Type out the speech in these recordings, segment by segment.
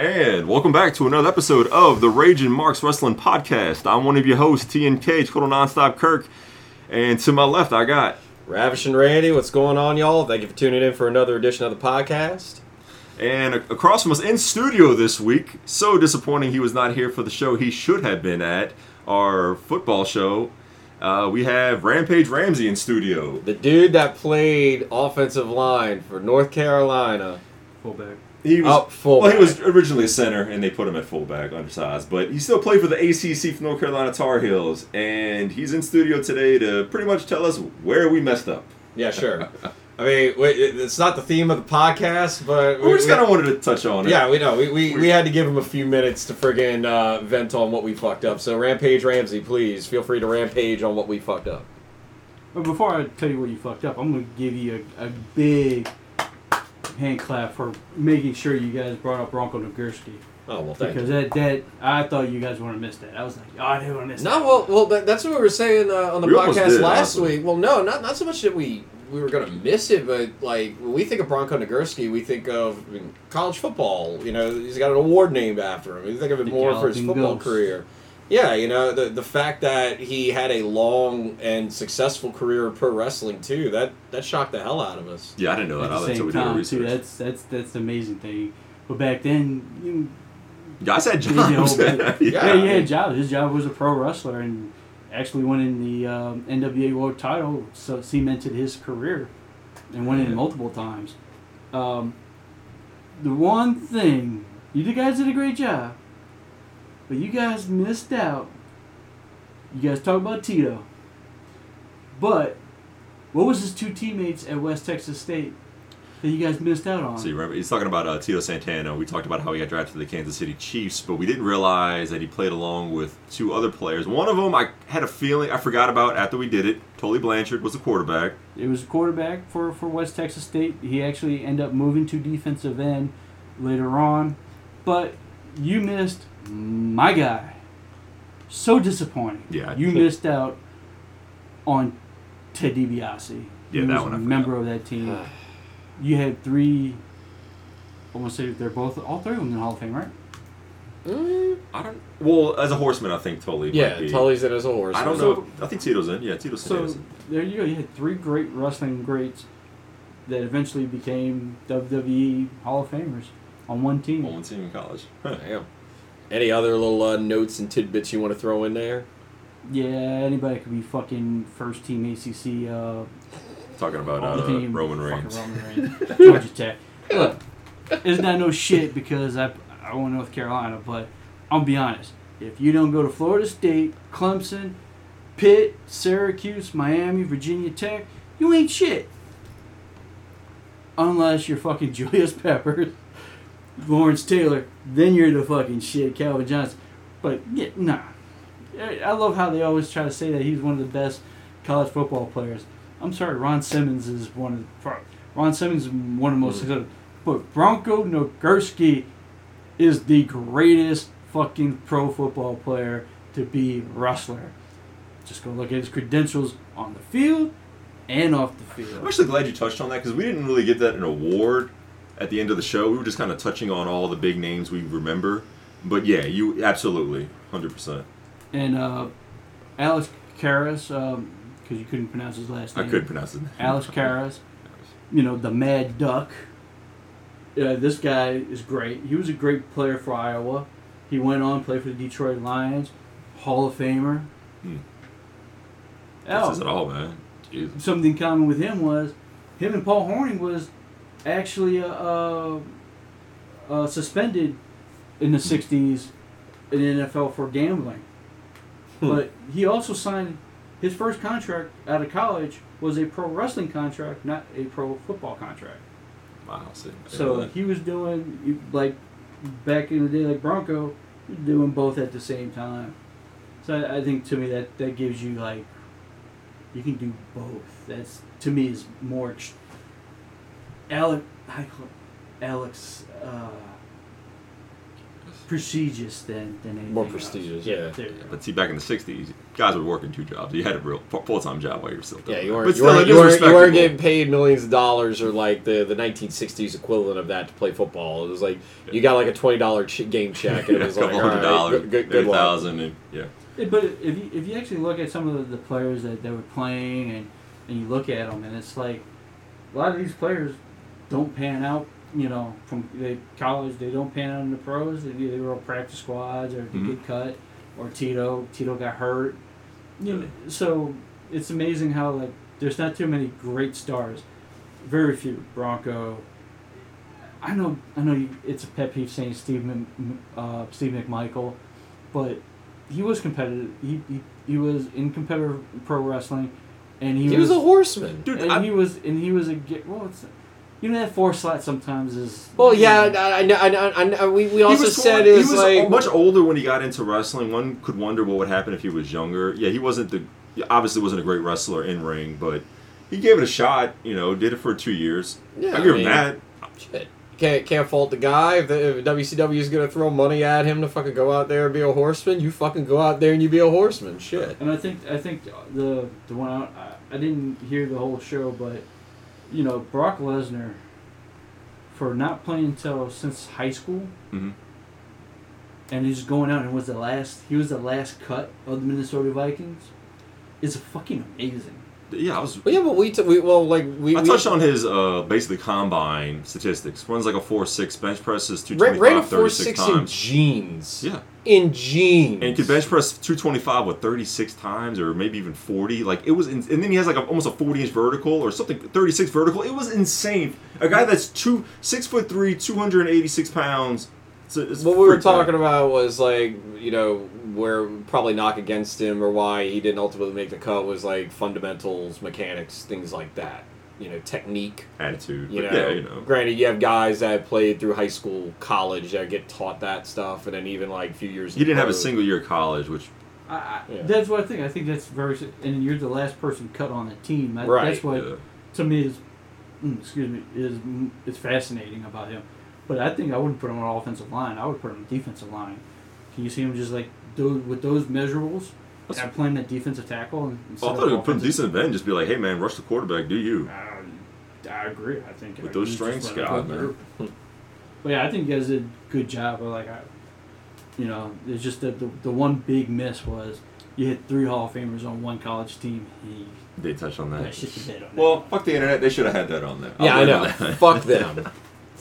And welcome back to another episode of the Ragin Marks Wrestling Podcast. I'm one of your hosts, TNK, Total Nonstop Kirk. And to my left, I got Ravishing Randy, what's going on, y'all? Thank you for tuning in for another edition of the podcast. And across from us in studio this week, so disappointing he was not here for the show he should have been at, our football show. Uh, we have Rampage Ramsey in studio. The dude that played offensive line for North Carolina. Fullback. He was, fullback. Well, he was originally a center, and they put him at fullback, undersized. But he still played for the ACC for North Carolina Tar Heels, and he's in studio today to pretty much tell us where we messed up. Yeah, sure. I mean, it's not the theme of the podcast, but We just kind of wanted to touch on it. Yeah, we know. We, we, we had to give him a few minutes to friggin' uh, vent on what we fucked up. So, Rampage Ramsey, please feel free to rampage on what we fucked up. But before I tell you where you fucked up, I'm going to give you a, a big hand clap for making sure you guys brought up Bronco Nagurski. Oh, well, thank Because you. that, that, I thought you guys would have missed that. I was like, oh, I didn't want to miss No, that. well, well, that, that's what we were saying uh, on the We podcast did, last honestly. week. Well, no, not not so much that we we were gonna miss it, but like when we think of Bronco Nagurski, we think of I mean, college football. You know, he's got an award named after him. We think of it The more for his football Ghost. career. Yeah, you know the the fact that he had a long and successful career in pro wrestling too. That that shocked the hell out of us. Yeah, I didn't know At that. the I until same we did our time, research. too. That's, that's, that's the amazing thing. But back then, you, Guys had Yeah, jobs. yeah, yeah. yeah, he had a job. His job was a pro wrestler and actually winning the um, NWA World title so cemented his career and winning Yeah. it multiple times. Um, the one thing, you guys did a great job, but you guys missed out. You guys talk about Tito, but what was his two teammates at West Texas State that you guys missed out on? So you remember, he's talking about uh, Tito Santana. We talked about how he got drafted to the Kansas City Chiefs, but we didn't realize that he played along with two other players. One of them, I had a feeling I forgot about after we did it. Tully Blanchard was the quarterback. It was a quarterback for, for West Texas State. He actually ended up moving to defensive end later on. But you missed my guy. So disappointing. Yeah. You missed out on Ted DiBiase. Yeah, He that was one I a forgot. member of that team. You had three. I want to say they're both all three of them in the Hall of Fame, right? Mm, I don't. Well, as a horseman, I think Tully. Yeah, might be. Tully's in as a horse. I don't So- know. I think Tito's in. Yeah, Tito So Santana's in. there you go. You had three great wrestling greats that eventually became WWE Hall of Famers on one team. One team in college. Huh. Damn. Any other little uh, notes and tidbits you want to throw in there? Yeah, anybody could be fucking first team ACC uh, Talking about Hall of uh, Fame. Roman Reigns. Roman Reigns. Georgia Tech. Look, it's not that no shit because I I went North Carolina, but I'll be honest. If you don't go to Florida State, Clemson, Pitt, Syracuse, Miami, Virginia Tech, you ain't shit. Unless you're fucking Julius Peppers, Lawrence Taylor, then you're the fucking shit, Calvin Johnson. But yeah, nah. I I love how they always try to say that he's one of the best college football players. I'm sorry, Ron Simmons is one of Ron Simmons is one of the most Mm. successful. But Bronco Nagurski is the greatest fucking pro football player to be wrestler. Just go look at his credentials on the field and off the field. I'm actually glad you touched on that because we didn't really get that an award at the end of the show. We were just kind of touching on all the big names we remember. But yeah, you absolutely, hundred percent. And uh, Alex Karras, because you couldn't pronounce his last name. I couldn't pronounce it. Alex Karras, you know, the Mad Duck. Uh, this guy is great. He was a great player for Iowa. He went on to play for the Detroit Lions, Hall of Famer. Hmm. Oh, This is it all, man. Jesus. something common with him was him and Paul Hornung was actually uh, uh, uh, suspended in the '60s in the NFL for gambling. Hmm. But he also signed his first contract out of college was a pro wrestling contract, not a pro football contract. Wow. See, So he was doing like back in the day, like Bronco, doing both at the same time. So I, I think to me that that gives you like you can do both. That's to me is more. Ex- Alex, I call Alex. Uh, prestigious than than anything More else. prestigious, yeah. There you go. But see, back in the '60s, guys were working two jobs. You had a real full time job while you were still doing Yeah, you weren't, But you, still, weren't, it you, was weren't, you weren't getting paid millions of dollars or like the, the 1960s equivalent of that to play football. It was like you got like a $20 ch- game check and it Yeah, was a couple like, hundred all right, dollars, good, good, good thousand, and yeah. Yeah, But if you if you actually look at some of the, the players that, that were playing and, and you look at them and it's like a lot of these players don't pan out. You know, from the college they don't pan out in the pros. They, they were all practice squads or they Mhm. get cut or Tito Tito got hurt. You know, so it's amazing how like there's not too many great stars. Very few Bronco. I know I know you, it's a pet peeve saying Steve uh, Steve McMichael, but he was competitive. He, he he was in competitive pro wrestling, and he, He was a horseman. Dude, and I- he was and he was a ge- well, it's, you know that four slot sometimes is Well, yeah, I, I, know- I, know- I, know- we, we He also was said he it was was like much older when he got into wrestling. One could wonder what would happen if he was younger. Yeah, he wasn't the he obviously wasn't a great wrestler in ring, but he gave it a shot. You know, did it for two years. Yeah, I I give mean- him that. Shit. Can't can't fault the guy if, the, if WCW is gonna throw money at him to fucking go out there and be a horseman. You fucking go out there and you be a horseman. Shit. And I think I think the the one out, I, I didn't hear the whole show, but you know Brock Lesnar for not playing until since high school, Mhm. and he's going out and was the last he was the last cut of the Minnesota Vikings, is fucking amazing. Yeah, I was. But yeah, but we, t- we well like we I we- touched on his uh, basically combine statistics. Runs like a four six, bench presses two twenty five, thirty six six in times. jeans. Yeah, In jeans. and could bench press two twenty five with thirty six times, or maybe even forty. Like it was, in, and then he has like a, almost a forty inch vertical or something, thirty six vertical. It was insane. A guy that's two six foot three, two hundred and eighty six pounds. It's a- it's what we were freak, man. talking about was like you know where probably knock against him or why he didn't ultimately make the cut was like fundamentals, mechanics, things like that. You know, technique. attitude. You know, yeah, you know. granted, you have guys that played through high school, college that get taught that stuff, and then even like a few years. You didn't have a single year of college, which I, I, Yeah. That's what I think. I think that's very, and you're the last person cut on the team. That, Right. That's what uh, to me is, mm, excuse me, is mm, is fascinating about him. But I think I wouldn't put him on offensive line. I would put him on defensive line. Can you see him just like those with those measurables That's- and playing that defensive tackle? And, I thought he would put a offensive- decent event, just be like, hey man, rush the quarterback, do you? Um, I agree. I think With I- those strengths, just let God, man. But yeah, I think you guys did a good job. But like, I, you know, it's just that the the one big miss was you hit three Hall of Famers on one college team. He They touched on that. that shit the on Well, that. fuck the internet. They should have had that on there. Yeah, I'll I know. Fuck them.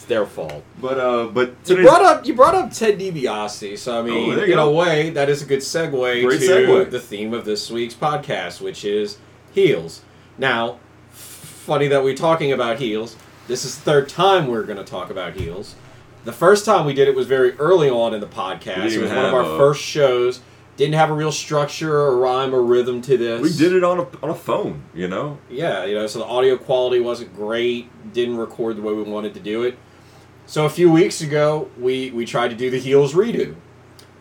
Their fault. But uh, but You brought up you brought up Ted DiBiase, so I mean, Oh, in go. a way, that is a good segue Great to segue. the theme of this week's podcast, which is heels. Now, funny that we're talking about heels. This is the third time we're going to talk about heels. The first time we did it was very early on in the podcast. It was one of our a- first shows. Didn't have a real structure or rhyme or rhythm to this. we did it on a on a phone, you know. Yeah, you know, so the audio quality wasn't great. Didn't record the way we wanted to do it. So a few weeks ago, we we tried to do the heels redo,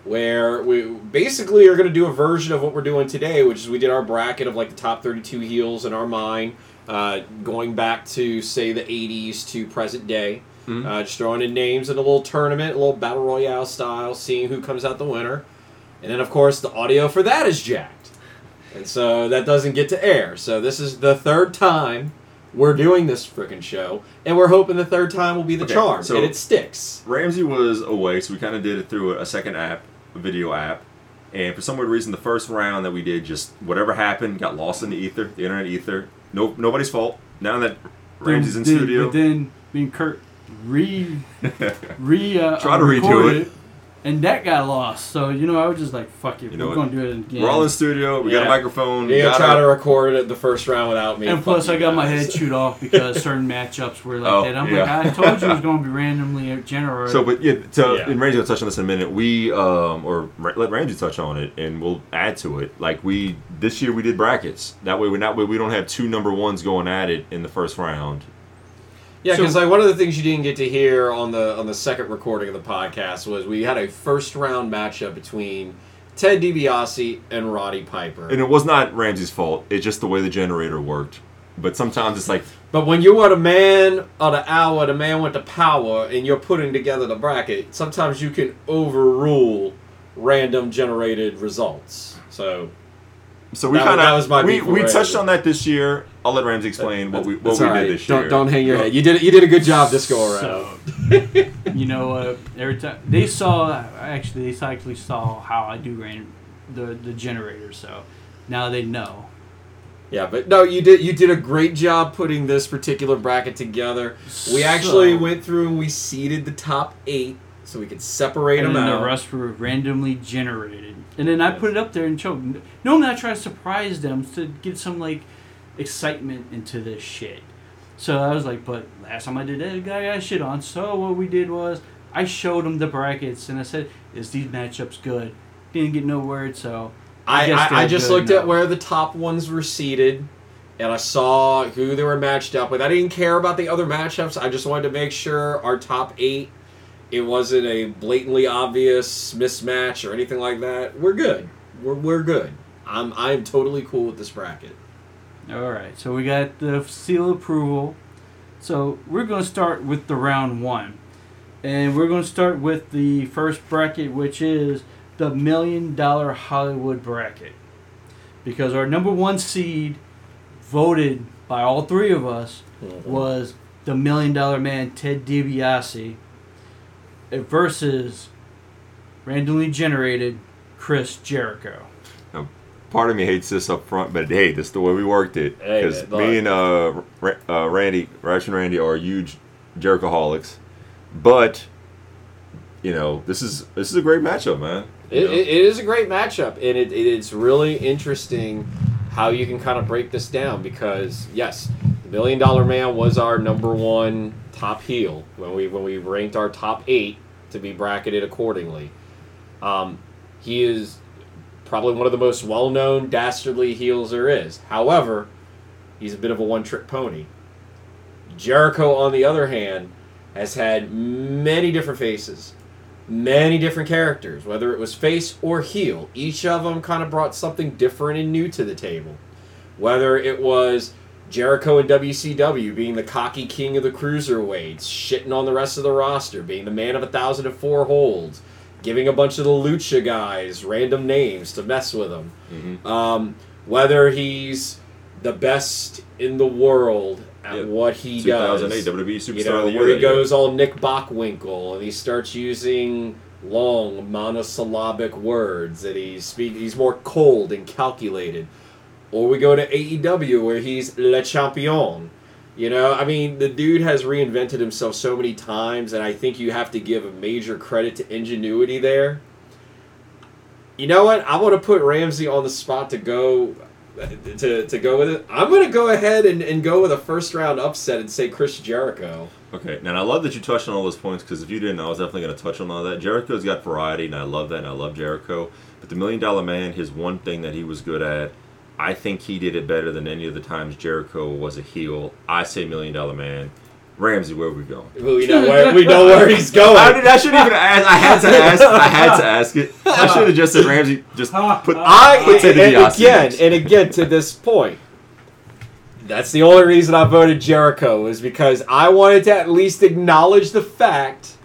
where we basically are going to do a version of what we're doing today, which is we did our bracket of like the top 32 heels in our mind, uh, going back to say the 80s to present day. Mhm. Uh, just throwing in names in a little tournament, a little battle royale style, seeing who comes out the winner, and then of course the audio for that is jacked. And so that doesn't get to air. So this is the third time we're doing this freaking show, and we're hoping the third time will be the Okay, charm, so- and it sticks. Ramsey was away, so we kind of did it through a, a second app, a video app. And for some weird reason, the first round that we did, just whatever happened, got lost in the ether, the internet ether. No, nobody's fault. Now that Ramsey's in Then- studio, But then me and Kurt re re uh, Try to redo recorded it. And that got lost. So you know, I was just like, "Fuck it, You we're gonna do it again." we're all in studio. We got a microphone. we You got try to record it the first round without me. and plus, I you got my head chewed off because certain matchups were like Oh, that. I'm yeah. like, I told you it was going to be randomly generated. So, but yeah, so Yeah. and Ramsey will touch on this in a minute. We um or Ra- let Ramsey touch on it, and we'll add to it. Like we this year, we did brackets. That way, we not way we don't have two number ones going at it in the first round. Yeah, So- because like one of the things you didn't get to hear on the on the second recording of the podcast was we had a first round matchup between Ted DiBiase and Roddy Piper. And it was not Ramsey's fault. It's just the way the generator worked. But sometimes it's like, But when you are the man of the hour, the man with the power, and you're putting together the bracket, sometimes you can overrule random generated results. So so we That- kind that was my of we, we touched on that this year. I'll let Ramsey explain what we what that's we all did this year. Don't don't hang your head. You did you did a good job this go around. So, you know, uh, every time they saw, actually, they actually saw how I do ran the the generator. So now they know. Yeah, but no, you did you did a great job putting this particular bracket together. We actually So- went through and we seeded the top eight so we could separate and them then out. the rest were randomly generated. And then I put it up there and showed. Normally, I try to surprise them to get some like excitement into this shit. So I was like, but last time I did that, guy got shit on. So what we did was I showed him the brackets and I said, "Is these matchups good?" Didn't get no word, so I, guess I, I just looked now. at where the top ones were seated, and I saw who they were matched up with. I didn't care about the other matchups. I just wanted to make sure our top eight, it wasn't a blatantly obvious mismatch or anything like that. We're good. We're, we're good. I'm I'm totally cool with this bracket. All right, so we got the seal approval. So we're going to start with the round one. And we're going to start with the first bracket, which is the Million Dollar Hollywood Bracket. Because our number one seed, voted by all three of us, mm-hmm. was the Million Dollar Man, Ted DiBiase, versus randomly generated Chris Jericho. Now, Part of me hates this up front, but hey, this is the way we worked it. Because man, me and uh, Ra- uh, Randy, Ravishing Randy are huge Jerichoholics, but you know this is this is a great matchup, man. It, it, it is a great matchup, and it, it, it's really interesting how you can kind of break this down because yes, the Million Dollar Man was our number one top heel when we when we ranked our top eight to be bracketed accordingly. Um, he is probably one of the most well-known dastardly heels there is. However, he's a bit of a one-trick pony. Jericho, on the other hand, has had many different faces many different characters, whether it was face or heel. Each of them kind of brought something different and new to the table. Whether it was Jericho and WCW being the cocky king of the cruiserweights, shitting on the rest of the roster, being the man of a thousand and four holds, giving a bunch of the lucha guys random names to mess with them. Mhm. Um, whether he's the best in the world at Yeah. what he does 2008 WWE Superstar you know, of the Year. where he goes all Nick Bockwinkel and he starts using long monosyllabic words that he's speak he's more cold and calculated. Or we go to AEW where he's Le Champion. You know, I mean, the dude has reinvented himself so many times, and I think you have to give a major credit to ingenuity there. You know what? I want to put Ramsey on the spot to go to, to go with it. I'm going to go ahead and, and go with a first round upset and say Chris Jericho. Okay, now I love that you touched on all those points because if you didn't, I was definitely going to touch on all that. Jericho's got variety, and I love that, and I love Jericho. But the Million Dollar Man, his one thing that he was good at, I think he did it better than any of the times Jericho was a heel. I say Million Dollar Man. Ramsey, where are we going? We know where, we know where he's going. I, did, I shouldn't even ask. I had to ask. I had to ask it. I should have just said Ramsey. Just put. I put Ted and again and again to this point. That's the only reason I voted Jericho is because I wanted to at least acknowledge the fact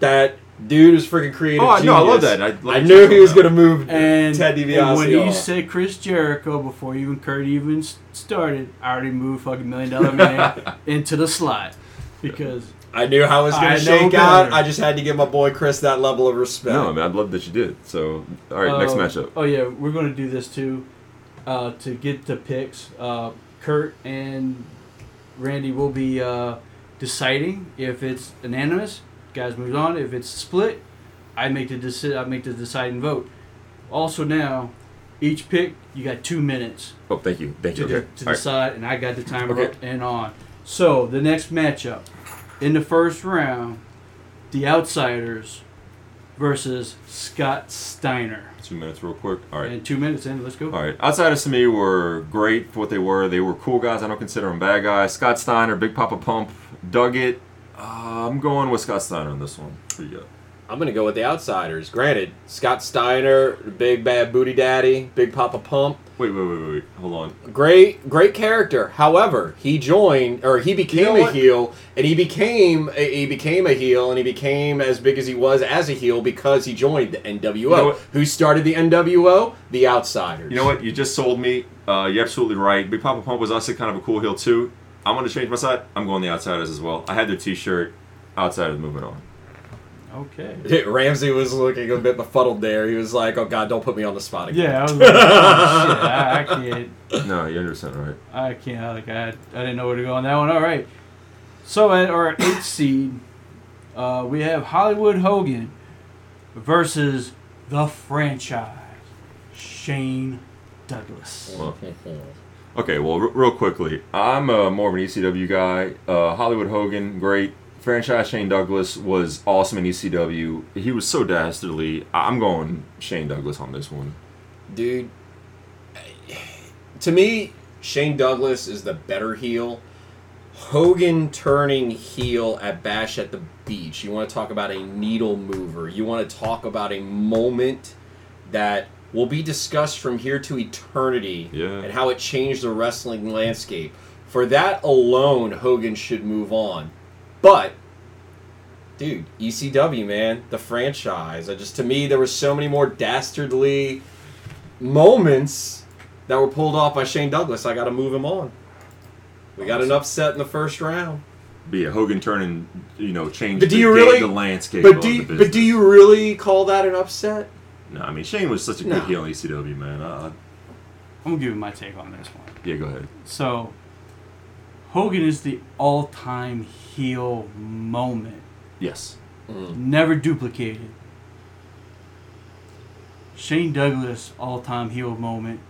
that dude is freaking creative. Oh, no, I love that. I love I knew he was talked going to move And, Ted and when you off. said Chris Jericho before even Kurt even started, I already moved fucking Million Dollar Man into the slot because I knew how it was going to know shake out. better. I just had to give my boy Chris that level of respect. No, I mean, I'd love that you did. So, all right, next Uh, matchup. Oh yeah, we're gonna do this too, uh, to get the picks. Uh, Kurt and Randy will be uh, deciding if it's unanimous. Guys moves on. If it's split, I make the deci- I make the deciding vote. Also now, each pick you got two minutes Oh, thank you, thank you. to, Okay. to All right. decide, and I got the timer Okay. up and on. So the next matchup, in the first round, the Outsiders versus Scott Steiner. Two minutes, real quick. All right. And two minutes in, let's go. All right. Outsiders to me were great for what they were. They were cool guys. I don't consider them bad guys. Scott Steiner, Big Papa Pump, dug it. Uh, I'm going with Scott Steiner on this one. I'm going to go with the outsiders. Granted, Scott Steiner, Big Bad Booty Daddy, Big Papa Pump, Wait, wait, wait, wait. Hold on. Great, great character. However, he joined or he became know a what? heel, and he became a, he became a heel, and he became as big as he was as a heel because he joined the NWO. know? Who started the NWO? The Outsiders. You know what? You just sold me. Uh, you're absolutely right. Big Papa Pump was also kind of a cool heel too. I'm gonna change my side. I'm going the Outsiders as well. I had their T-shirt. Outsiders moving on. Okay. Ramsey was looking a bit befuddled there. He was like, "Oh God, don't put me on the spot again." Yeah, I was like, oh, shit, I, I can't. No, you understand, right. I can't. Like I, I didn't know where to go on that one. All right. So at our eighth seed, uh, we have Hollywood Hogan versus the franchise Shane Douglas. Well, Okay, well, r- real quickly, I'm uh, more of an ECW guy. Uh, Hollywood Hogan, great. Franchise Shane Douglas was awesome in ECW. He was so dastardly. I- I'm going Shane Douglas on this one. dude. To me, Shane Douglas is the better heel. Hogan turning heel at Bash at the Beach. You want to talk about a needle mover. You want to talk about a moment that will be discussed from here to eternity Yeah. and how it changed the wrestling landscape. For that alone, Hogan should move on. But dude, ECW, man, the franchise. I just to me there were so many more dastardly moments that were pulled off by Shane Douglas. I got to move him on. We got an upset in the first round. But yeah, Hogan turning, you know, changed But do the, you really- the landscape But do you, but do you really call that an upset? No, I mean, Shane was such a No. good heel in ECW, man. Uh, I'm gonna give you my take on this one. yeah, go ahead. So, Hogan is the all-time heel moment, Yes. never duplicated. Shane Douglas' all-time heel moment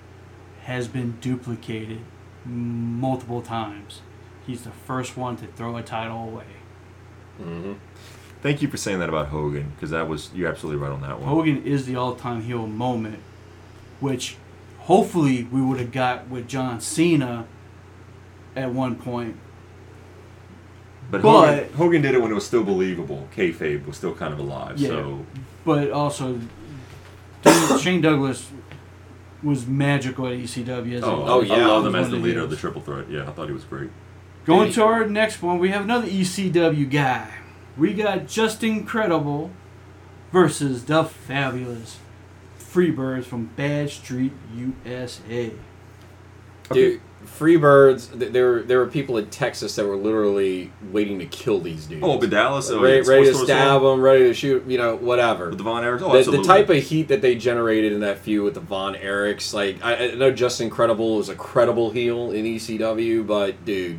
has been duplicated multiple times. He's the first one to throw a title away. Mm-hmm. Thank you for saying that about Hogan, because that was you're absolutely right on that one. Hogan is the all-time heel moment, which hopefully we would have got with John Cena at one point. But, But- Hogan, Hogan did it when it was still believable. Kayfabe was still kind of alive. Yeah. So But also, Shane Douglas was magical at ECW. As oh, a- oh, Oh, yeah. I love him as the of leader of the. Triple Threat. Yeah, I thought he was great. Going to our next one, we have another ECW guy. We got Justin Credible versus the fabulous Freebirds from Bad Street, USA. Dude, Freebirds. th- There, were- there were people in Texas that were literally waiting to kill these dudes. Oh, but Dallas. Oh, ready, ready to stab them, ready to shoot. You know, whatever. With the Von Erichs. Oh, the, the type of heat that they generated in that feud with the Von Erichs, like I, I know Justin Credible is a credible heel in ECW, but dude,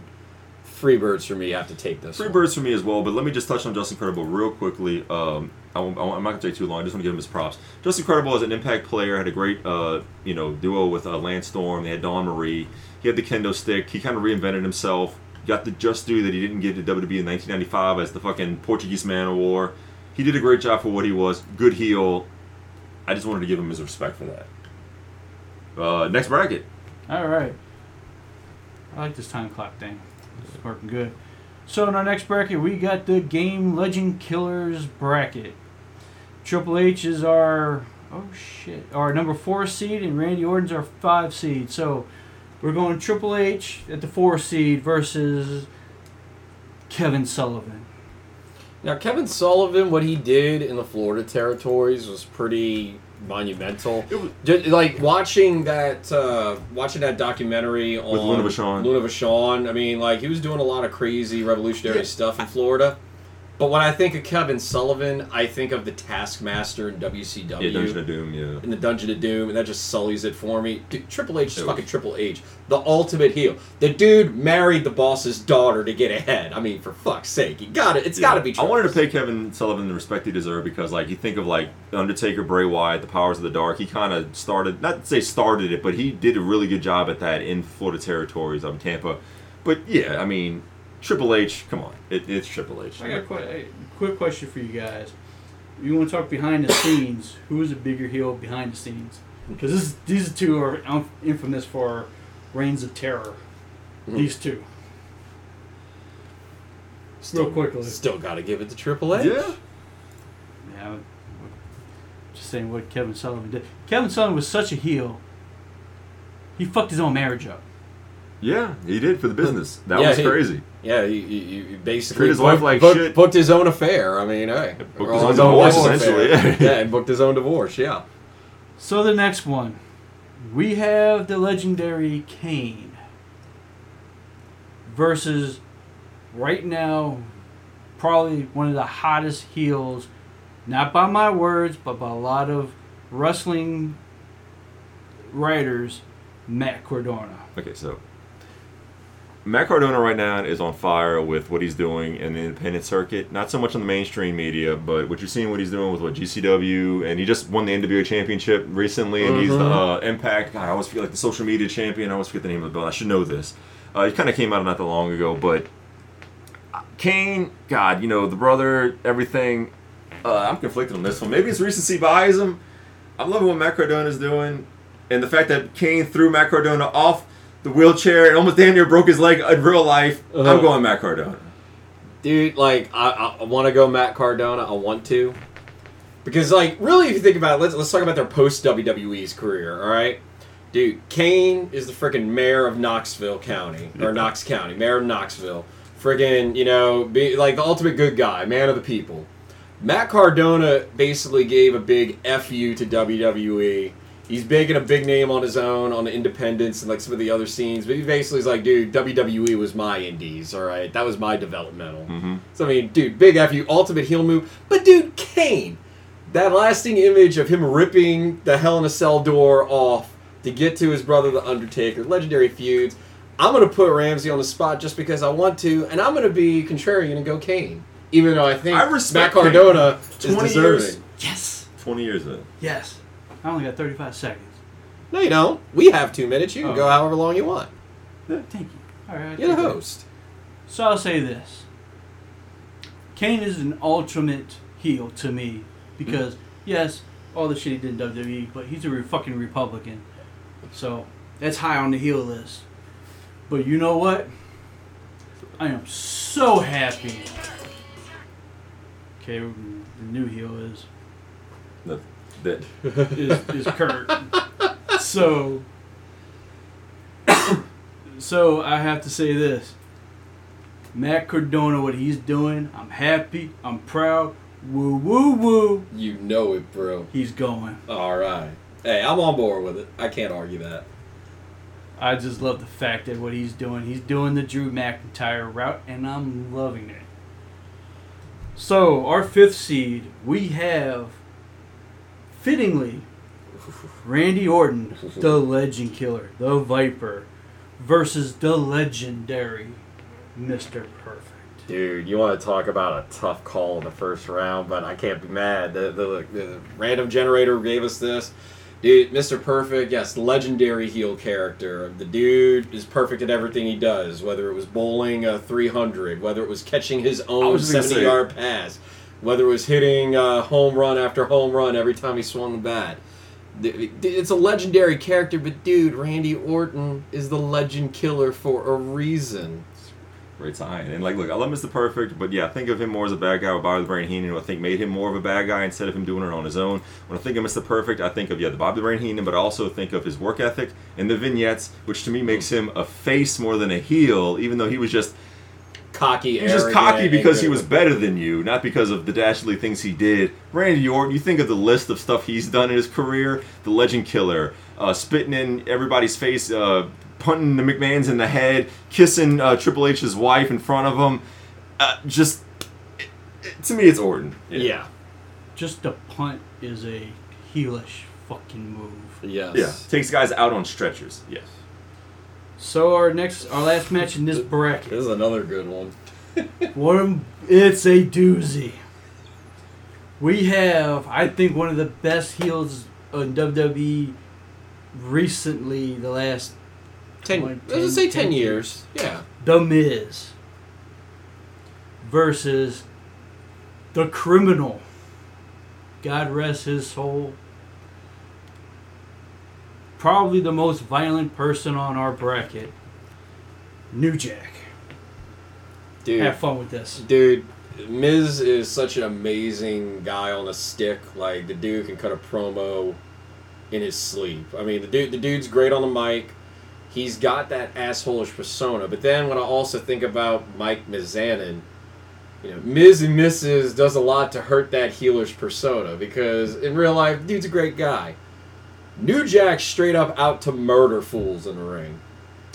Freebirds for me have to take this. Free one. birds for me as well, but let me just touch on Justin Credible real quickly. Um, I won't, I won't- I'm not going to take too long. I just want to give him his props. Justin Credible is an impact player. Had a great, uh, you know, duo with uh, Lance Storm. They had Dawn Marie. He had the kendo stick. He kind of reinvented himself. Got the just due that he didn't get to WWE in 1995 as the fucking Portuguese Man of War. He did a great job for what he was. Good heel. I just wanted to give him his respect for that. Uh, next bracket. All right. I like this time clock thing. It's working good. So in our next bracket, we got the Game Legend Killers bracket. Triple H is our oh shit our number four seed, and Randy Orton's our five seed. So we're going Triple H at the four seed versus Kevin Sullivan. Now, Kevin Sullivan, what he did in the Florida territories was pretty monumental. It was- Just, like watching that, uh, watching that documentary on Luna Vachon. Luna Vachon. I mean, like he was doing a lot of crazy revolutionary Yeah. stuff in Florida. But when I think of Kevin Sullivan, I think of the Taskmaster in WCW. Yeah, Dungeon of Doom. Yeah. in the Dungeon of Doom, and that just sullies it for me. Dude, Triple H is fucking Triple H, the ultimate heel. The dude married the boss's daughter to get ahead. I mean, for fuck's sake, you got it. It's got to be. I wanted to pay Kevin Sullivan the respect he deserved because, like, you think of like Undertaker, Bray Wyatt, the Powers of the Dark. He kind of started, not to say started it, but he did a really good job at that in Florida territories of Tampa. But yeah, I mean, Triple H, come on, it, it's Triple H. I got a qu- a quick question for you guys. You want to talk behind the scenes? Who is a bigger heel behind the scenes? Because these two are infamous for reigns of terror. Mhm. These two. Still, real quickly. Still got to give it to Triple H. Yeah. Yeah, just saying what Kevin Sullivan did. Kevin Sullivan was such a heel he fucked his own marriage up. Yeah, he did for the business. That Yeah, was he- crazy. Yeah, he, he, he basically Treated his booked, wife like booked- shit. booked his own affair. I mean, hey, Booked or his own divorce, affair. essentially, yeah. yeah, and booked his own divorce. Yeah. So the next one, we have the legendary Kane versus right now probably one of the hottest heels, not by my words, but by a lot of wrestling writers, Matt Cardona. Okay, so Matt Cardona right now is on fire with what he's doing in the independent circuit. Not so much on the mainstream media, but what you're seeing what he's doing with what GCW, and he just won the NWA championship recently, and he's the uh, Impact. God, I always feel like the social media champion. I always forget the name of the belt. I should know this. Uh, he kind of came out not that long ago, but Kane, God, you know the brother, everything. Uh, I'm conflicted on this one. Maybe it's recency biasm. I'm loving what Matt Cardona is doing, and the fact that Kane threw Matt Cardona off the wheelchair and almost damn near broke his leg in real life. Uh-huh. I'm going Matt Cardona. Dude, like I, I, want to go Matt Cardona. I want to, because like really, if you think about it, let's let's talk about their post WWE's career. All right, dude, Kane is the freaking mayor of Knoxville County or Knox County, mayor of Knoxville. Friggin', you know, be like the ultimate good guy, man of the people. Matt Cardona basically gave a big fu to WWE. He's big and a big name on his own on the independents and like some of the other scenes, but he basically is like, dude, WWE was my indies, all right, that was my developmental. hmm So I mean, dude, big F you, ultimate heel move. But dude, Kane, that lasting image of him ripping the Hell in a Cell door off to get to his brother, the Undertaker, legendary feuds. I'm gonna put Ramsey on the spot just because I want to, and I'm gonna be contrarian and go Kane, even though I think I respect Matt Cardona is deserving. years. Yes! 20 years in. Yes. I only got 35 seconds. No, you don't. We have two minutes. You can Oh. go however long you want. Uh, thank you. All right. You're the it. host. So I'll say this. Kane is an ultimate heel to me because yes, all the shit he did in WWE, but he's a re- fucking Republican, so that's high on the heel list. But you know what? I am so happy. Okay, the new heel is That, that, is, is Kurt. So, so I have to say this. Matt Cardona, what he's doing, I'm happy, I'm proud. Woo woo woo. You know it, bro. He's going. All right. Hey, I'm on board with it. I can't argue that. I just love the fact that what he's doing, he's doing the Drew McIntyre route, and I'm loving it. So, our fifth seed, we have, fittingly, Randy Orton, the Legend Killer, the Viper, versus the legendary Mr. Perfect. Dude, you want to talk about a tough call in the first round, but I can't be mad. The, the, the random generator gave us this. Dude, Mr. Perfect, yes, legendary heel character. The dude is perfect at everything he does, whether it was bowling a 300, whether it was catching his own was just gonna 70 say- yard pass, whether it was hitting uh, home run after home run every time he swung the bat. It's a legendary character, but dude, Randy Orton is the legend killer for a reason. Great sign. And like, look, I love Mr. Perfect, but yeah, I think of him more as a bad guy with Bobby the Brain Heenan, who I think made him more of a bad guy instead of him doing it on his own. When I think of Mr. Perfect, I think of yeah, the Bobby the Brain Heenan, but I also think of his work ethic and the vignettes, which to me makes him a face more than a heel, even though he was just Cocky, he was just cocky because he was better than you, not because of the dastardly things he did. Randy Orton, you think of the list of stuff he's done in his career: the Legend Killer, uh, spitting in everybody's face, uh, punting the McMahon's in the head, kissing uh, Triple H's wife in front of him. Uh, just it, it- to me, it's Orton. Yeah. Just the punt is a heelish fucking move. Yes. yeah, takes guys out on stretchers. Yes. So our next, our last match in this bracket. This is another good one. What a, it's a doozy. We have, I think, one of the best heels in WWE recently, the last Ten. Like let's say 10 ten years. Yeah. The Miz versus the criminal. God rest his soul. Probably the most violent person on our bracket. New Jack. Dude. Have fun with this. Dude, Miz is such an amazing guy on a stick. Like the dude can cut a promo in his sleep. I mean, the dude, the dude's great on the mic. he's got that assholeish persona. But then when I also think about Mike Mizanin, you know, Miz and Mrs. does a lot to hurt that heelish persona because in real life, dude's a great guy. New Jack straight up out to murder fools in the ring.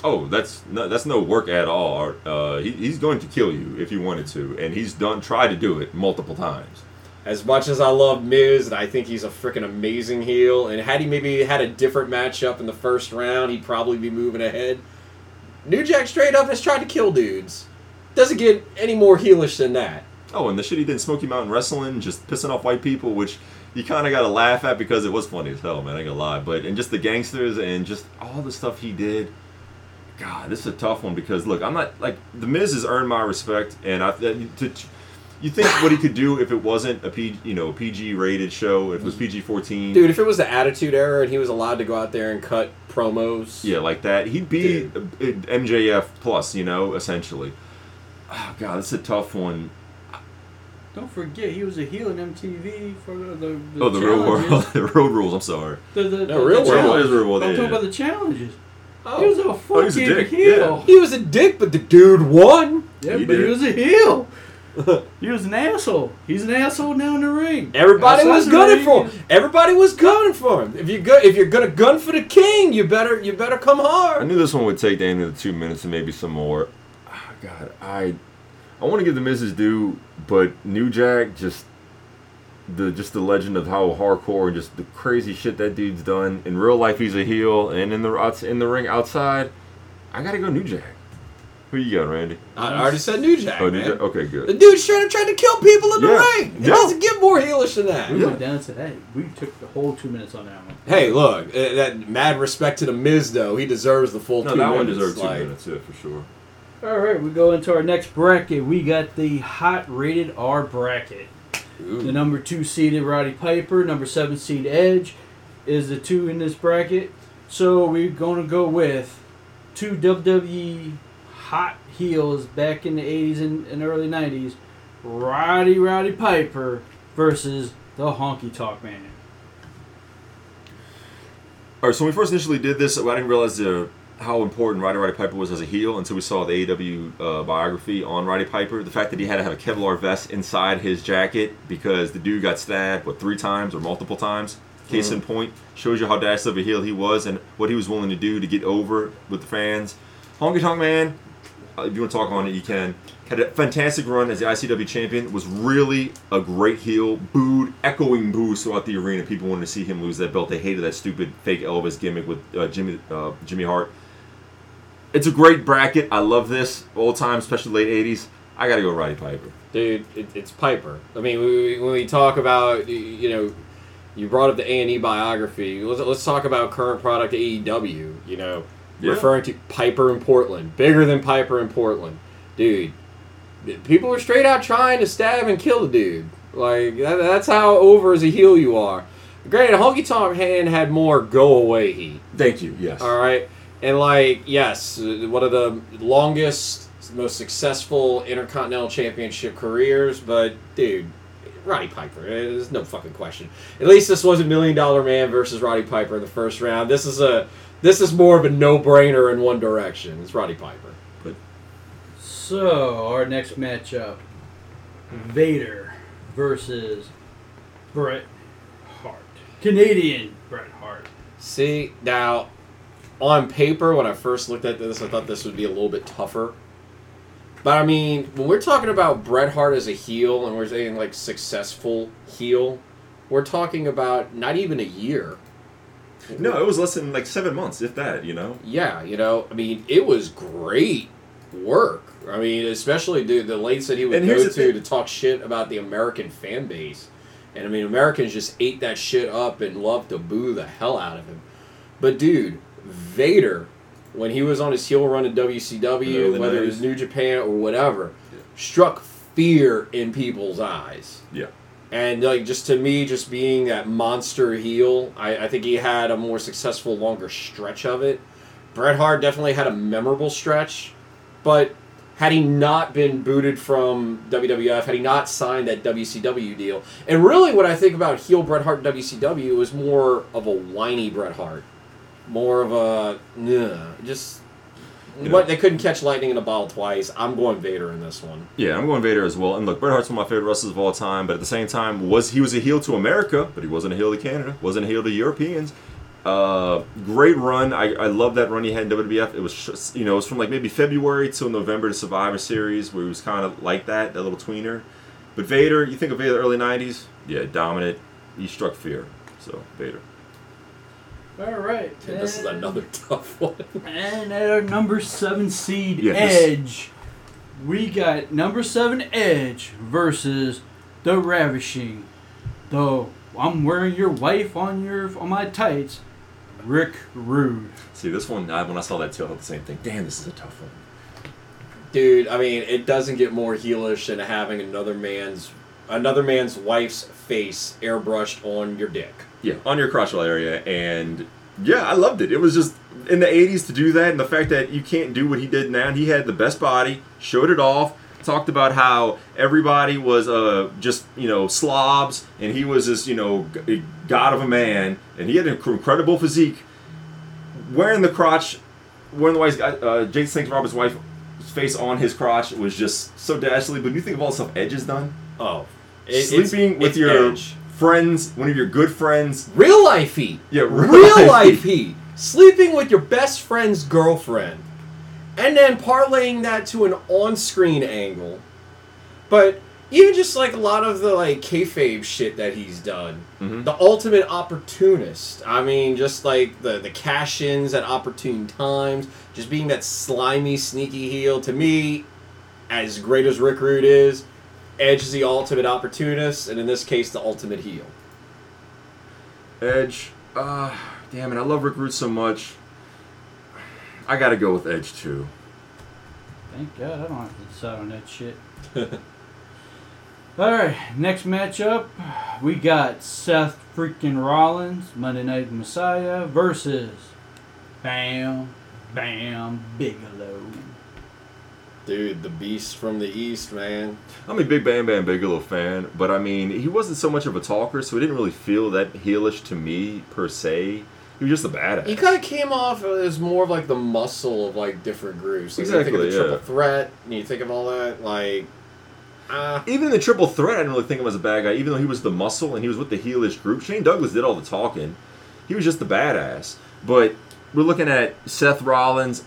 Oh, that's no, that's no work at all. Uh, he, he's going to kill you if you wanted to, and he's done tried to do it multiple times. As much as I love Miz, and I think he's a freaking amazing heel, and had he maybe had a different matchup in the first round, he'd probably be moving ahead. New Jack straight up has tried to kill dudes. Doesn't get any more heelish than that. Oh, and the shit he did in Smoky Mountain Wrestling, just pissing off white people, which you kind of got to laugh at because it was funny as hell, man. I ain't gonna lie. But and just the gangsters and just all the stuff he did. God, this is a tough one because look, I'm not like the Miz has earned my respect, and I to, you think what he could do if it wasn't a P, you know, PG rated show, if it was PG 14. Dude, if it was the Attitude Era and he was allowed to go out there and cut promos, Yeah, like that. He'd be uh, MJF plus, you know, essentially. Oh, God, this is a tough one. Don't forget, he was a heel in MTV for the, the, the Oh, the real world, the road rules. I'm sorry. The, the, No, the, real the world challenge. is real world, I'm yeah, talking about the challenges. Oh. He was a Oh, fucking he was a dick, heel. he was a dick, but the dude won. Yeah, He but he was a heel. he was an asshole. He's an asshole now in the ring. Everybody Outside was gunning ring, for him. Everybody was gunning for him. If you go, if you're gonna gun for the king, you better you better come hard. I knew this one would take Danny the two minutes and maybe some more. Ah, God, I I want to give the Mrs. due, but New Jack just the just the legend of how hardcore and just the crazy shit that dude's done in real life. He's a heel, and in the in the ring outside, I gotta go New Jack. Who you got, Randy? I already said New Jack. Oh, New man. Jack. Okay, good. The good. dude straight up tried to kill people in the ring. It Yeah. doesn't get more heelish than that. We Yeah. went down and said, hey, we took the whole two minutes on that one. Hey, look, uh, that mad respect to the Miz though. He deserves the full No, two that one minutes. deserved two like- minutes, yeah, for sure. All right, we go into our next bracket. We got the hot rated R bracket. Ooh. The number two seeded Roddy Piper, number seven seed Edge is the two in this bracket. So we're going to go with two WWE hot heels back in the 80s and, and early 90s Roddy Roddy Piper versus the Honky Tonk Man. All right, so when we first initially did this, I didn't realize uh, how important Roddy Roddy Piper was as a heel until we saw the AEW uh, biography on Roddy Piper. The fact that he had to have a Kevlar vest inside his jacket because the dude got stabbed, what, three times or multiple times? Case in point, shows you how dashed of a heel he was and what he was willing to do to get over with the fans. Honky Tonk Man, uh, if you want to talk on it, you can. Had a fantastic run as the ICW champion. Was really a great heel. Booed, echoing boos throughout the arena. People wanted to see him lose that belt. They hated that stupid fake Elvis gimmick with uh, Jimmy uh, Jimmy Hart. It's a great bracket. I love this old time, especially late '80s. I gotta go Roddy Piper. Dude, it, it's Piper. I mean, we, when we talk about, you know, you brought up the A and E biography. Let's, let's talk about current product AEW. You know, Yeah. referring to Piper in Portland, bigger than Piper in Portland, dude. People are straight out trying to stab and kill the dude. Like that, that's how over as a heel you are. Granted, Honky Tonk Man had more go away heat. Thank you. Yes. All right, and like yes, uh, one of the longest, most successful Intercontinental Championship careers. But dude, Roddy Piper, eh, there's no fucking question. At least this was a Million Dollar Man versus Roddy Piper in the first round. This is a this is more of a no brainer in one direction. It's Roddy Piper. But So, our next matchup Vader versus Bret Hart. Canadian Bret Hart. See now, on paper, when I first looked at this, I thought this would be a little bit tougher. But I mean, when we're talking about Bret Hart as a heel, and we're saying like successful heel, we're talking about not even a year. No, it was less than like seven months, if that. You know. Yeah, you know, I mean, it was great work. I mean, especially dude, the lengths that he would And go to thing- to talk shit about the American fan base. And I mean, Americans just ate that shit up and loved to boo the hell out of him. But dude, Vader, when he was on his heel run in WCW, whether it was New Japan or whatever, struck fear in people's eyes. Yeah. And like just to me, just being that monster heel, I, I think he had a more successful, longer stretch of it. Bret Hart definitely had a memorable stretch, but had he not been booted from WWF, had he not signed that WCW deal, and really what I think about heel Bret Hart in WCW was more of a whiny Bret Hart. More of a yeah, just You know. they couldn't catch lightning in a bottle twice. I'm going Vader in this one. Yeah, I'm going Vader as well. And look, Bret Hart's one of my favorite wrestlers of all time, but at the same time, was he was a heel to America, but he wasn't a heel to Canada, wasn't a heel to Europeans. Uh, great run. I, I love that run he had in WWF. It was sh- you know it was from like maybe February till November to Survivor Series, where he was kind of like that, that little tweener. But Vader, you think of Vader early '90s, yeah, dominant. He struck fear. So Vader. All right. Dude, this is another tough one. And at our number seven seed, Yeah, Edge, we got number seven Edge versus the Ravishing. Though I'm wearing your wife on your on my tights, Rick Rude. See this one. I, when I saw that too, I thought the same thing. Damn, this is a tough one. Dude, I mean, it doesn't get more heelish than having another man's another man's wife's face airbrushed on your dick. Yeah, on your crotchal area, and yeah, I loved it. It was just in the '80s to do that, and the fact that you can't do what he did now. He had the best body, showed it off, talked about how everybody was uh just you know slobs, and he was this you know god of a man, and he had an incredible physique. Wearing the crotch, wearing the wife's uh, Jason St. Robert's wife's face on his crotch was just so dastardly. But when you think of all the stuff Edge has done, Oh, It- it's- sleeping with it's your Edge. Friends, one of your good friends, real life heat. Yeah, real real, life life heat. Sleeping with your best friend's girlfriend, and then parlaying that to an on-screen angle. But even just like a lot of the like kayfabe shit that he's done, Mhm. the ultimate opportunist. I mean, just like the the cash-ins at opportune times, just being that slimy, sneaky heel. To me, as great as Rick Rude is, Edge is the ultimate opportunist, and in this case, the ultimate heel. Edge. Uh, damn it, I love Rick Rude so much. I gotta go with Edge too. Thank God I don't have to decide on that shit. All right, next matchup, we got Seth freaking Rollins, Monday Night Messiah versus Bam Bam Bigelow. Dude, the beast from the east, man. I'm a big Bam Bam Bigelow fan, but I mean, he wasn't so much of a talker, so he didn't really feel that heelish to me per se. He was just a badass. He kind of came off as more of like the muscle of like different groups. Like, you think of the yeah. triple threat, and you think of all that, like, ah, even in the triple threat, I didn't really think of him as a bad guy, even though he was the muscle and he was with the heelish group. Shane Douglas did all the talking. He was just the badass. But we're looking at Seth Rollins.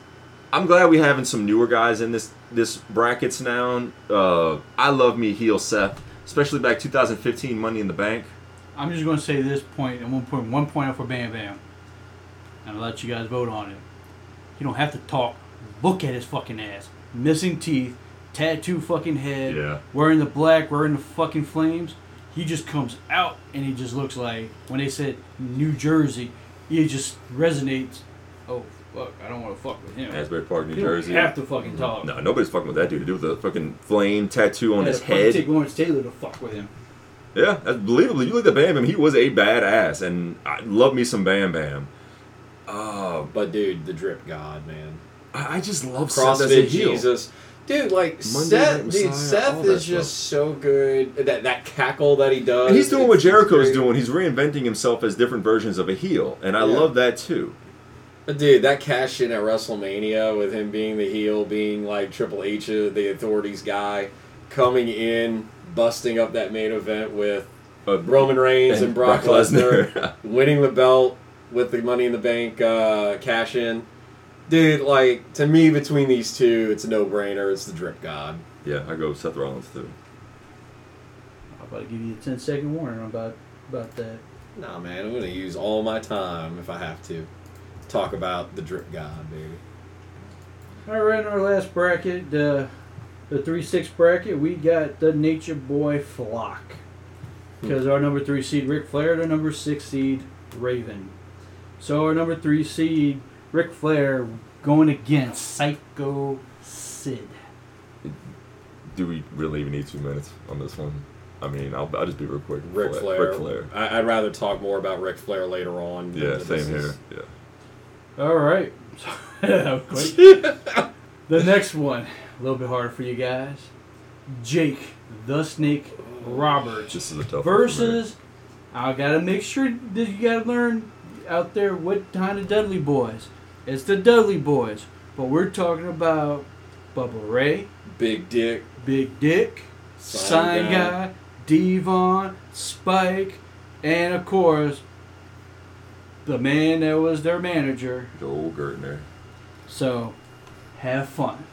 I'm glad we're having some newer guys in this this brackets now. Uh, I love me heel Seth, especially back 2015 Money in the Bank. I'm just going to say this point, and we'll put one point up for Bam Bam. And I'll let you guys vote on it. You don't have to talk. Look at his fucking ass. Missing teeth, tattoo fucking head, Yeah. wearing the black, wearing the fucking flames. He just comes out and he just looks like, when they said New Jersey, he just resonates. Oh, fuck, I don't want to fuck with him. Asbury Park, New You don't Jersey. have to fucking talk. No, nobody's fucking with that dude. To do with the fucking flame tattoo on I his head. Take Lawrence Taylor to fuck with him. Yeah, that's believable. You look at Bam Bam, he was a badass, and I love me some Bam Bam. Uh, but dude, the drip god, man. I I just love Seth as a CrossFit heel. Jesus. Dude, like Monday Night Seth, dude, Seth all that is just so good. That that cackle that he does. And he's doing what Jericho's doing. He's reinventing himself as different versions of a heel, and I Yeah. love that too. But dude, that cash in at WrestleMania with him being the heel, being like Triple H, uh, the authorities guy, coming in, busting up that main event with Uh, Roman Reigns and, Brock, Lesnar, Lesnar. winning the belt with the Money in the Bank uh, cash in. Dude, like to me, between these two, it's a no brainer. It's the drip god. yeah, I go with Seth Rollins too. I'm about to give you a 10 second warning about about that. Nah, man, I'm gonna use all my time if I have to talk about the drip god, baby. All right, in our last bracket, uh, the three six bracket, we got the Nature Boy Flock because our number three seed Ric Flair, the number six seed Raven. So our number three seed Ric Flair going against Psycho Sid. Do we really even need two minutes on this one? I mean, I'll, I'll just be real quick. Ric Flair. Ric Flair. I, I'd rather talk more about Ric Flair later on. Yeah, same is- here. Yeah. All right, That was quick. the next one a little bit harder for you guys. Jake the Snake Roberts This is a tough one versus I gotta make sure that you gotta learn out there what kind of Dudley Boys? It's the Dudley Boys, but we're talking about Bubba Ray, Big Dick. Big Dick, Sign Sign Guy. Guy, D-Von, Spike, and of course, the man that was their manager. Joel Gertner. So, have fun.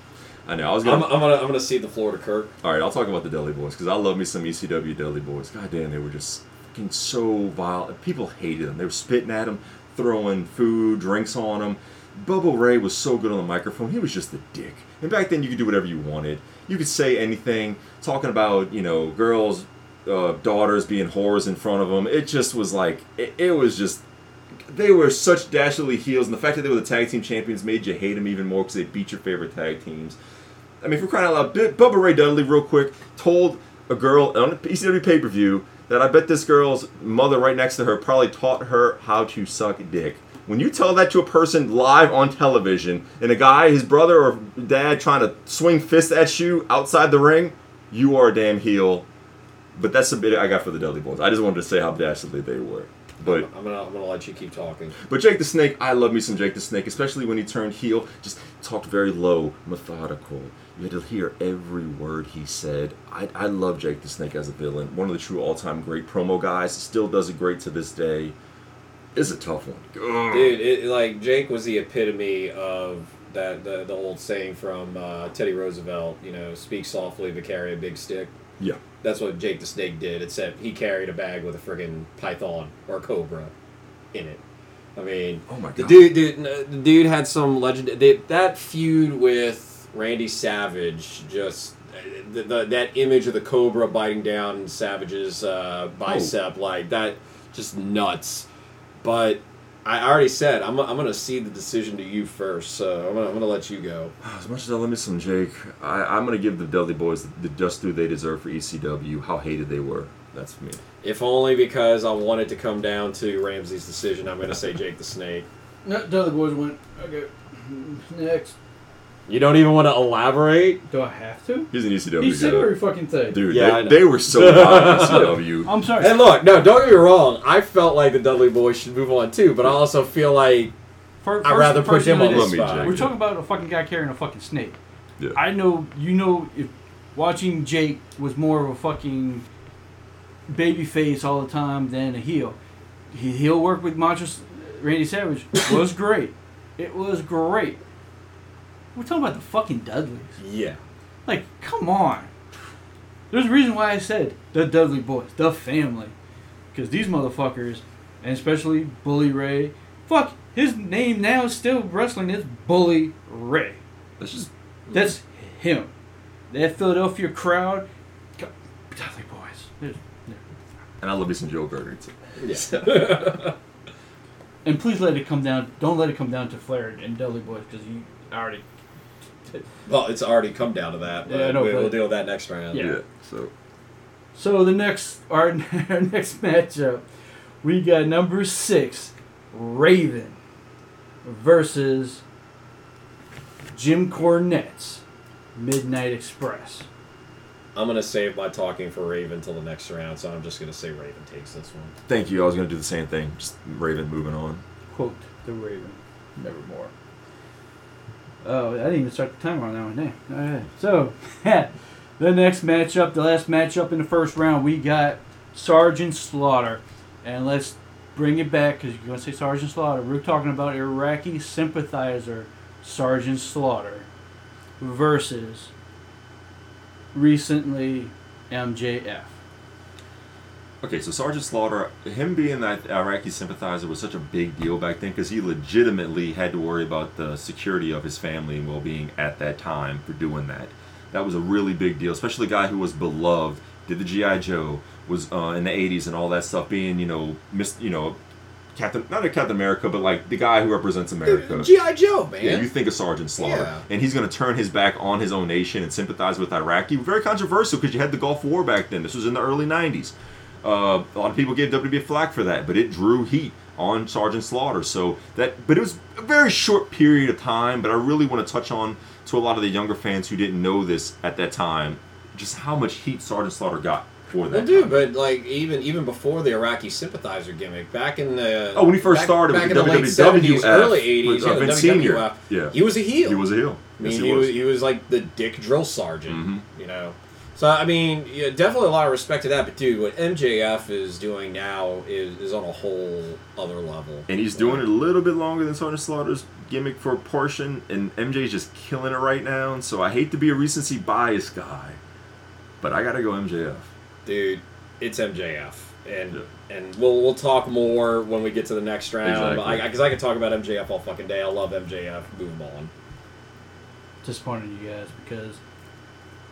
I know. I was I'm, gonna. I'm gonna I'm gonna see the Florida Kirk. all right, I'll talk about the Dudley Boys because I love me some ECW Dudley Boys. God damn, they were just fucking so vile. People hated them. They were spitting at them, throwing food, drinks on them. Bubba Ray was so good on the microphone. He was just a dick. And back then, you could do whatever you wanted. You could say anything, talking about you know girls, uh, daughters being whores in front of them. It just was like it, it was just they were such dastardly heels, and the fact that they were the tag team champions made you hate them even more because they beat your favorite tag teams. I mean, for crying out loud, Bubba Ray Dudley, real quick, told a girl on a ECW pay per view that I bet this girl's mother right next to her probably taught her how to suck dick. When you tell that to a person live on television, and a guy, his brother or dad, trying to swing fists at you outside the ring, you are a damn heel. But that's a bit I got for the Dudley Boys. I just wanted to say how dastardly they were. But I'm gonna I'm gonna let you keep talking. but Jake the Snake, I love me some Jake the Snake, especially when he turned heel. Just talked very low, methodical. You had to hear every word he said. I, I love Jake the Snake as a villain. One of the true all-time great promo guys. Still does it great to this day. It's a tough one. Ugh. Dude, it, like Jake was the epitome of that the, the old saying from uh, Teddy Roosevelt. You know, speak softly but carry a big stick. Yeah. That's what Jake the Snake did. Except he carried a bag with a friggin' python or a cobra in it. I mean, Oh my the god. dude, dude, the dude had some legend. they- That feud with Randy Savage, just the, the, that image of the cobra biting down Savage's uh, bicep, like that, just nuts. But I already said I'm, I'm gonna cede the decision to you first, so I'm gonna, I'm gonna let you go. Ah, as much as I love me some Jake, I, I'm gonna give the Dudley Boys the, the just due they deserve for ECW. How hated they were. That's me. If only because I wanted to come down to Ramsey's decision, I'm gonna say Jake the Snake. No, Dudley Boys went. Okay. Next. You don't even want to elaborate. Do I have to? He's an ECW He said guy. every fucking thing. Dude, Yeah, I they, know. they were so hot in ECW. I'm sorry. And look, no, don't get me wrong. I felt like the Dudley Boys should move on too, but I also feel like For- I'd first- rather put first him thing on it the Let spot. Jake. We're talking about a fucking guy carrying a fucking snake. Yeah. I know, you know, if watching Jake was more of a fucking baby face all the time than a heel. He, he'll work with Macho Randy Savage was great. It was great. We're talking about the fucking Dudleys. yeah. Like, come on. There's a reason why I said the Dudley Boys, the family. Because these motherfuckers, and especially Bully Ray, fuck, his name now is still wrestling is Bully Ray. That's just That's him. That Philadelphia crowd, Dudley Boys. And I love me some Joel Gertner too. Yeah. And please let it come down. Don't let it come down to Flair and Dudley Boys because you already. Well, it's already come down to that. But Yeah, I know, we, but- will deal with that next round. Yeah. So So the next our, our next matchup, we got number six, Raven, versus Jim Cornette's Midnight Express. I'm gonna save my talking for Raven till the next round, so I'm just gonna say Raven takes this one. thank you. I was gonna do the same thing. Just Raven moving on. Quote the Raven, nevermore. Oh, I didn't even start the timer on that one. Damn. All right. So, the next matchup, the last matchup in the first round, we got Sergeant Slaughter. And let's bring it back because you're going to say Sergeant Slaughter. We're talking about Iraqi sympathizer Sergeant Slaughter versus recently MJF. Okay, so Sergeant Slaughter, him being that Iraqi sympathizer was such a big deal back then because he legitimately had to worry about the security of his family and well-being at that time for doing that. That was a really big deal, especially a guy who was beloved, did the GI Joe, was uh, in the '80s and all that stuff, being you know, miss, you know, Captain, not a Captain America, but like the guy who represents America. GI Joe, man. Yeah, you think of Sergeant Slaughter, Yeah. and he's going to turn his back on his own nation and sympathize with Iraqi. Very controversial because you had the Gulf War back then. This was in the early '90s. Uh, a lot of people gave WWF flack for that, but it drew heat on Sergeant Slaughter. So that, but it was a very short period of time. But I really want to touch on to a lot of the younger fans who didn't know this at that time, just how much heat Sergeant Slaughter got for that. Well, dude, but like even even before the Iraqi sympathizer gimmick, back in the Oh, when he first back, started back with in the the late WWF seventies, early eighties, yeah, Vince Senior. Yeah. he was a heel. he was a heel. I mean, yes, he, he was. was. he was like the dick drill sergeant, Mhm. you know. So I mean, yeah, definitely a lot of respect to that. But dude, what MJF is doing now is, is on a whole other level. And he's doing it a little bit longer than Sergeant Slaughter's gimmick for a portion, and MJ's just killing it right now. And so I hate to be a recency bias guy, but I gotta go MJF. dude. It's MJF, and Yeah. and we'll we'll talk more when we get to the next round. Exactly. Because I, I, can talk about MJF all fucking day. I love MJF. Move him on. Disappointed in you guys because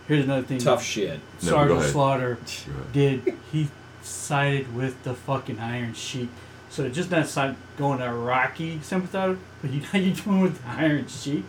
here's another thing. Tough shit. No, Sergeant ahead. Slaughter Go did. He sided with the fucking Iron Sheik. So just not side going to Rocky sympathizer, but you know you're doing with the Iron Sheik.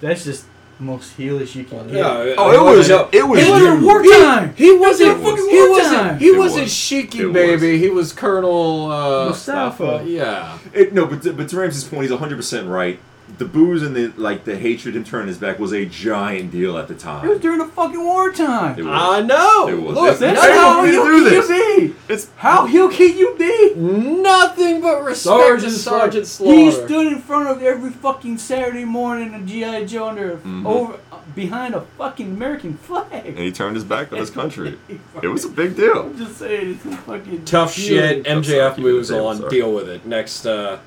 That's just the most heelish you can get. Yeah, Oh, it was- no, it was It was you. in wartime. He wasn't. It was fucking he wasn't. He wasn't was. Sheiky, It baby. He was Colonel uh, Mustafa. Yeah. It, no, but but to Ramsey's point, he's 100 percent right. The booze and the like, the hatred him turning his back was a giant deal at the time. It was during the fucking wartime. It. I know. It was. Look, It's- That's Hey, how we can you be. It's How heel can you be? nothing but respect Sergeant to Sergeant Slaughter. He stood in front of every fucking Saturday morning in GI Joe under Mhm. over uh, behind a fucking American flag. and he turned his back on his country. It was a big deal. I'm just saying, it's a fucking Tough shit. heel. I'm sorry, MJF moves on. Deal with it. Next, uh,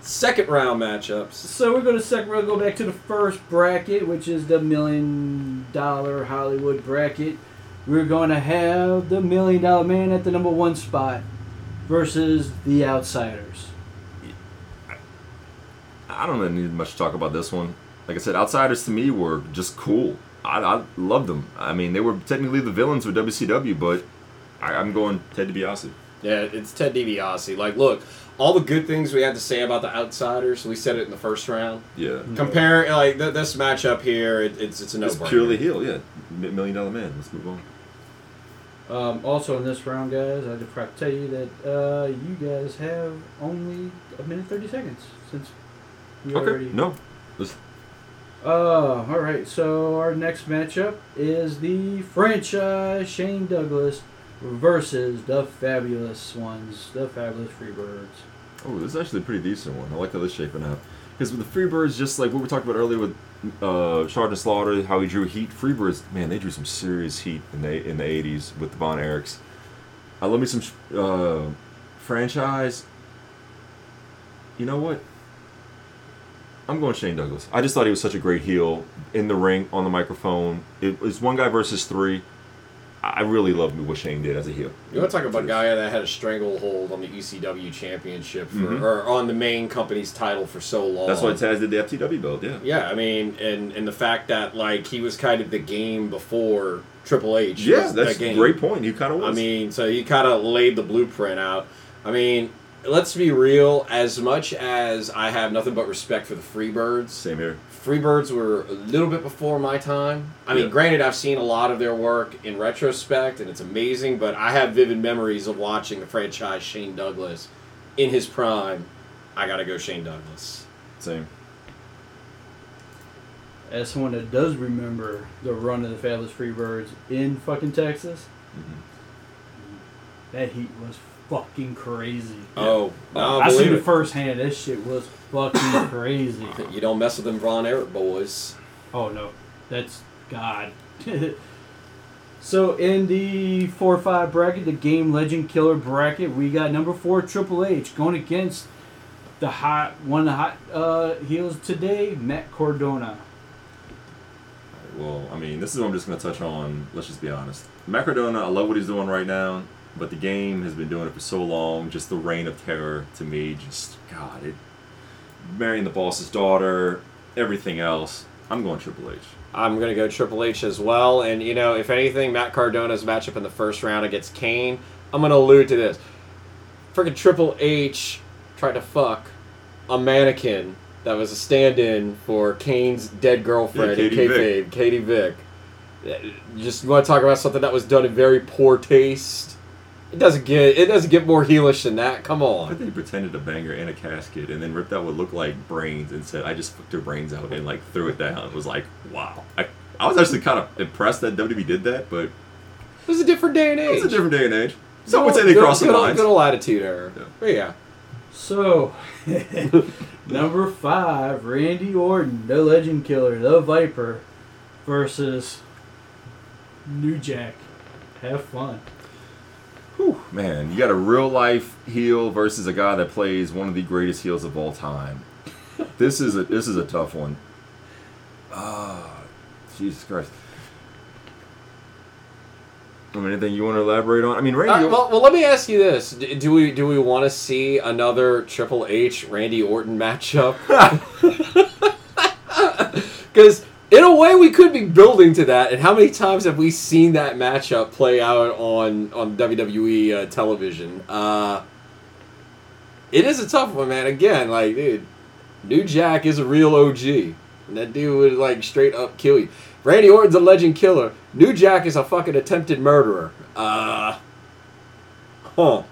second round matchups. So we're going to second. We'll go back to the first bracket, which is the million dollar Hollywood bracket. We're going to have the million dollar man at the number one spot versus the outsiders. I don't really need much to talk about this one. Like I said, outsiders to me were just cool. I, I loved them. I mean, they were technically the villains with WCW, but I, I'm going Ted DiBiase. Yeah, it's Ted DiBiase. Like, look, all the good things we had to say about the outsiders, we said it in the first round. Yeah. Compare like th- this matchup here, it, it's it's a no It's purely heel, yeah. M- Million Dollar Man. Let's move on. Um, also in this round, guys, I just forgot to tell you that uh, you guys have only a minute thirty seconds since we Okay. already. No. Let's, Uh, all right. So our next matchup is the franchise Shane Douglas versus the Fabulous Ones, the Fabulous Freebirds. oh, this is actually a pretty decent one. I like how this is shaping up. Because with the Freebirds, just like what we talked about earlier with uh, Sergeant Slaughter, how he drew heat. Freebirds, man, they drew some serious heat in the in the '80s with the Von Erichs. I love me some uh, franchise. You know what? I'm going Shane Douglas. I just thought he was such a great heel in the ring, on the microphone. It was one guy versus three. I really loved what Shane did as a heel. You want to talk about a guy that had a stranglehold on the ECW championship for, Mhm. or on the main company's title for so long. That's why Taz did the FTW belt. Yeah. Yeah, I mean, and and the fact that like he was kind of the game before Triple H. Yeah, that's the a great point. He kind of was. I mean, so he kind of laid the blueprint out. I mean, let's be real. As much as I have nothing but respect for the Freebirds, same here. Freebirds were a little bit before my time. I mean, Yeah. granted, I've seen a lot of their work in retrospect, and it's amazing. But I have vivid memories of watching the franchise Shane Douglas in his prime. I gotta go Shane Douglas. Same. As someone that does remember the run of the Fabulous Freebirds in fucking Texas, Mhm. that heat was fucking crazy. Oh, no, I believe seen it. it firsthand. That shit was fucking crazy. You don't mess with them Von Erich boys. Oh no, that's God. so in the four five bracket, the game legend killer bracket, we got number four Triple H going against the hot one of the hot uh, heels today, Matt Cardona. Well, I mean, this is what I'm just going to touch on. Let's just be honest. Matt Cardona, I love what he's doing right now, but the game has been doing it for so long. Just the reign of terror to me, just, God, it. Marrying the boss's daughter, everything else. I'm going Triple H. I'm gonna go Triple H as well. And you know, if anything, Matt Cardona's matchup in the first round against Kane, I'm gonna allude to this. Freaking Triple H tried to fuck a mannequin that was a stand-in for Kane's dead girlfriend Yeah, in Katie kayfabe, Katie Vick. Just want to talk about something that was done in very poor taste. It doesn't get it doesn't get more heelish than that. Come on. I on. think he pretended to bang her in a casket and then ripped out what looked like brains and said, I just fucked her brains out and like threw it down. It was like, wow. I, I was actually kind of impressed that WWE did that, but It was a different day and age. It's a different day and age. Some would Good- say they good- crossed the good, lines. Good old attitude era. Yeah. But yeah. So, number five, Randy Orton, the Legend Killer, the Viper, versus New Jack. Have fun. Man, you got a real life heel versus a guy that plays one of the greatest heels of all time. this is a this is a tough one. Ah, Jesus Christ. I mean, anything you want to elaborate on? I mean, Randy. Uh, well, well, let me ask you this: D- Do we do we want to see another Triple H Randy Orton matchup? Because in a way, we could be building to that. And how many times have we seen that matchup play out on on WWE uh, television? Uh, it is a tough one, man. Again, like, dude, New Jack is a real OG. And that dude would like straight up kill you. Randy Orton's a legend killer. New Jack is a fucking attempted murderer. Uh, huh.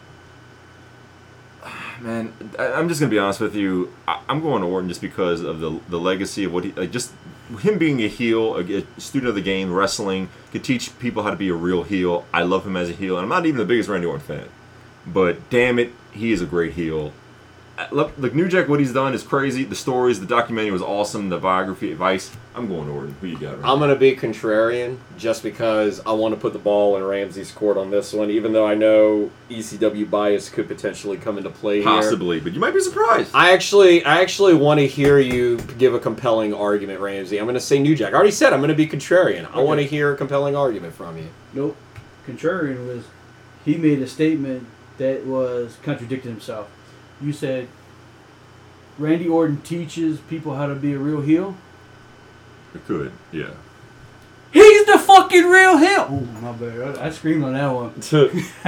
Man, I- I'm just gonna be honest with you. I'm going to Orton just because of the the legacy of what he like. Just him being a heel, a, student of the game, wrestling, could teach people how to be a real heel. I love him as a heel, and I'm not even the biggest Randy Orton fan, but damn it, he is a great heel. Look, look, New Jack, what he's done is crazy. The stories, the documentary was awesome. The biography, advice. I'm going to Orton. Who you got? Randy? I'm gonna be contrarian just because I want to put the ball in Ramsey's court on this one, even though I know ECW bias could potentially come into play here. Possibly, but you might be surprised. I actually, I actually want to hear you give a compelling argument, Ramsey. I'm going to say New Jack. I already said I'm going to be contrarian. I want to hear a compelling argument from you. Nope. Contrarian was he made a statement that was contradicting himself. You said Randy Orton teaches people how to be a real heel. It could, yeah. He's the fucking real heel. Oh my bad. I, I screamed on that one.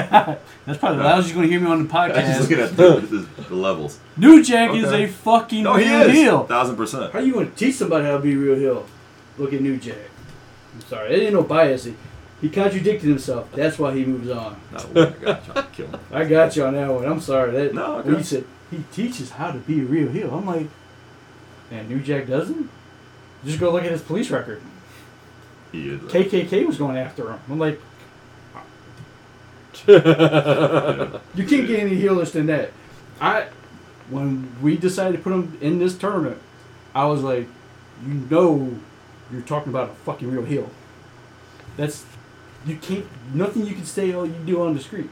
That's probably the loudest you're gonna hear me on the I'm just looking podcast. at the, the, the levels. New Jack is a fucking No, he real is. heel. Thousand percent. How you gonna teach somebody how to be a real heel? Look at New Jack. I'm sorry, it ain't no bias. He, contradicted himself. That's why he moves on. No, my God, kill me. I got you on that one. I'm sorry. That No, when you said he teaches how to be a real heel, I'm like, and New Jack doesn't. Just go look at his police record. He is. KKK was going after him. I'm like, you can't get any heelish than that. I, when we decided to put him in this tournament, I was like, you know, you're talking about a fucking real heel. That's you can't nothing you can say all you do on the street.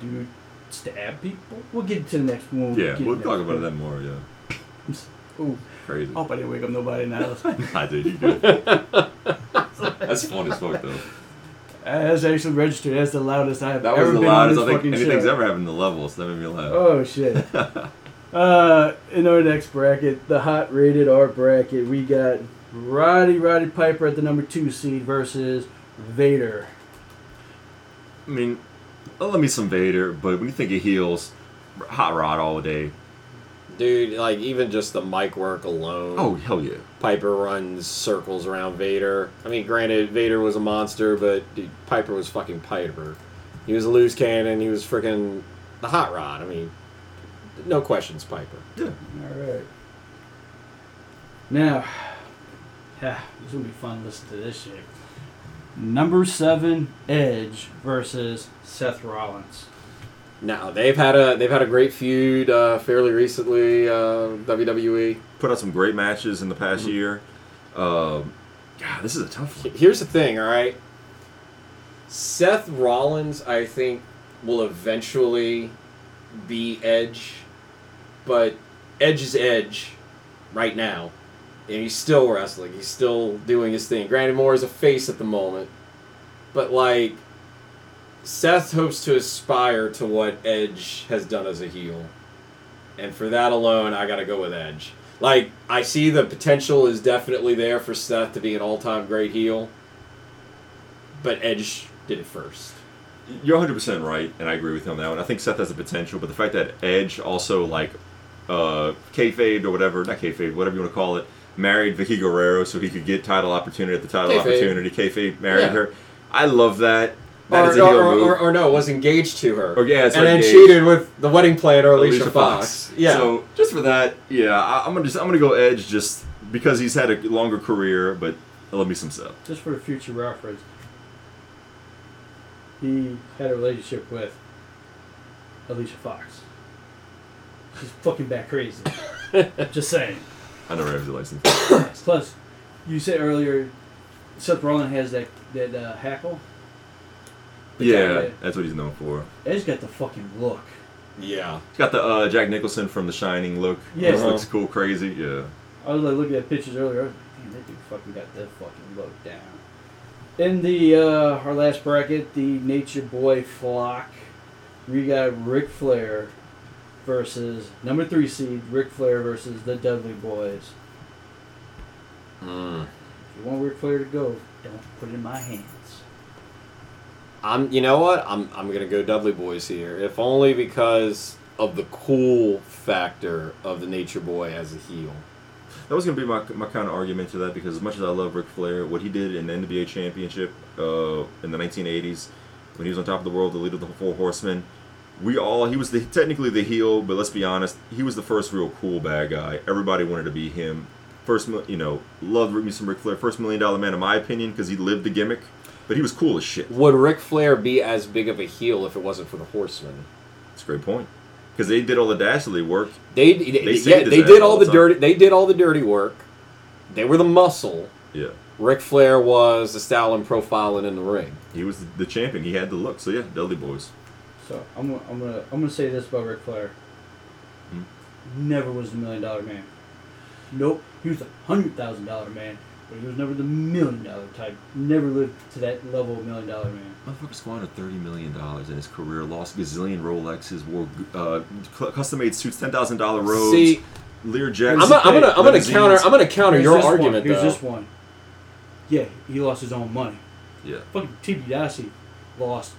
Do you stab people? We'll get to the next one. Yeah, we'll talk about that more. Yeah, Oh, crazy. hope I didn't wake up nobody in the house. I did. You did. That's funny as fuck though. That's actually registered. That's the loudest I've That ever was the loudest I think anything's show. ever happened to the levels. That made me laugh. Oh shit. uh, in our next bracket, the hot rated R bracket, we got Rowdy Roddy Piper at the number two seed versus Vader. I mean, uh, I love me some Vader, but when you think of heels, hot rod all day. Dude, like even just the mic work alone. Oh hell yeah. Piper runs circles around Vader. I mean, granted, Vader was a monster, but dude, Piper was fucking Piper. He was a loose cannon. He was freaking the hot rod. I mean, no questions, Piper. Yeah. All right. Now, yeah, this will be fun to listen to this shit. Number seven, Edge versus Seth Rollins. Now they've had a they've had a great feud uh, fairly recently. Uh, WWE. Put out some great matches in the past year. Um, God, this is a tough one. Here's the thing, all right. Seth Rollins, I think, will eventually be Edge, but Edge is Edge right now, and he's still wrestling. He's still doing his thing. Granted, more is a face at the moment, but like Seth hopes to aspire to what Edge has done as a heel, and for that alone, I got to go with Edge. Like I see the potential is definitely there for Seth to be an all-time great heel, but Edge did it first. You're 100 percent right, and I agree with you on that one. I think Seth has the potential, but the fact that Edge also like uh, kayfabe or whatever, not kayfabe, whatever you want to call it, married Vickie Guerrero so he could get title opportunity at the title Kayfabe. opportunity. Kayfabe married Yeah. her. I love that. That or, is a heel or, move. or, or no, was engaged to her. Or, yeah, that's and right, then engaged. cheated with the wedding planner, Alicia, Fox. Yeah. So just for that, yeah, I, I'm gonna just I'm gonna go Edge just because he's had a longer career, but I love me some stuff. Just for the future reference. he had a relationship with Alicia Fox. She's fucking bat crazy. Just saying. I never have the license. Plus, you said earlier, Seth Rollins has that that uh, hackle. The yeah, that- that's what he's known for. He's got the fucking look. Yeah. He's got the uh, Jack Nicholson from The Shining look. Yeah. Just Uh-huh. looks cool, crazy. Yeah. I was like looking at pictures earlier. I was like, Damn, that dude fucking got that fucking look down. In the uh, our last bracket, the Nature Boy flock, we got Ric Flair versus number three seed Ric Flair versus the Dudley Boys. Mm. If you want Ric Flair to go, don't put it in my hands. I'm. You know what? I'm. I'm gonna go Dudley Boys here, if only because of the cool factor of the Nature Boy as a heel. That was gonna be my, my kind of argument to that because as much as I love Ric Flair, what he did in the NWA Championship uh, in the 1980s when he was on top of the world, the leader of the Four Horsemen, we all he was the, technically the heel, but let's be honest, he was the first real cool bad guy. Everybody wanted to be him. First, you know, loved me some Ric Flair, first million dollar man in my opinion because he lived the gimmick, but he was cool as shit. Would Ric Flair be as big of a heel if it wasn't for the Horsemen? That's a great point because they did all the Dastardly work. They, they, They yeah, they did all the the dirty. They did all the dirty work. They were the muscle. Yeah, Ric Flair was the style and profiling in the ring. he was the, the champion. He had the look. So yeah, Dudley Boys. So I'm gonna, I'm gonna I'm gonna say this about Ric Flair. Hmm. Never was the million dollar man. Nope, he was a hundred thousand dollar man, but he was never the million dollar type. Never lived to that level of million dollar man. Motherfucker squandered thirty million dollars in his career, lost a gazillion Rolexes, wore uh, custom made suits, ten thousand dollar robes, See, Lear I'm I'm gonna, I'm gonna counter. I'm gonna counter Here's your argument one. Here's though. this one. Yeah, he lost his own money. Yeah, Fucking Ted DiBiase lost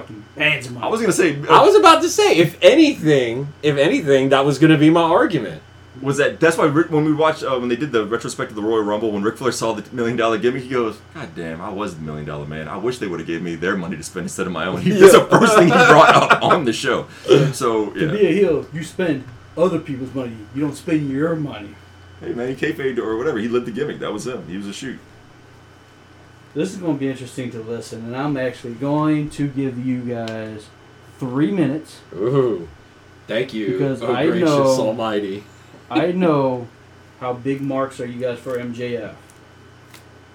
fucking bands of money. I was gonna say. I was about to say, if anything, if anything, that was gonna be my argument. was that that's why Rick, when we watched uh, when they did the retrospect of the Royal Rumble when Ric Flair saw the million dollar gimmick he goes God damn I was the million dollar man I wish they would have gave me their money to spend instead of my own he, that's the first thing he brought up on the show so to be a heel, you spend other people's money. You don't spend your money. hey man he kayfabed or whatever he lived the gimmick that was him he was a shoot This is going to be interesting to listen, and I'm actually going to give you guys three minutes. Ooh, thank you, Because oh, I gracious know- Almighty. I know how big marks are you guys for MJF,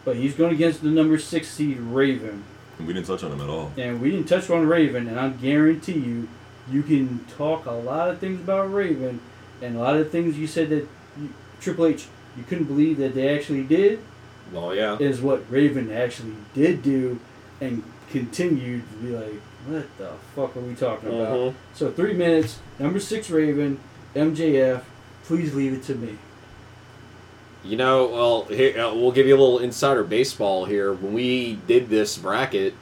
but he's going against the number six seed Raven, and we didn't touch on him at all and we didn't touch on Raven, and I guarantee you, you can talk a lot of things about Raven, and a lot of things you said that you, Triple H you couldn't believe that they actually did. Well, yeah. is what Raven actually did do and continued to be like, what the fuck are we talking about? Mhm. So three minutes, number six Raven, MJF, please leave it to me. You know, well, here uh, we'll give you a little insider baseball here. When we did this bracket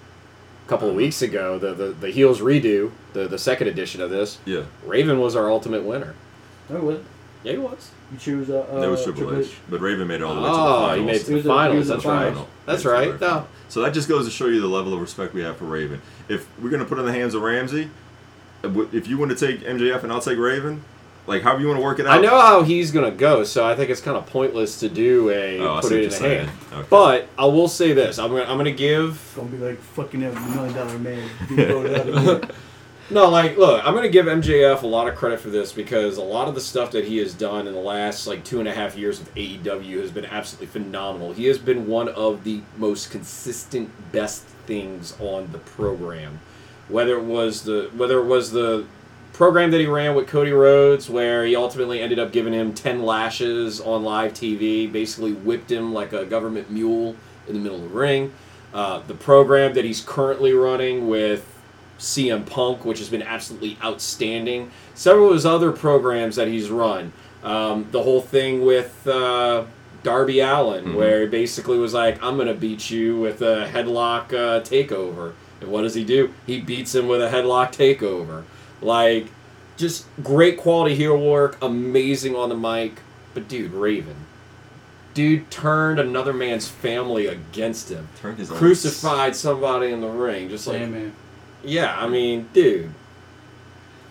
a couple of weeks ago, the the, the heels redo, the the second edition of this, yeah Raven was our ultimate winner. No, what? Yeah, he was. You choose uh, uh that was Triple H but Raven made it all the way to the Oh, finals he made it to the was the- he finals. That's right. finals. That's right. right. No. So that just goes to show you the level of respect we have for Raven. If we're gonna put in the hands of Ramsey, uh, if you want to take MJF and I'll take Raven, like however you want to work it out. I know how he's gonna go, so I think it's kind of pointless to do a Oh, put it in you're a saying. hand. Okay. But I will say this: I'm gonna I'm gonna give It's gonna be like fucking that million dollar man of. No, like, look, I'm gonna give MJF a lot of credit for this because a lot of the stuff that he has done in the last like two and a half years with AEW has been absolutely phenomenal. He has been one of the most consistent, best things on the program. Whether it was the whether it was the program that he ran with Cody Rhodes, where he ultimately ended up giving him ten lashes on live TV, basically whipped him like a government mule in the middle of the ring. Uh, the program that he's currently running with CM Punk, which has been absolutely outstanding. Several of his other programs that he's run. Um, the whole thing with uh, Darby Allin, Mhm. where he basically was like, I'm going to beat you with a headlock uh, takeover. And what does he do? He beats him with a headlock takeover. Like, just great quality heel work, amazing on the mic. But dude, Raven. Dude turned another man's family against him. Turned his own- Crucified somebody in the ring. Just like, Damn man. Yeah, I mean, dude.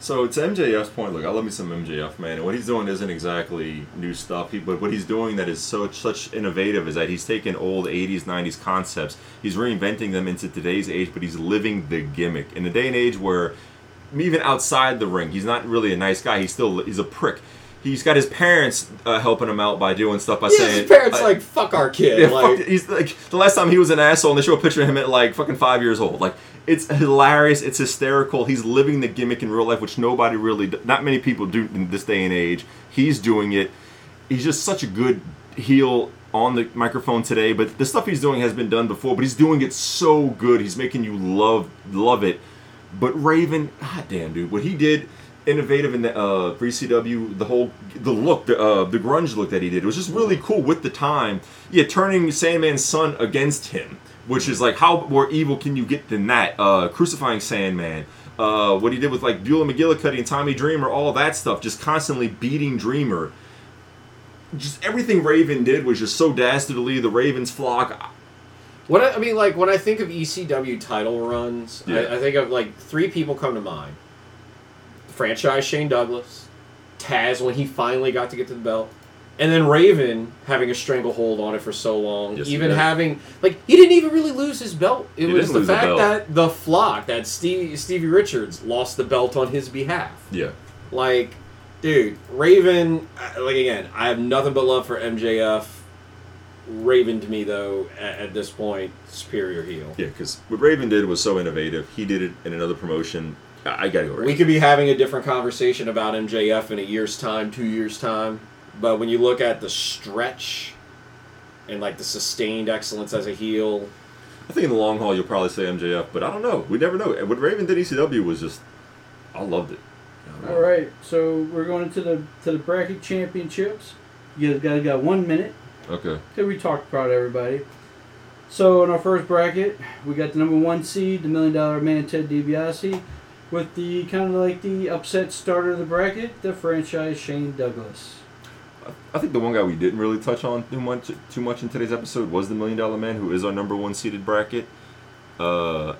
So to MJF's point, look, I love me some MJF, man. And what he's doing isn't exactly new stuff. He, but what he's doing that is so such innovative is that he's taking old '80s, '90s concepts, he's reinventing them into today's age, but he's living the gimmick in a day and age where even outside the ring, he's not really a nice guy. He's still he's a prick. He's got his parents uh, helping him out by doing stuff by Yeah, saying his parents uh, like fuck our kid. yeah, like, fuck, he's like the last time he was an asshole, and they show a picture of him at like fucking five years old. Like it's hilarious, it's hysterical. He's living the gimmick in real life, which nobody really, not many people do in this day and age. He's doing it. He's just such a good heel on the microphone today. But the stuff he's doing has been done before, but he's doing it so good. He's making you love love it. But Raven, god damn, dude, what he did. Innovative in the uh, for ECW, the whole the look, the uh, the grunge look that he did it was just really cool with the time. Yeah, turning Sandman's son against him, which is like how more evil can you get than that? Uh, crucifying Sandman, uh, what he did with like Beulah McGillicuddy and Tommy Dreamer, all that stuff, just constantly beating Dreamer. Just everything Raven did was just so dastardly. The Ravens flock. What I I mean, like when I think of ECW title runs, Yeah. I, I think of like three people come to mind: franchise Shane Douglas, Taz when he finally got to get to the belt, and then Raven having a stranglehold on it for so long. Yes, even having like he didn't even really lose his belt. It He was the lose the fact that the flock that Steve, Stevie Richards lost the belt on his behalf. Yeah, Like, dude, Raven. uh, Like again, I have nothing but love for MJF. Raven to me though, at, at this point, superior heel. yeah, because what Raven did was so innovative. He did it in another promotion. I, I gotta go. Raven. We could be having a different conversation about MJF in a year's time, two years time, but when you look at the stretch and like the sustained excellence as a heel, I think in the long haul you'll probably say MJF, but I don't know. We never know. What Raven did ECW was just, I loved it. All right, so we're going into the to the bracket championships. You guys got, got one minute. Okay. Okay, we talked about everybody. So in our first bracket, we got the number one seed, the Million Dollar Man Ted DiBiase, with the kind of like the upset starter of the bracket, the franchise Shane Douglas. I think the one guy we didn't really touch on too much too much in today's episode was the Million Dollar Man, who is our number one seeded bracket. Uh,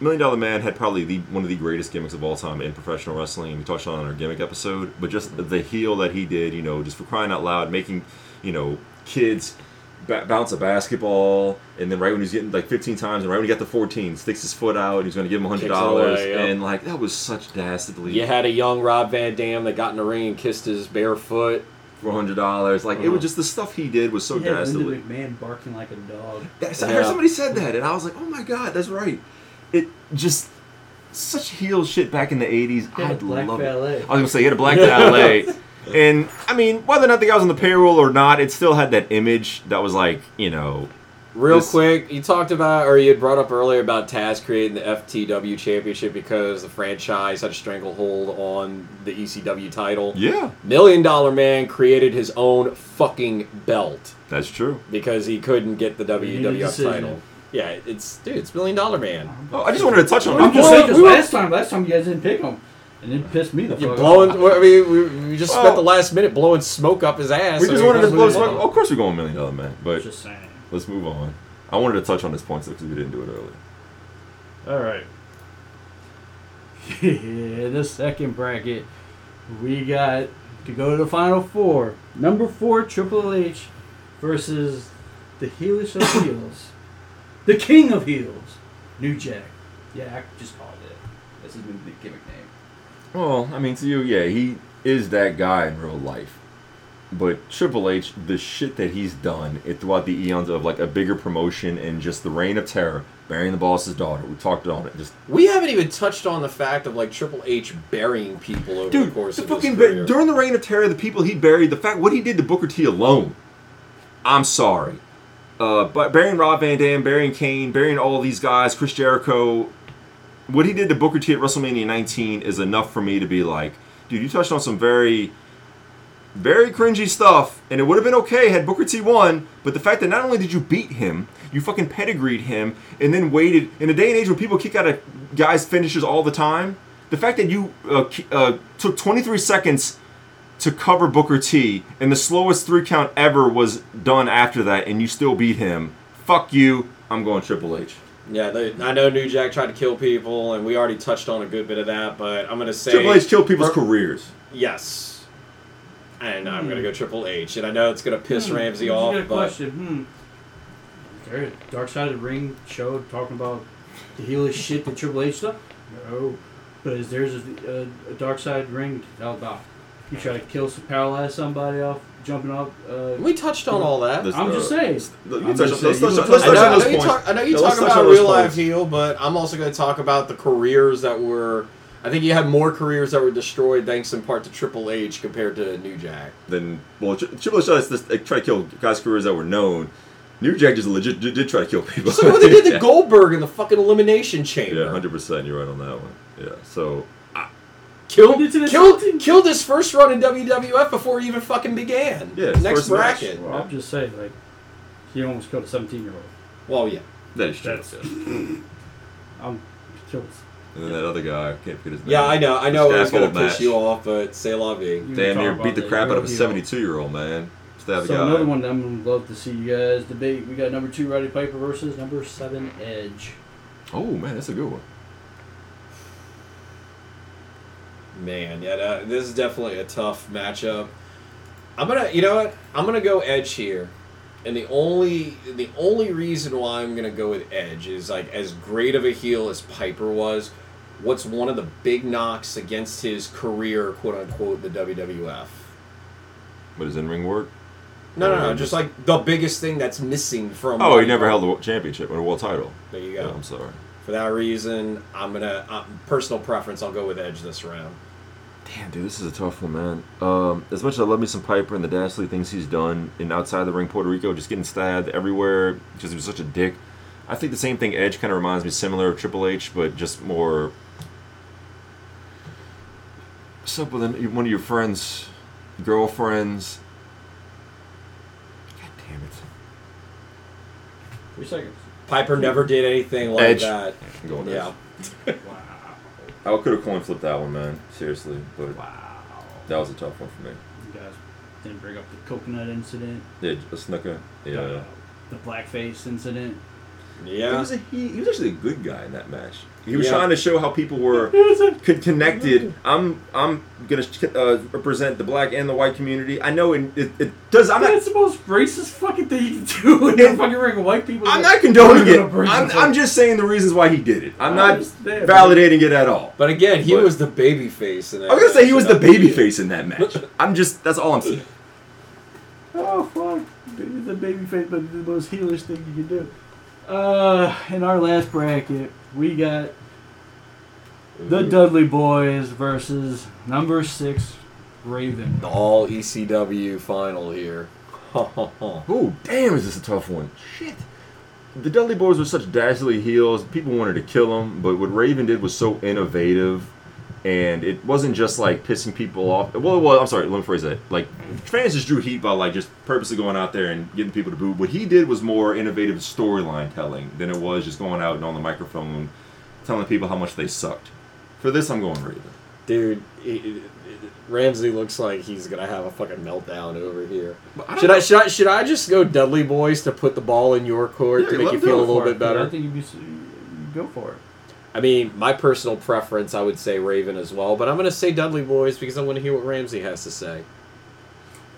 Million Dollar Man had probably the one of the greatest gimmicks of all time in professional wrestling. We touched on it in our gimmick episode, but just the heel that he did, you know, just for crying out loud, making you know kids bounce a basketball, and then right when he's getting like 15 times, and right when he got to 14, sticks his foot out, and he's going to give him 100 dollars, yep. and like that was such dastardly. you had a young Rob Van Dam that got in the ring and kissed his bare foot. For hundred dollars. Like it Uh-huh. was just the stuff he did was so he had dastardly. Linda McMahon barking like a dog. That's, I Yeah. heard somebody said that, and I was like, "Oh my god, that's right." It just such heel shit back in the '80s. He had a I'd black love valet. it. I was gonna say he had a black valet, and I mean, whether or not the guy was on the payroll or not, it still had that image that was like, you know, Real This- quick, you talked about, or you had brought up earlier about Taz creating the FTW championship because the franchise had a stranglehold on the ECW title. yeah, Million Dollar Man created his own fucking belt that's true. because he couldn't get the WWF title. Yeah, it's dude, it's Million Dollar Man. Oh, I just wanted to touch on I'm just Well, saying 'cause last time, last time you guys didn't pick him, and it pissed me the You fuck blowing? off. I mean, we, we just Well- spent the last minute blowing smoke up his ass. We just he wanted to blow smoke. Of course, we're going million dollar man, but Just saying. Let's move on. I wanted to touch on this point because we didn't do it earlier. All right. Yeah, the second bracket, we got to go to the final four. Number four, Triple H versus the heelish of heels, the king of heels, New Jack. Yeah, I just called it. This is the gimmick name. Well, I mean, to you, yeah, he is that guy in real life. But Triple H, the shit that he's done it throughout the eons of like a bigger promotion and just the reign of terror, burying the boss's daughter. We talked on it. Just We haven't even touched on the fact of like Triple H burying people over the dude, course the of fucking ba- during the reign of terror, the people he buried, the fact what he did to Booker T alone. I'm sorry, uh, but burying Rob Van Dam, burying Kane, burying all these guys, Chris Jericho, what he did to Booker T at WrestleMania 19 is enough for me to be like, dude, you touched on some very, very cringy stuff, and it would have been okay had Booker T won. But the fact that not only did you beat him, you fucking pedigreed him, and then waited in a day and age where people kick out of guys' finishes all the time. The fact that you uh, uh, took 23 seconds to cover Booker T, and the slowest three count ever was done after that, and you still beat him. Fuck you. I'm going Triple H. Yeah, they, I know New Jack tried to kill people, and we already touched on a good bit of that. But I'm gonna say Triple H killed people's careers. yes, and I'm Hmm. gonna go Triple H, and I know it's gonna piss Hmm, Ramsey you off, got a but question. Hmm. There, Dark Side of the Ring show talking about the heelish shit that Triple H stuff. No, but is there's a, a, a Dark Side ring all about? You try to kill, some, paralyze somebody off jumping off. Uh, we touched on all that. This- I'm just uh, saying. I'm just saying, touch- you let's don't I know, on I those know, you talk, I know you Yeah, let's talk touch about real life heel, but I'm also going to talk about the careers that were. I think you had more careers that were destroyed thanks in part to Triple H compared to New Jack. Then, well, Tri- Triple H tried to, like, try to kill guys' careers that were known. New Jack just legit did, did try to kill people. Look at what they did to yeah. Goldberg in the fucking elimination chamber. Yeah, hundred percent. You're right on that one. Yeah. So Killed, Did to killed, something. killed his first run in WWF before he even fucking began. Yeah, Next first match. bracket. well, I'm just saying, like, he almost killed a 17 year old. Well, yeah. that is true. That's- yeah. I'm killed. And then that other guy, I can't forget his name. Yeah, I know. I know it was going to Scaffold piss you off, but say la vie. You Damn near beat the crap out of a 72 year old man. Stab the So guy. another one that I'm gonna love to see you guys debate. We got number two Roddy Piper versus number seven Edge. Oh man, that's a good one. Man, yeah, that, this is definitely a tough matchup. I'm gonna, you know what? I'm gonna go Edge here, and the only the only reason why I'm gonna go with Edge is like as great of a heel as Piper was. What's one of the big knocks against his career, quote unquote, the WWF? What is in ring work? No, no, Uh, no. Just like the biggest thing that's missing from. Oh, he never held the championship or a world title. There you Yeah, go. I'm sorry. For that reason, I'm gonna uh, personal preference. I'll go with Edge this round. Damn, dude, this is a tough one, man. Um, as much as I love me some Piper and the dastardly things he's done in outside the ring Puerto Rico, just getting stabbed everywhere because he was such a dick. I think the same thing Edge kind of reminds me similar of Triple H, but just more. Up with one of your friends, girlfriends? God damn it! Three seconds. Piper never did anything like Edge. that. Yeah. Edge. I could have coin flipped that one, man. Seriously, but Wow. that was a tough one for me. You guys didn't bring up the coconut incident, Yeah, a Snuka. Yeah. the blackface incident. He Yeah. was, a, he, he was actually a good guy in that match. He was Yeah. trying to show how people were con- connected. I'm I'm gonna uh, represent the black and the white community. I know it, it, it does. I'm not. The most racist fucking thing you can do in the fucking ring. White people. I'm not condoning it. I'm, I'm just saying the reasons why he did it. I'm not validating it at all. But again, he But- was the baby face in that. I was gonna say he was the I- baby face in that match. I'm just. That's all I'm saying. Oh fuck! Baby, the baby face, but the most heelish thing you can do. Uh, in our last bracket, we got the mhm. Dudley Boys versus number six Raven. The all ECW final here. Oh, damn, is this a tough one? Shit. The Dudley Boys were such dastardly heels. People wanted to kill them, but what Raven did was so innovative, and it wasn't just like pissing people off. Well, well, I'm sorry, let me phrase that. Like fans just drew heat by like just purposely going out there and getting people to boo. What he did was more innovative storyline telling than it was just going out and on the microphone telling people how much they sucked. For this, I'm going Raven. Dude, he- he- Ramsey looks like he's gonna have a fucking meltdown over here. I Should know. I should I should I just go Dudley Boys to put the ball in your court Yeah, to make you feel a little For it, bit but I think you'd be, go for it. I mean, my personal preference, I would say Raven as well, but I'm gonna say Dudley Boys because I want to hear what Ramsey has to say.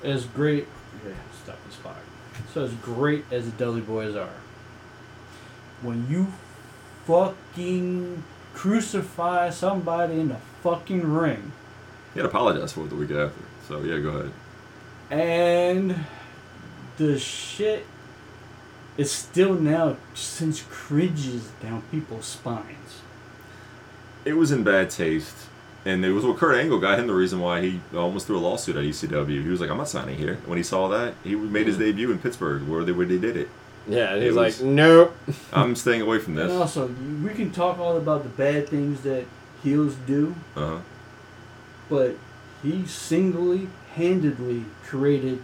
As great, yeah, stop this fire. So as great as the Dudley Boys are, when you fucking crucify somebody in the fucking ring, He had apologized for it the week after. So yeah, go ahead. and the shit is still now since cringes down people's spines. It was in bad taste. And it was what Kurt Angle got him the reason why he almost threw a lawsuit at ECW. He was like, "I'm not signing here." When he saw that, he made his debut in Pittsburgh, where they where they did it. Yeah, and It he's was- like, nope. I'm staying away from And this. also, we can talk all about the bad things that heels do, Uh huh. but he singly handedly created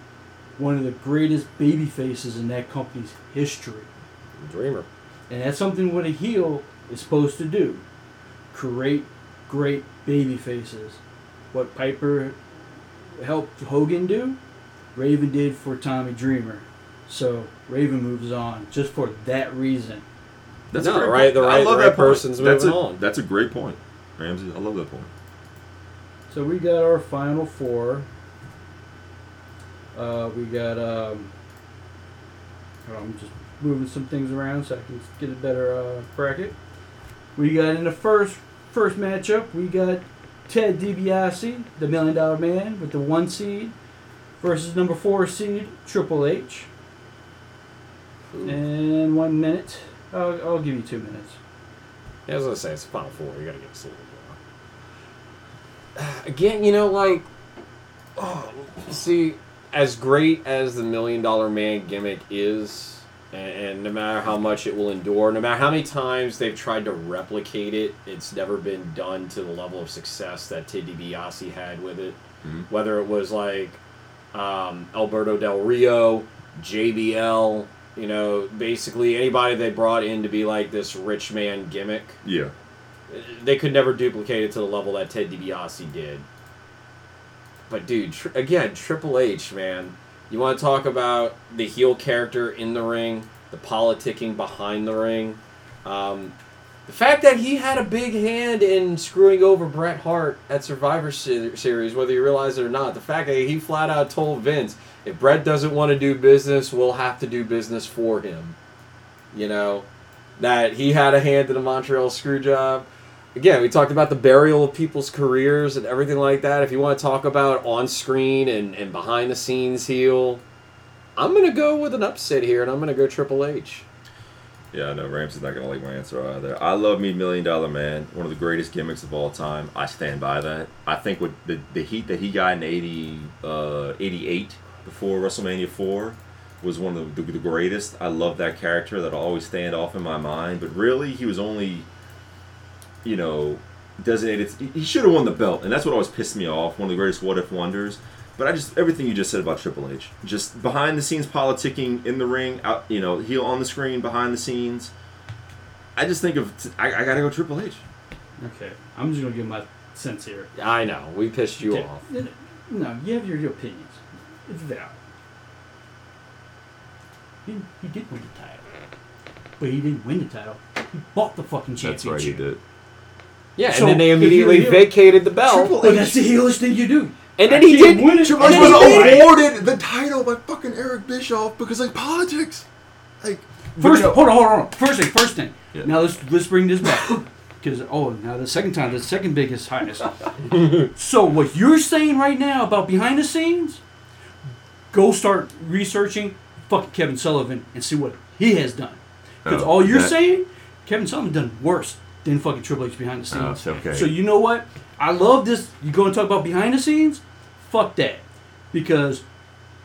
one of the greatest baby faces in that company's history. Dreamer. And that's something what a heel is supposed to do. Create great baby faces. What Piper helped Hogan do, Raven did for Tommy Dreamer. So Raven moves on just for that reason. That's No, a great right- point. the I right- love the that right point. person's that's moving a, on. That's a great point, Ramsey. I love that point. So we got our final four. Uh, we got. Um, I'm just moving some things around so I can get a better uh, bracket. We got in the first first matchup. We got Ted DiBiase, the Million Dollar Man, with the one seed, versus number four seed Triple H. And one minute. I'll, I'll give you two minutes. Yeah, as I say it's final four. You gotta get us a little more. Again, you know, like, oh, see, as great as the Million Dollar Man gimmick is, and, and no matter how much it will endure, no matter how many times they've tried to replicate it, it's never been done to the level of success that Ted DiBiase had with it. Mhm. Whether it was like um, Alberto Del Rio, JBL, you know, basically anybody they brought in to be like this rich man gimmick Yeah. they could never duplicate it to the level that Ted DiBiase did. But dude, tr- again, Triple H, man, you want to talk about the heel character in the ring, the politicking behind the ring, um, the fact that he had a big hand in screwing over Bret Hart at Survivor Series, whether you realize it or not, the fact that he flat out told Vince, if Bret doesn't want to do business, we'll have to do business for him. You know, that he had a hand in the Montreal screw job. Again, we talked about the burial of people's careers and everything like that. If you want to talk about on screen and, and behind the scenes heel, I'm going to go with an upset here and I'm going to go Triple H. Yeah, I know Ramsey's not gonna like my answer either. I love me Million Dollar Man, one of the greatest gimmicks of all time. I stand by that. I think with the, the heat that he got in 80, uh, 88 before WrestleMania 4 was one of the, the, the greatest. I love that character. That'll always stand off in my mind. But really, he was only, you know, designated. He should have won the belt, and that's what always pissed me off. One of the greatest what if wonders. But I just everything you just said about Triple H, just behind the scenes politicking in the ring, out you know, heel on the screen, behind the scenes. I just think of I, I gotta go Triple H. Okay, I'm just gonna give my sense here. I know, we pissed you Okay, off. No, you have your, your opinions. It's valid. He, he did win the title, but he didn't win the title. He bought the fucking championship. That's right, he did. Yeah, So, and then they immediately heel- vacated the belt. But that's the heelish thing you do. And then I he can't did. win it. Triple H was awarded the title by fucking Eric Bischoff because like politics. Like First, but, hold on, hold on, hold on. First thing, first thing. Yeah. Now let's let's bring this back because oh, now the second time, the second biggest, highest. so what you're saying right now about behind the scenes? Go start researching fucking Kevin Sullivan and see what he has done. Because Oh, all you're that- saying, Kevin Sullivan done worse than fucking Triple H behind the Oh, scenes. okay. So you know what? I love this. You going to talk about behind the scenes? Fuck that, because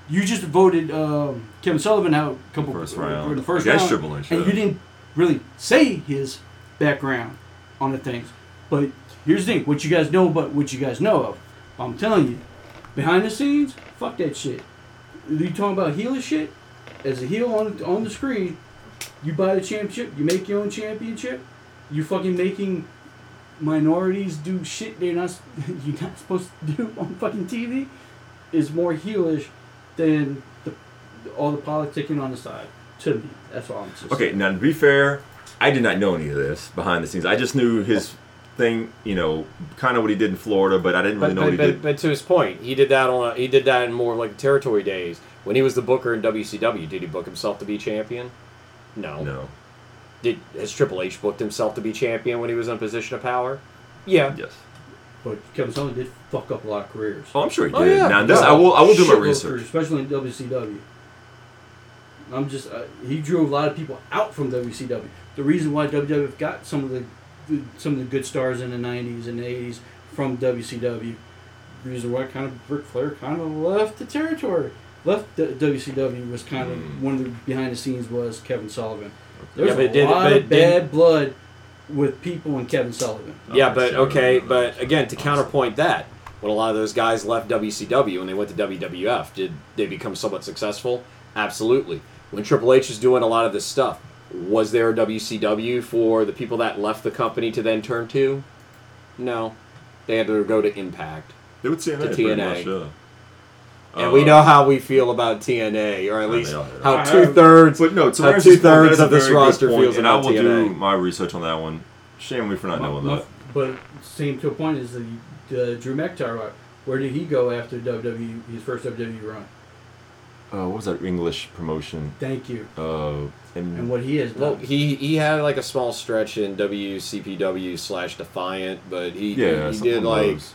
you just voted um, Kevin Sullivan out a couple First round. in the first round, Triple H, and yeah. you didn't really say his background on the things. But here's the thing: what you guys know about what you guys know of. I'm telling you, behind the scenes, fuck that shit. You talking about heelish shit? As a heel on on the screen, you buy the championship, you make your own championship, you fucking making minorities do shit they're not you're not supposed to do on fucking TV is more heelish than the, all the politicking on the side. To me, that's all I'm just Okay, now to be fair, I did not know any of this behind the scenes. I just knew his thing, you know, kind of what he did in Florida, but I didn't really But, know but, what he but, did. but to his point, he did that on a, he did that in more like territory days when he was the booker in WCW. Did he book himself to be champion? No. No. Did has Triple H booked himself to be champion when he was in a position of power? Yeah. Yes. But Kevin Sullivan did fuck up a lot of careers. Oh, I'm sure he Oh, did. yeah. Now this, No. I will, I will do my Shitload of research. careers, especially in WCW. I'm just uh, he drew a lot of people out from WCW. The reason why WWF got some of the, the some of the good stars in the '90s and '80s from WCW. The reason why kind of Ric Flair kind of left the territory, left the WCW was kind of Mm. one of the behind the scenes was Kevin Sullivan. There's Yeah, but a it did- lot but of it did- bad blood with people and Kevin Sullivan. Yeah, but sure. okay, but again, to counterpoint that, when a lot of those guys left WCW and they went to WWF, did they become somewhat successful? Absolutely. When Triple H is doing a lot of this stuff, was there a WCW for the people that left the company to then turn to? No. They had to go to Impact. They would say To that pretty TNA. much, yeah. And we Uh, know how we feel about TNA, or at least how two thirds, but no, How point, two-thirds that is a of this very good roster point, feels and I about will do my research on that one. Shame me for not knowing My- that. But same to a point is the, the Drew McIntyre. Where did he go after WWE? His first WWE run. Uh, what was that English promotion? Thank you. Uh, and, And what he has Well, he he had like a small stretch in WCPW slash Defiant, but he yeah, he, something did like those.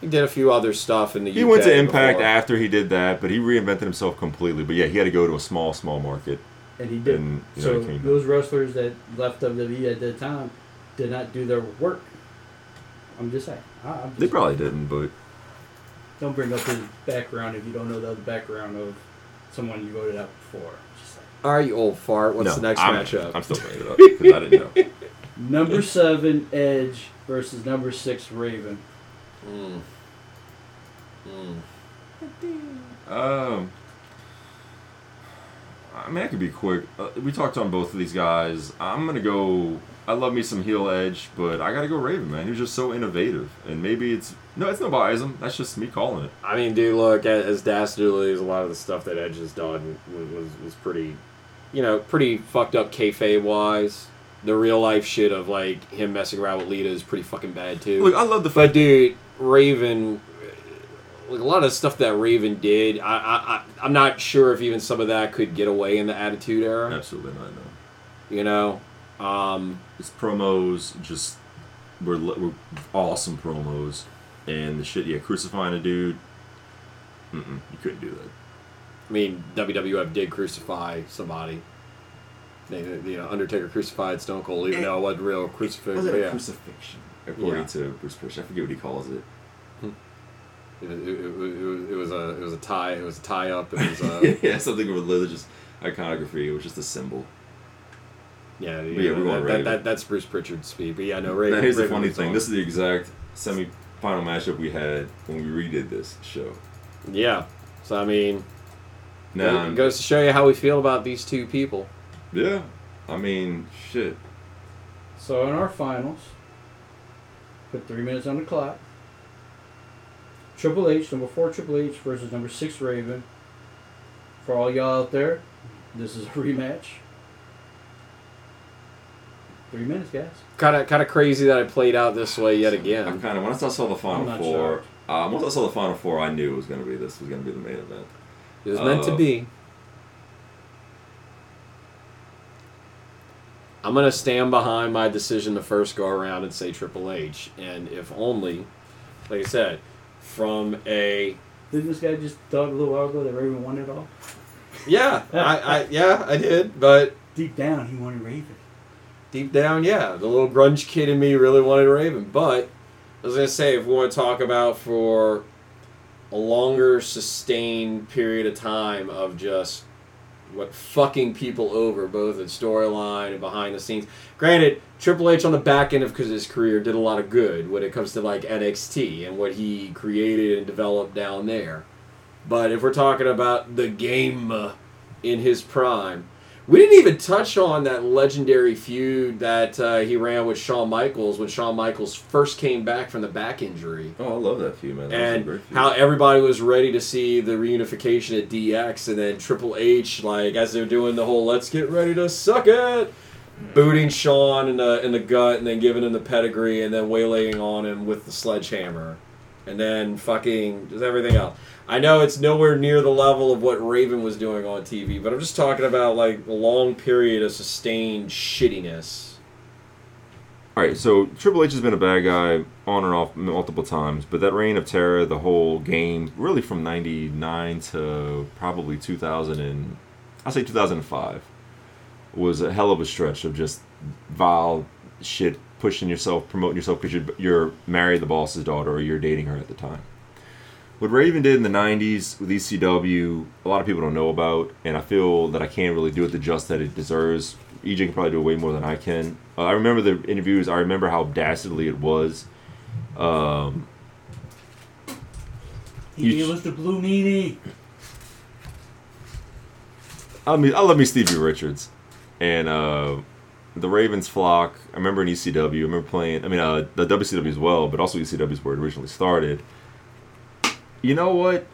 He did a few other stuff in the He UK went to Impact before. after he did that, but he reinvented himself completely. But yeah, he had to go to a small, small market. and he did. And, you know, so he those wrestlers that left WWE at that time did not do their work. I'm just saying. I, I'm just They probably didn't, but don't bring up his background if you don't know the other background of someone you voted out for. Just like. All right, you old fart. What's no, the next I'm, matchup? I'm still bringing it up because I didn't know. Number seven Edge versus number six Raven. Mm. Mm. Um, I mean, I could be quick. Uh, we talked on both of these guys. I'm gonna go. I love me some heel edge, but I gotta go Raven, man. He was just so innovative, and maybe it's no, it's no biasm. That's just me calling it. I mean, dude, look as, as dastardly as a lot of the stuff that Edge has done was was, was pretty, you know, pretty fucked up kayfabe wise. The real life shit of like him messing around with Lita is pretty fucking bad too. Look, I love the But fact. dude, Raven, like a lot of stuff that Raven did, I, I, I I'm not sure if even some of that could get away in the Attitude Era. Absolutely not. No. You know, um, His promos just were, li- were awesome promos, and the shit. Yeah, crucifying a dude. Mm-mm, you couldn't do that. I mean, WWF did crucify somebody. They, you know, Undertaker crucified Stone Cold, even though it wasn't real crucifix. Was it but a yeah. crucifixion? According Yeah. to Bruce Prichard, I forget what he calls hmm. it. It, it, it, it, it was a it was a tie it was a tie up. It was uh, a yeah, something with religious iconography. It was just a symbol. yeah. yeah, yeah we're going that, that, that, that's Bruce Prichard's speed. But yeah, no. Raven, now, here's the funny thing. on. This is the exact semi-final matchup we had when we redid this show. yeah. So I mean, Now, it goes to show you how we feel about these two people. yeah, I mean, shit. So in our finals, put three minutes on the clock. Triple H, number four Triple H versus number six Raven. For all y'all out there, this is a rematch. Three minutes, guys. Kind of kind of crazy that I played out this way yet again. I again. kind of once I saw the final not four. Uh, once I saw the final four, I knew it was gonna be this was gonna be the main event. It was meant to Uh, be. I'm gonna stand behind my decision the first go around and say Triple H, and if only, like I said, from a Didn't this guy just talk a little while ago that Raven won it all? yeah, I, I yeah I did, but Deep down, he wanted Raven. deep down, yeah, the little grunge kid in me really wanted Raven. But I was gonna say, if we want to talk about for a longer sustained period of time of just what fucking people over, both in storyline and behind the scenes. Granted, Triple H on the back end of his career did a lot of good when it comes to like NXT and what he created and developed down there. But if we're talking about the game in his prime, we didn't even touch on that legendary feud that uh, he ran with Shawn Michaels when Shawn Michaels first came back from the back injury Oh, I love that feud, man. That and feud. how everybody was ready to see the reunification at DX, and then Triple H, like as they're doing the whole "Let's get ready to suck it," booting Shawn in the in the gut, and then giving him the pedigree, and then waylaying on him with the sledgehammer, and then fucking just everything else. I know it's nowhere near the level of what Raven was doing on TV, but I'm just talking about like a long period of sustained shittiness. All right, so Triple H has been a bad guy on and off multiple times, but that reign of terror, the whole game, really from '99 to probably 2000 and I'll say 2005, was a hell of a stretch of just vile shit, pushing yourself, promoting yourself because you're, you're married the boss's daughter or you're dating her at the time. What Raven did in the '90s with ECW, a lot of people don't know about, and I feel that I can't really do it the just that it deserves. EJ can probably do it way more than I can. Uh, I remember the interviews. I remember how dastardly it was. Um, He You gave us the blue meanie. I mean, I love me Stevie Richards, and uh, the Ravens flock. I remember in ECW. I remember playing. I mean, uh, the WCW as well, but also ECW is where it originally started. You know what?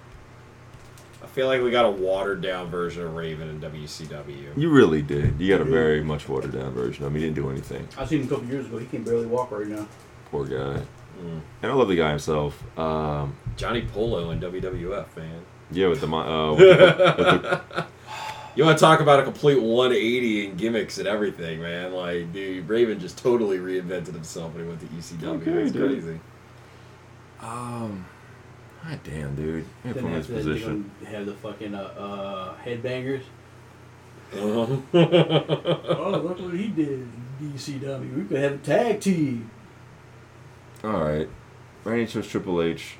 I feel like we got a watered down version of Raven in WCW. You really did. You got a very much watered down version of him. He didn't do anything. I seen him a couple years ago. He can barely walk right now. Poor guy. Mm. And I love the guy himself. Um, Johnny Polo in WWF, man. yeah, with the uh, with the, with the You want to talk about a complete 180 in gimmicks and everything, man? Like, dude, Raven just totally reinvented himself when he went to ECW. Okay, it's dude. crazy. um, God damn, dude. Yeah, Then from his after that, they're position. gonna have the fucking uh, uh, headbangers. Uh-huh. oh, look what he did DCW. We could have a tag team. All right. Randy chose Triple H.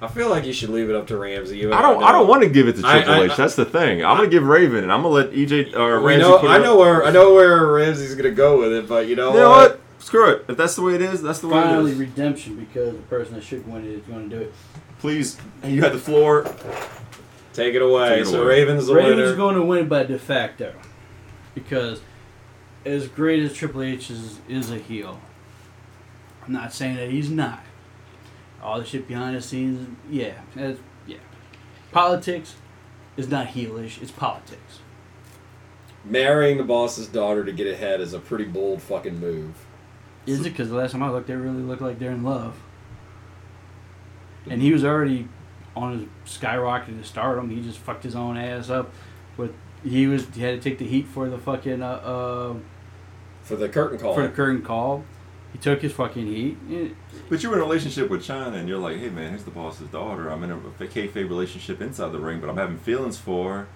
I feel like you should leave it up to Ramsey. You I don't. I don't want to give it to I- Triple I- H. That's the thing. I'm gonna give Raven, and I'm gonna let EJ or Ramsey. know, put it I up. know where I know where Ramsey's gonna go with it, but you know, You know what? Screw it. If that's the way it is, that's the way Finally, it is. redemption because the person that should win it is going to do it. Please, you had the floor. Take it away. Take it so away. Raven's the Raven's winner. going to win by de facto because as great as Triple H is, is a heel, I'm not saying that he's not. All the shit behind the scenes, yeah, that's, yeah. Politics is not heelish; it's politics. Marrying the boss's daughter to get ahead is a pretty bold fucking move. Is it? Because the last time I looked, they really look like they're in love. And he was already on his skyrocketing to stardom. He just fucked his own ass up. With he was he had to take the heat for the fucking uh, uh For the curtain call. for the curtain call. He took his fucking heat. Eh, But you're in a relationship with Chyna, and you're like, hey man, here's the boss's daughter. I'm in a kayfabe relationship inside the ring, but I'm having feelings for. her.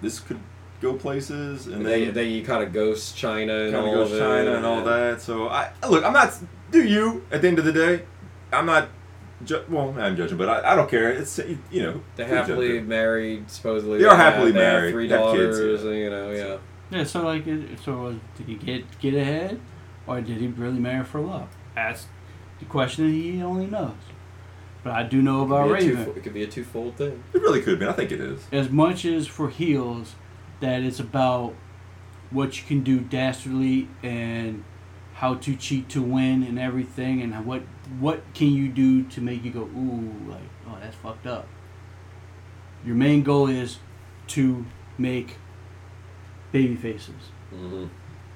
This could go places, and and then then, then you kind of ghost Chyna and all goes of it, Chyna and all that. So I look, I'm not. Do you? At the end of the day, I'm not. Ju- well, I'm judging, but I, I don't care. It's you know. They're who judges? happily married, supposedly. They are have- happily they have married, Three have kids, daughters, yeah. and, you know, yeah. Yeah, so like, it, so was, did he get get ahead, or did he really marry for love? That's the question that he only knows. But I do know about It could, be a Raven. two, it could be a twofold thing. It really could be. I think it is. as much as for heels that it's about what you can do dastardly and how to cheat to win and everything and what what can you do to make you go ooh like oh that's fucked up your main goal is to make baby faces Mm-hmm.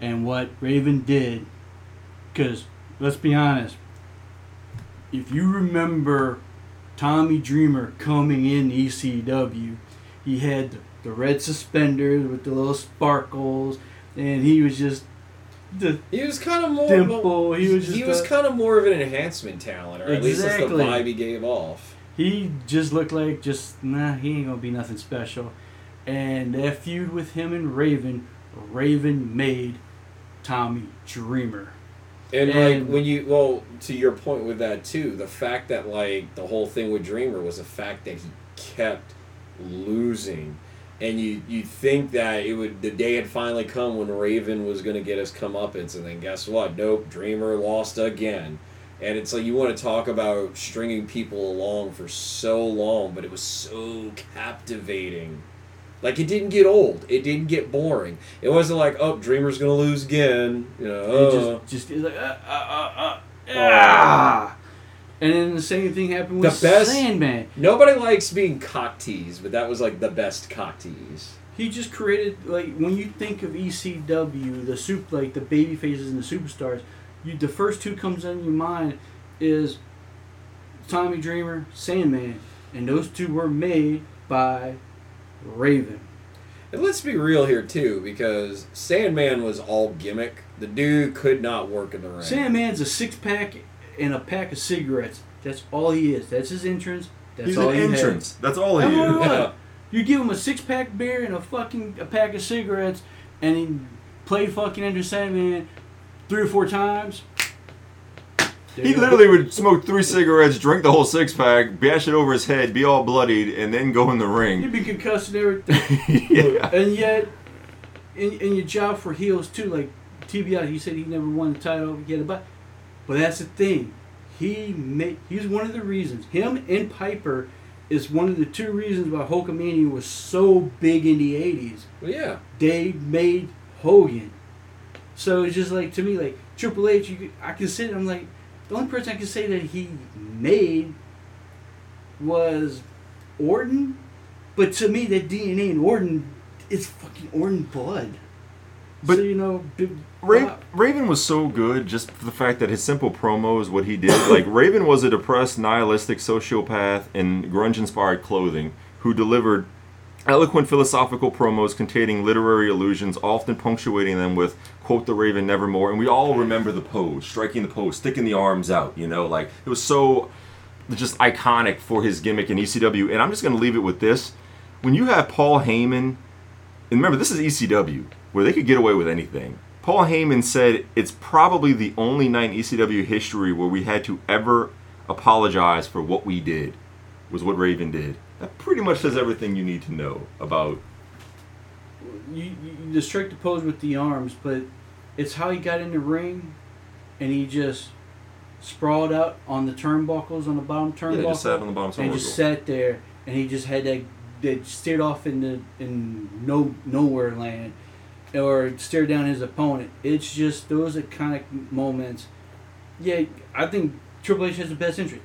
and what Raven did, because let's be honest, if you remember Tommy Dreamer coming in ECW, he had the, the red suspenders with the little sparkles, and he was just the He was kind of more. dimple. He was just he was kind of more of an enhancement talent, or at least that's the Exactly. vibe he gave off. he just looked like just nah. He ain't gonna be nothing special, and that feud with him and Raven, Raven made Tommy Dreamer. And, And- like when you well to your point with that too, the fact that like the whole thing with Dreamer was the fact that he kept losing, and you you think that it would the day had finally come when Raven was going to get his comeuppance, and then guess what? Nope, Dreamer lost again. And it's like you want to talk about stringing people along for so long, but it was so captivating. Like it didn't get old. It didn't get boring. It wasn't like, oh, Dreamer's gonna lose again. You know, just, just like, uh, uh, uh, uh, ah. And then the same thing happened with The best- Sandman. Nobody likes being cock teased, but that was like the best cock tease. He just created like when you think of ECW, the soup like the baby faces and the superstars, you the first two comes in your mind is Tommy Dreamer, Sandman, and those two were made by Raven. And let's be real here too, because Sandman was all gimmick. The dude could not work in the ring. Sandman's a six pack and a pack of cigarettes. That's all he is. That's his entrance. That's He's all an he has. entrance. That's all he is. Yeah. You give him a six pack beer and a fucking a pack of cigarettes, and he play fucking Enter Sandman three or four times. There He you go. literally would smoke three cigarettes, drink the whole six pack, bash it over his head, be all bloodied, and then go in the ring. He'd be concussed and everything. yeah. and yet, in, in your job for heels too, like TBI, he said he never won the title, he had a but that's the thing. He made. He's one of the reasons. Him and Piper is one of the two reasons why Hulkamania was so big in the '80s. Well, yeah. they made Hogan. So it's just like to me, like Triple H. You, I can sit. I'm like the only person I can say that he made was Orton, but to me, that DNA in Orton is fucking Orton blood. But- so, you know, Ra- Raven was so good just for the fact that his simple promos, what he did. like, Raven was a depressed, nihilistic sociopath in grunge inspired clothing who delivered eloquent philosophical promos containing literary allusions, often punctuating them with, quote the Raven nevermore. And we all remember the pose, striking the pose, sticking the arms out, you know? Like, it was so just iconic for his gimmick in ECW. And I'm just going to leave it with this. When you have Paul Heyman, and remember, this is ECW, where they could get away with anything. Paul Heyman said it's probably the only night in ECW history where we had to ever apologize for what we did, was what Raven did. That pretty much says everything you need to know about. you, you the pose with the arms, but it's how he got in the ring, and he just sprawled out on the turnbuckles on the bottom turnbuckle. Yeah, just sat on the bottom and just sat there, and he just had that that stared off in the in no nowhere land, or stare down his opponent. It's just those iconic moments. Yeah, I think Triple H has the best entrance.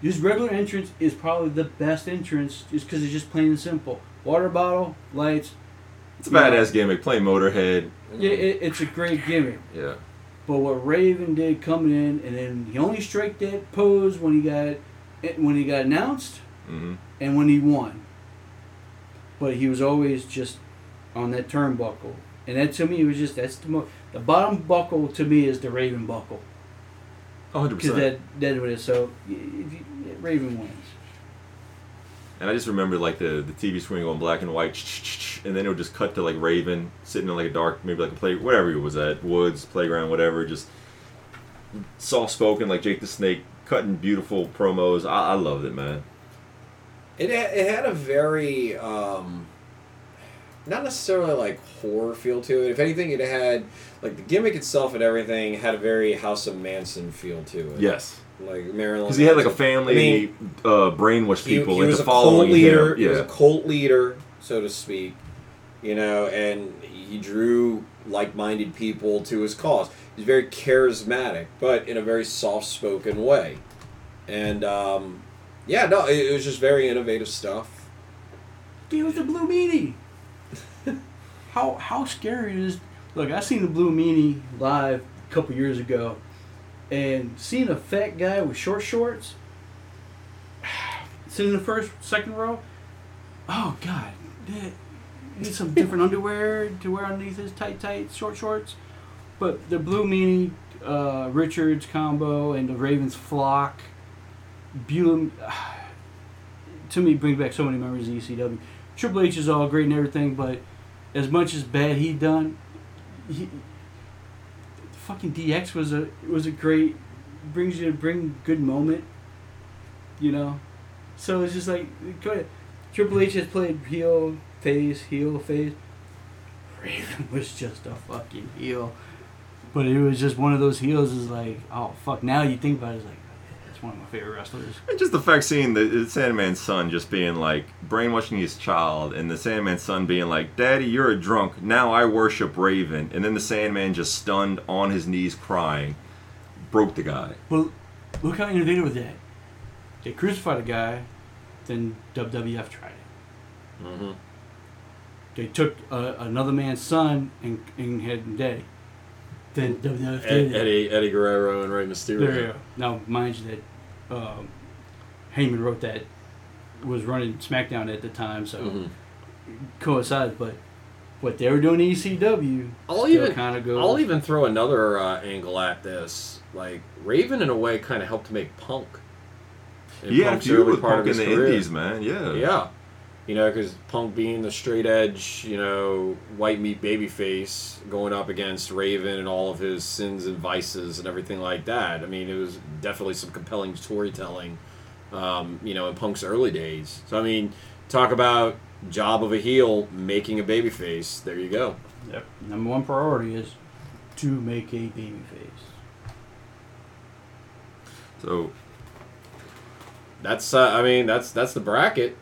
His regular entrance is probably the best entrance, just because it's just plain and simple. Water bottle, lights. It's a badass gimmick, playing Motorhead. Yeah, it, it's a great gimmick. Yeah. But what Raven did coming in, and then he only struck that pose when he got when he got announced hmm and when he won. But he was always just on that turnbuckle, and that to me was just that's the mo- the bottom buckle to me is the Raven buckle 100%. because that that what it is. So y- y- y- Raven wins. And I just remember like the, the TV screen going black and white, and then it would just cut to like Raven sitting in like a dark, maybe like a play, whatever it was at, woods, playground, whatever, just soft spoken like Jake the Snake, cutting beautiful promos. I, I loved it, man. It had, it had a very um, not necessarily like horror feel to it. If anything, it had like the gimmick itself and everything had a very House of Manson feel to it. Yes, like Marilyn. because he had like a family I mean, uh, brainwash he, people he was into a following cult leader. him. He was a cult leader, so to speak. You know, and he drew like-minded people to his cause. He's very charismatic, but in a very soft-spoken way. And um, yeah, no, it, it was just very innovative stuff. He was the Blue Meanie. How how scary is? Look, I seen the Blue Meanie live a couple years ago, and seeing a fat guy with short shorts sitting in the first second row. Oh God, that, need some different underwear to wear underneath his tight tight short shorts. But the Blue Meanie, uh, Richards combo and the Ravens flock, Beulah, to me bring back so many memories of ECW. Triple H is all great and everything, but as much as bad he done, he fucking DX was a was a great brings you bring good moment, you know. So it's just like go ahead. Triple H has played heel, face, heel, face. Raven was just a fucking heel, but it was just one of those heels. Is like, oh fuck. Now you think about it, it's like one of my favorite wrestlers. and just the fact seeing the, the Sandman's son just being like brainwashing his child, and the Sandman's son being like, "Daddy, you're a drunk. Now I worship Raven," and then the Sandman just stunned on his knees crying, broke the guy. Well, look how innovative with that. They crucified a guy, then WWF tried it. Mm-hmm. They took uh, another man's son and, and had him dead. Then WWF did it. Eddie Eddie Guerrero and Rey Mysterio. There you go. Now, mind you, that um, Heyman wrote that, was running SmackDown at the time, so Mhm. coincides. But what they were doing in ECW I'll still even kind of goes. I'll even throw another uh, angle at this. Like Raven, in a way, kind of helped to make Punk. in He had a Punk's feud early with part Punk of in the career. Indies, man. Yeah. Yeah, you know, because Punk being the straight edge, you know, white meat baby face, going up against Raven and all of his sins and vices and everything like that. I mean, it was definitely some compelling storytelling, um, you know, in Punk's early days. So I mean, talk about job of a heel making a baby face. There you go. Yep. Number one priority is to make a baby face. So That's uh, I mean that's that's the bracket,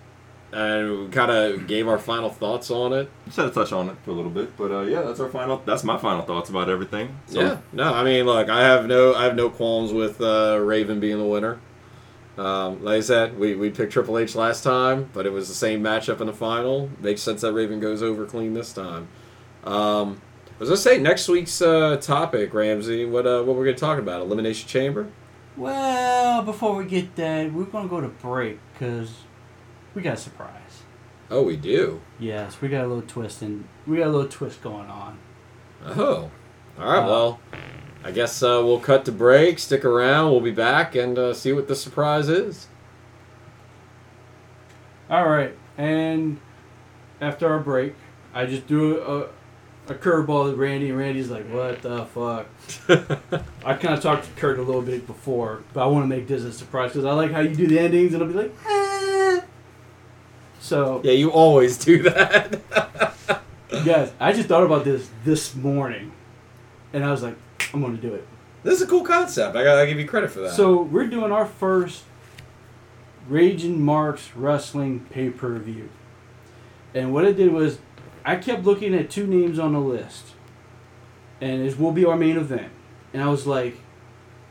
and we kind of gave our final thoughts on it. just had to touch on it for a little bit, but uh, yeah, that's our final. That's my final thoughts about everything. So, yeah, no, I mean look, I have no I have no qualms with uh, Raven being the winner. Um, like I said, we, we picked Triple H last time, but it was the same matchup in the final. Makes sense that Raven goes over clean this time. Um, I was gonna say next week's uh, topic, Ramsey. What uh, what we're gonna talk about? Elimination Chamber. Well, before we get that, we're gonna go to break because we got a surprise. Oh, we do. Yes, we got a little twist and we got a little twist going on. Oh, all right. Uh, well, I guess uh, we'll cut to break. Stick around. We'll be back and uh, see what the surprise is. All right, and after our break, I just threw a, a curveball at Randy, and Randy's like, "What the fuck?" I kind of talked to Kurt a little bit before, but I want to make this a surprise because I like how you do the endings, and I'll be like, "Ah." So, yeah, you always do that. guys, I just thought about this this morning, and I was like, I'm going to do it. this is a cool concept. I gotta give you credit for that. So we're doing our first Ragin Marks Wrestling pay per view, and what I did was I kept looking at two names on the list, and this will be our main event, and I was like,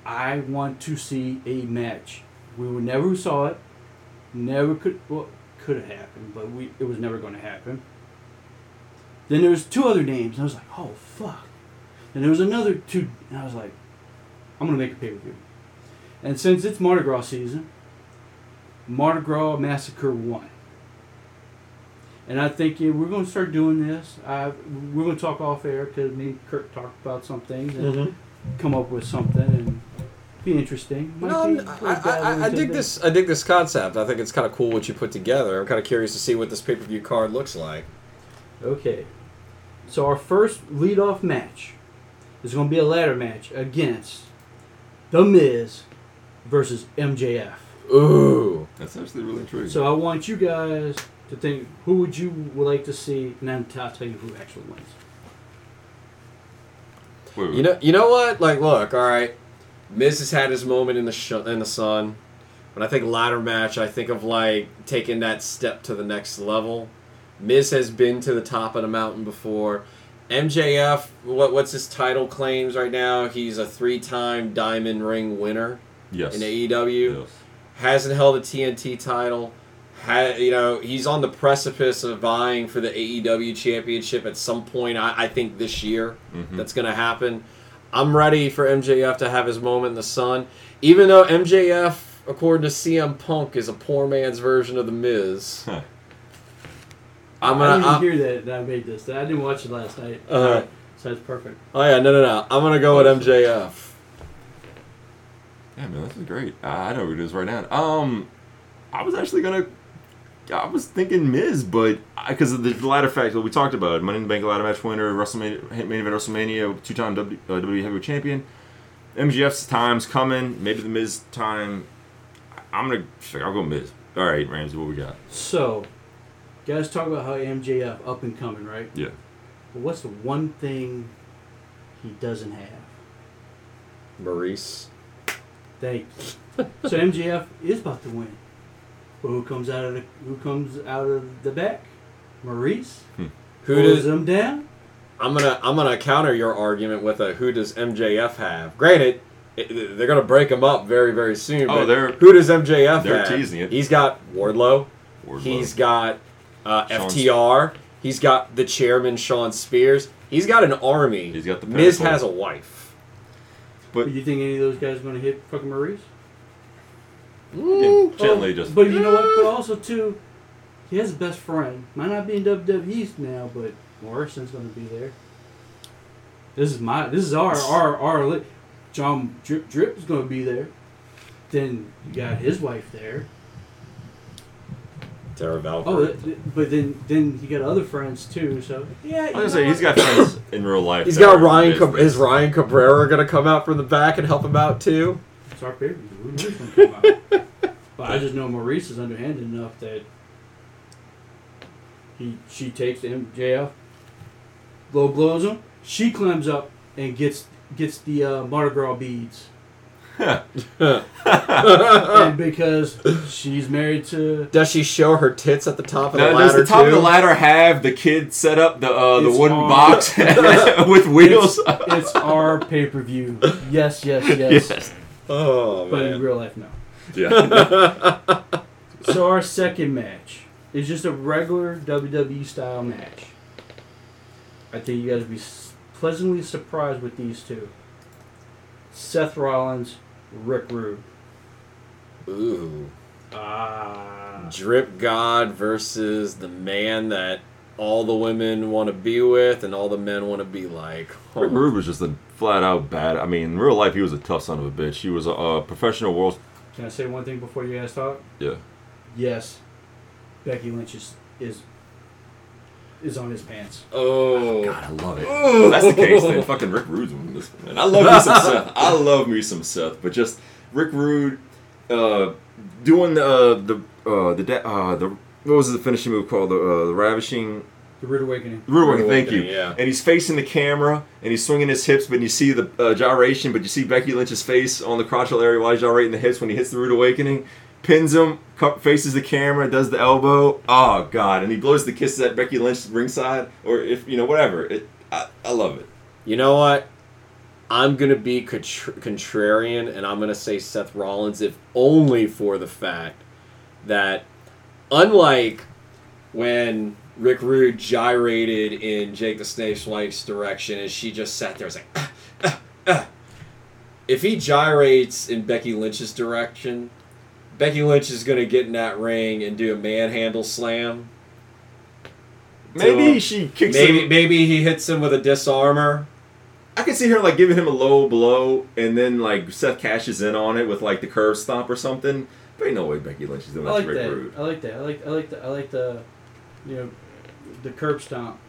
I want to see a match. We never saw it, never could well could have happened, but we it was never going to happen. Then there was two other names, and I was like, oh fuck. And there was another two, and I was like, I'm gonna make a pay per view. And since it's Mardi Gras season, Mardi Gras Massacre 1. And I think yeah, we're going to start doing this. I, we're going to talk off air because me and Kurt talked about some things and Mhm. come up with something and be interesting. Might No, be- I'm- I, I, I dig this. I dig this concept. I think it's kind of cool what you put together. I'm kind of curious to see what this pay per view card looks like. Okay. So our first lead-off match is going to be a ladder match against The Miz versus MJF. Ooh, That's actually really intriguing. So I want you guys to think who would you would like to see, and then I'll tell you who actually wins. Wait, wait. you know, you know what? Like, look, all right. Miz has had his moment in the sh- in the sun. When I think ladder match, I think of like taking that step to the next level. Miz has been to the top of the mountain before. MJF, what what's his title claims right now? He's a three-time Diamond Ring winner yes. in AEW. Yes. hasn't held a TNT title. Ha, you know, he's on the precipice of vying for the AEW championship at some point. I, I think this year Mhm. that's going to happen. I'm ready for MJF to have his moment in the sun. Even though MJF, according to CM Punk, is a poor man's version of the Miz. Huh. I'm gonna. didn't I- hear that, that I made this. I didn't watch it last night. Uh-huh. So that's perfect. oh yeah, no, no, no. I'm gonna go with MJF. Yeah, man, this is great. I I know who it is right now. Um, I was actually gonna. I was thinking Miz, but because of the latter fact that we talked about, Money in the Bank ladder match winner, WrestleMania main event WrestleMania, two-time W, uh, WWE Heavyweight Champion. MJF's time's coming. Maybe the Miz time. I'm gonna. I'll go Miz. All right, Ramsey, what we got? So, guys, talk about how MJF up and coming, right? Yeah. But what's the one thing he doesn't have? Maryse. Thank you. so MJF is about to win. But who comes out of the who comes out of the back? Maryse Who does? him down. I'm gonna I'm gonna counter your argument with a who does MJF have? Granted, it, they're gonna break him up very very soon. Oh, but they're- who does MJF they're have? teasing it. He's got Wardlow. Wardlow. He's got uh, Sean FTR. He's got the chairman Shawn Spears. He's got an army. He's got the Miz has a wife. But Do you think any of those guys are going to hit fucking Maryse? Again, gently Oh, just. But you know what? But also too, he has a best friend. Might not be in WWE now, but Morrison's going to be there. This is my. This is our our our. Li- John Drip Drip is going to be there. Then you got his wife there. Taya Oh, Valkyrie. th- th- but then then he got other friends too. So yeah, I was gonna say he's what? got friends in real life. He's got are Ryan. Cab- is Ryan Cabrera gonna come out from the back and help him out too? It's our pay Who knows when it come out? But I just know Maryse is underhanded enough that he she takes MJF, low blows him. She climbs up and gets gets the uh, Mardi Gras beads. and because she's married to Does she show her tits at the top of Now, the does ladder the top too? of the ladder have the kid set up the uh, the It's wooden on- box with wheels? it's our pay per view. Yes, yes, yes. yes. Oh but in real life, no. Yeah. So our second match is just a regular WWE style match. I think you guys will be pleasantly surprised with these two. Seth Rollins, Rick Rude. Ooh. Ah. Drip God versus the man that all the women want to be with and all the men want to be like. Oh, Rick Rude was just a flat out bad. I mean, in real life, he was a tough son of a bitch. He was a, a professional world. Can I say one thing before you guys talk? Yeah. Yes, Becky Lynch is is, is on his pants. Oh. God, I love it. That's the case. Then fucking Rick Rude's winning this one, man. I love me some Seth. I love me some Seth, but just Rick Rude uh, doing the uh, the uh, the da- uh, the what was the finishing move called the uh, the ravishing The Rude Awakening. Rude Rude Awakening, thank you. Yeah. And he's facing the camera and he's swinging his hips, but you see the uh, gyration, but you see Becky Lynch's face on the crotchal area while he's gyrating the hips when he hits the Rude Awakening, pins him, cu- faces the camera, does the elbow. Oh god! And he blows the kisses at Becky Lynch ringside, or if you know whatever. It, I, I love it. You know what? I'm gonna be contr- contrarian, and I'm gonna say Seth Rollins, if only for the fact that, unlike when Rick Rude gyrated in Jake the Snake's Wife's direction, and she just sat there, was like, ah, ah, ah. if he gyrates in Becky Lynch's direction, Becky Lynch is gonna get in that ring and do a manhandle slam. Maybe she kicks Maybe him. maybe he hits him with a Dis-arm-her. I can see her like giving him a low blow, and then like Seth cashes in on it with like the curb stomp or something. Ain't no way Becky Lynch is doing I like that. Rude. I like that. I like. I like the. I like the. You know, the curb stomp.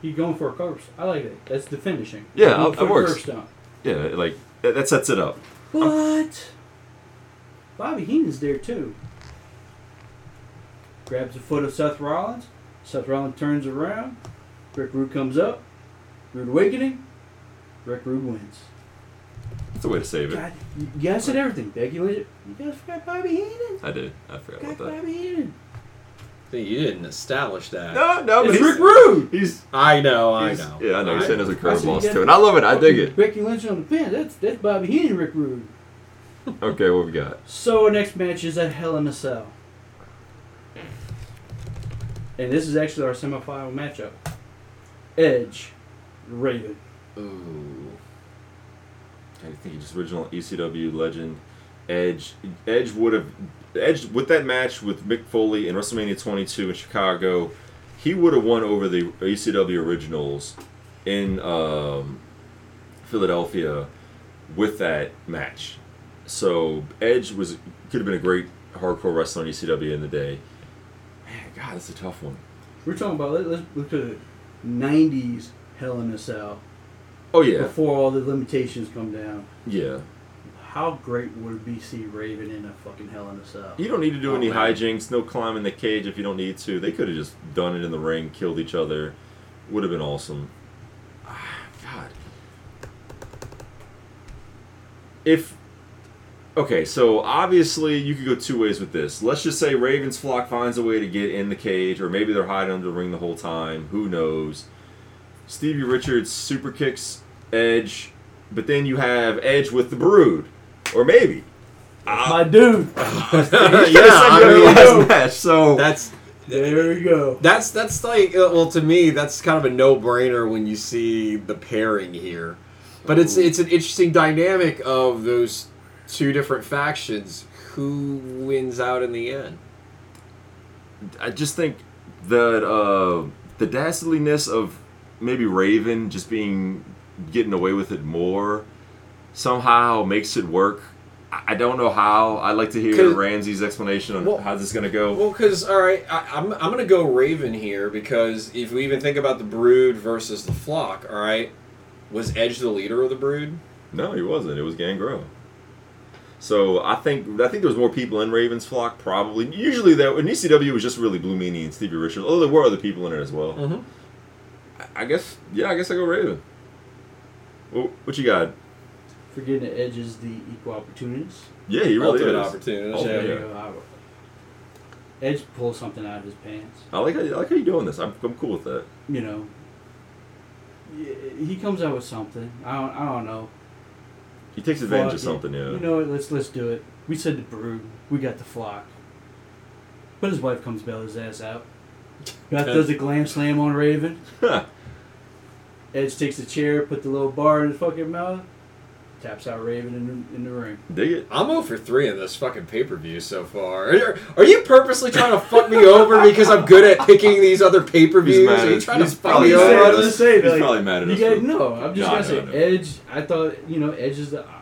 He going for a curb. Stomp. I like it. That's the finishing. Yeah, Going it works. Curb stomp. Yeah, like that, that sets it up. But Bobby Heenan's there too. Grabs the foot of Seth Rollins. Seth Rollins turns around. Rick Rude comes up. Rude awakening. Rick Rude wins. That's a way to save it. God, you you guys said everything. Becky Lynch. You guys forgot Bobby Heenan. I did. I forgot Forgot about that. Bobby Heenan. See, You didn't establish that. No, no, but It's he's, Rick Rude. he's I know, I He's- know. Yeah, I know. He's I- saying those are I curveballs too, and I love it. I dig it. Becky Lynch on the pin. That's that's Bobby Heenan, Rick Rude. Okay, what we got? So our next match is at Hell in a Cell. And this is actually our semifinal matchup. Edge, Raven. Ooh. I think just original ECW legend, Edge. Edge would have Edge with that match with Mick Foley in WrestleMania 22 in Chicago. He would have won over the ECW originals in um, Philadelphia with that match. So Edge was could have been a great hardcore wrestler in ECW in the day. Man, God, that's a tough one. We're talking about let, let's look at the '90s Hell in a Cell Oh yeah, before all the limitations come down. yeah. How great would it be see Raven in a fucking Hell in a Cell? You don't need to do Oh, any man. hijinks, no climbing the cage if you don't need to. They could have just done it in the ring, killed each other. Would have been awesome. Ah, God. If. Okay, so obviously you could go two ways with this. Let's just say Ravens flock finds a way to get in the cage, or maybe they're hiding under the ring the whole time. Who knows? Stevie Richards super kicks Edge, but then you have Edge with the Brood. Or maybe. My dude. yeah, yeah, I mean, last match. So that's There we go. that's that's like uh, well to me that's kind of a no brainer when you see the pairing here, but it's it's an interesting dynamic of those two different factions. Who wins out in the end? I just think that uh, the dastardliness of maybe Raven just being getting away with it more somehow makes it work. I don't know how. I'd like to hear Ramsey's explanation on Well- how this is gonna go. Well, because all right, I, I'm I'm gonna go Raven here because if we even think about the Brood versus the Flock, all right, was Edge the leader of the Brood? no, he wasn't. It was Gangrel. So I think I think there was more people in Raven's flock probably. Usually that in ECW was just really Blue Meanie and Stevie Richards. Although there were other people in it as well. Mm-hmm. I- I guess yeah. I guess I go Raven. Well, what you got? Forgetting that Edge is the equal opportunities. Yeah, he really Ultimate is. opportunity. Oh, yeah. Yeah. you go. I- Edge pulls something out of his pants. I like how I like how you doing this. I'm, I'm cool with that. you know, he comes out with something. I don't, I don't know. He takes advantage Fuck of something, yeah. You know what? Let's let's do it. We said the brood. We got the flock. But his wife comes bail his ass out. Beth does a glam slam on Raven. Edge takes a chair, put the little bar in his fucking mouth, taps out Raven in the, in the ring. Dig it. I'm 0 for 3 in this fucking pay per view so far. Are, are you purposely trying to fuck me over because I'm good at picking these other pay per He's views? mad Are you at- trying to he's fuck probably me over? at on us. this? say, He's like, probably mad at You us. guys for- know. I'm just gonna say know, I. Edge. I thought you know Edge is the uh,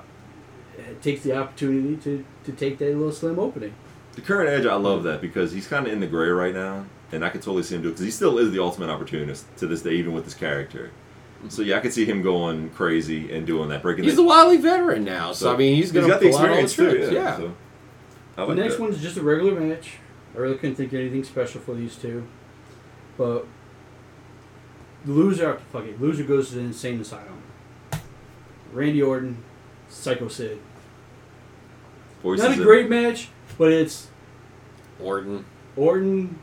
takes the opportunity to to take that little slim opening. The current Edge, I love that because he's kind of in the gray right now, and I could totally see him do it because he still is the ultimate opportunist to this day, even with this character. Mm-hmm. So yeah, I could see him going crazy and doing that, breaking. He's the, the wily veteran now, so, I mean, he's going to got the pull out all the experience too. Yeah. Yeah. So, I The next that. one's just a regular match. I really couldn't think of anything special for these two, but the loser, fuck it, loser goes to the insane asylum. Randy Orton, Psycho Sid. Voices Not a in- great match, but it's Orton. Orton.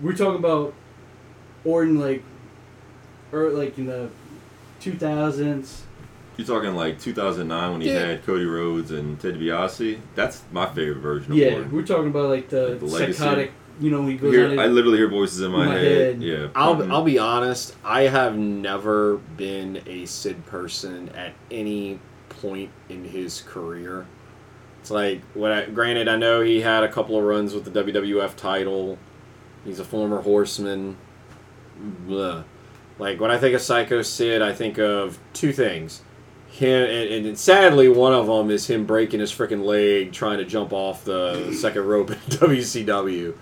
We're talking about Orton like, or like in the two thousands. You're talking like 2009 when he Yeah. had Cody Rhodes and Ted DiBiase. That's my favorite version of Yeah, Orton. we're talking about like the, Like the legacy. psychotic. You know, he goes Hear- I literally hear voices in my, my head. head. Yeah. I'll, fucking- mm-hmm. I'll be honest, I have never been a Sid person at any point in his career. It's like, when I, granted, I know he had a couple of runs with the WWF title. He's a former horseman. Blah. Like, when I think of Psycho Sid, I think of two things. Him, and, and sadly, one of them is him breaking his freaking leg trying to jump off the second rope in WCW.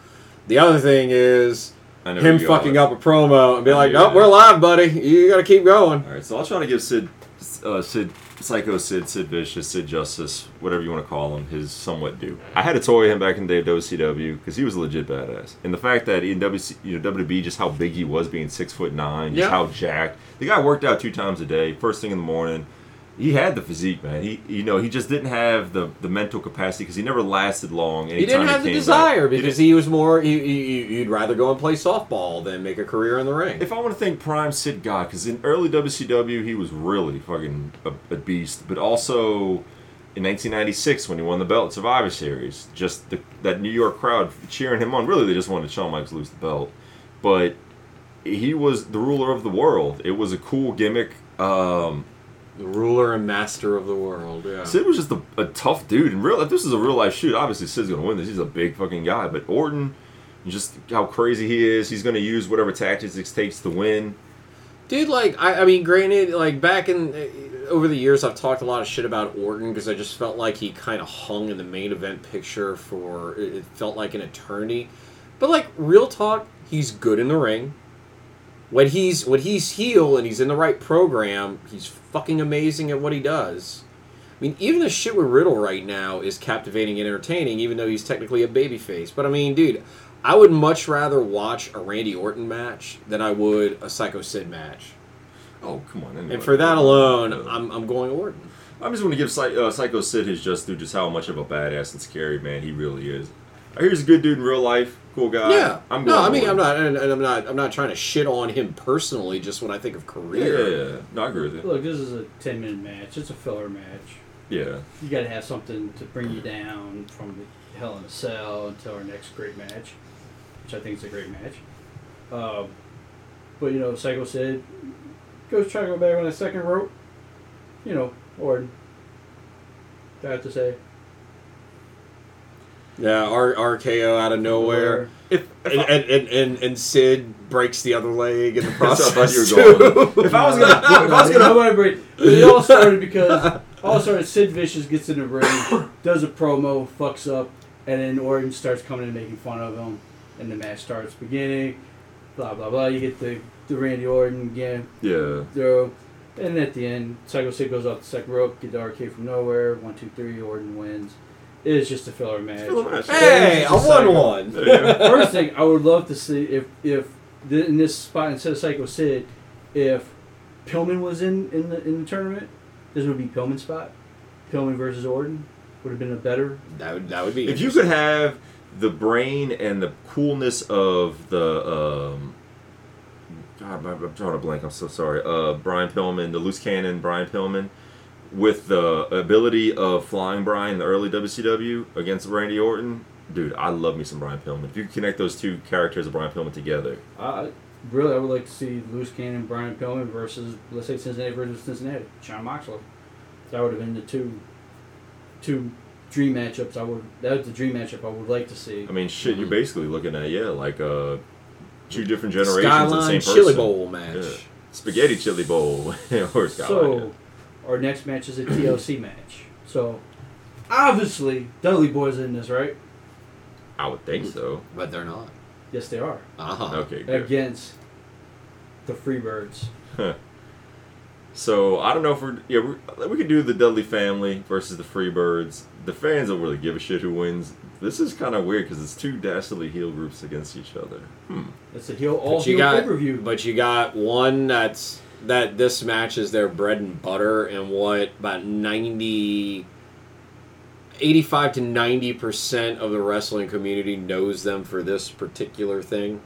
The other thing is him where you're going. fucking up a promo and be like, "Oh, we're live, buddy. You got to keep going." All right, so I'll try to give Sid, uh, Sid, Psycho Sid, Sid Vicious, Sid Justice, whatever you want to call him, his somewhat due. I had a toy of him back in the day of WCW because he was a legit badass, and the fact that in WC, you know, WB, just how big he was, being six foot nine, just Yeah. how jacked. The guy worked out two times a day, first thing in the morning. He had the physique, man. He, you know, he just didn't have the, the mental capacity because he never lasted long. He didn't have the came back. desire He because he was more. He, he, you'd rather go and play softball than make a career in the ring. If I want to think prime Sid guy, because in early WCW he was really fucking a, a beast, but also in 1996 when he won the belt Survivor Series, just the, that New York crowd cheering him on. Really, they just wanted Shawn Michaels to lose the belt, but he was the ruler of the world. It was a cool gimmick. Um, the ruler and master of the world. Yeah. Sid was just a, a tough dude. And real, if this is a real life shoot, obviously Sid's gonna win this. He's a big fucking guy. But Orton, just how crazy he is. He's gonna use whatever tactics it takes to win. Dude, like I, I mean, granted, like back in uh, over the years, I've talked a lot of shit about Orton because I just felt like he kind of hung in the main event picture for it it felt like an eternity. But like real talk, he's good in the ring. When he's when he's heel and he's in the right program, he's fucking amazing at what he does. I mean, even the shit with Riddle right now is captivating and entertaining, even though he's technically a babyface. But I mean, dude, I would much rather watch a Randy Orton match than I would a Psycho Sid match. Oh come on! And for that alone, I'm, I'm going Orton. I'm just going to give Psy- uh, Psycho Sid his just due, just how much of a badass and scary man he really is. I hear he's a good dude in real life, cool guy. yeah, I'm no, I mean, Orton. I'm not, and, and I'm not, I'm not trying to shit on him personally. Just when I think of Yeah, career, yeah, yeah. No, I agree with you. Look, this is a ten minute match. It's a filler match. Yeah, You got to have something to bring you down from the Hell in a Cell until our next great match, which I think is a great match. Um, but you know, Psycho Sid, "Go try to go back on the second rope. You know, or I have to say. Yeah, R- RKO out of nowhere, if, if and, I, and, and, and and Sid breaks the other leg in the That's what I thought process. going too. if I was gonna, if I was gonna, nobody break- It all started because all started. Sid Vicious gets in the ring, does a promo, fucks up, and then Orton starts coming and making fun of him, and the match starts beginning. Blah blah blah. You get the the Randy Orton again yeah, throw, and at the end, Psycho Sid goes off the second rope, get the RKO from nowhere. One two three, Orton wins. It is just a filler match. filler match. hey, I It's just won one. First thing I would love to see if if the, in this spot instead of Psycho Sid, if Pillman was in in the in the tournament, this would be Pillman's spot. Pillman versus Orton would have been a better. That would that would be. if you could have the brain and the coolness of the um God, I'm, I'm drawing a blank. I'm so sorry. Uh, Brian Pillman, the loose cannon, Brian Pillman, with the ability of flying Brian in the early WCW against Randy Orton, dude, I love me some Brian Pillman. If you connect those two characters of Brian Pillman together, I really, I would like to see Loose Cannon, Brian Pillman versus, let's say, Cincinnati versus Cincinnati, Jon Moxley. That would have been the two, two dream matchups. I would. That was the dream matchup I would like to see. I mean, shit, Mm-hmm. you're basically looking at yeah, like uh, two different generations of the Skyline same Chili person. Bowl match. Yeah. Spaghetti chili bowl or Skyline. So, our next match is a TLC match. So, obviously, Dudley Boys in this, right? I would think so. But they're not. Yes, they are. Uh-huh. Okay, good. Against the Freebirds. So I don't know if we're yeah we, we could do the Dudley family versus the Freebirds. The fans don't really give a shit who wins. This is kind of weird because it's two dastardly heel groups against each other. Hmm. It's a heel all But heel got, pay per view. but you got one that's that this match is their bread and butter, and what about 90, 85 to ninety percent of the wrestling community knows them for this particular thing.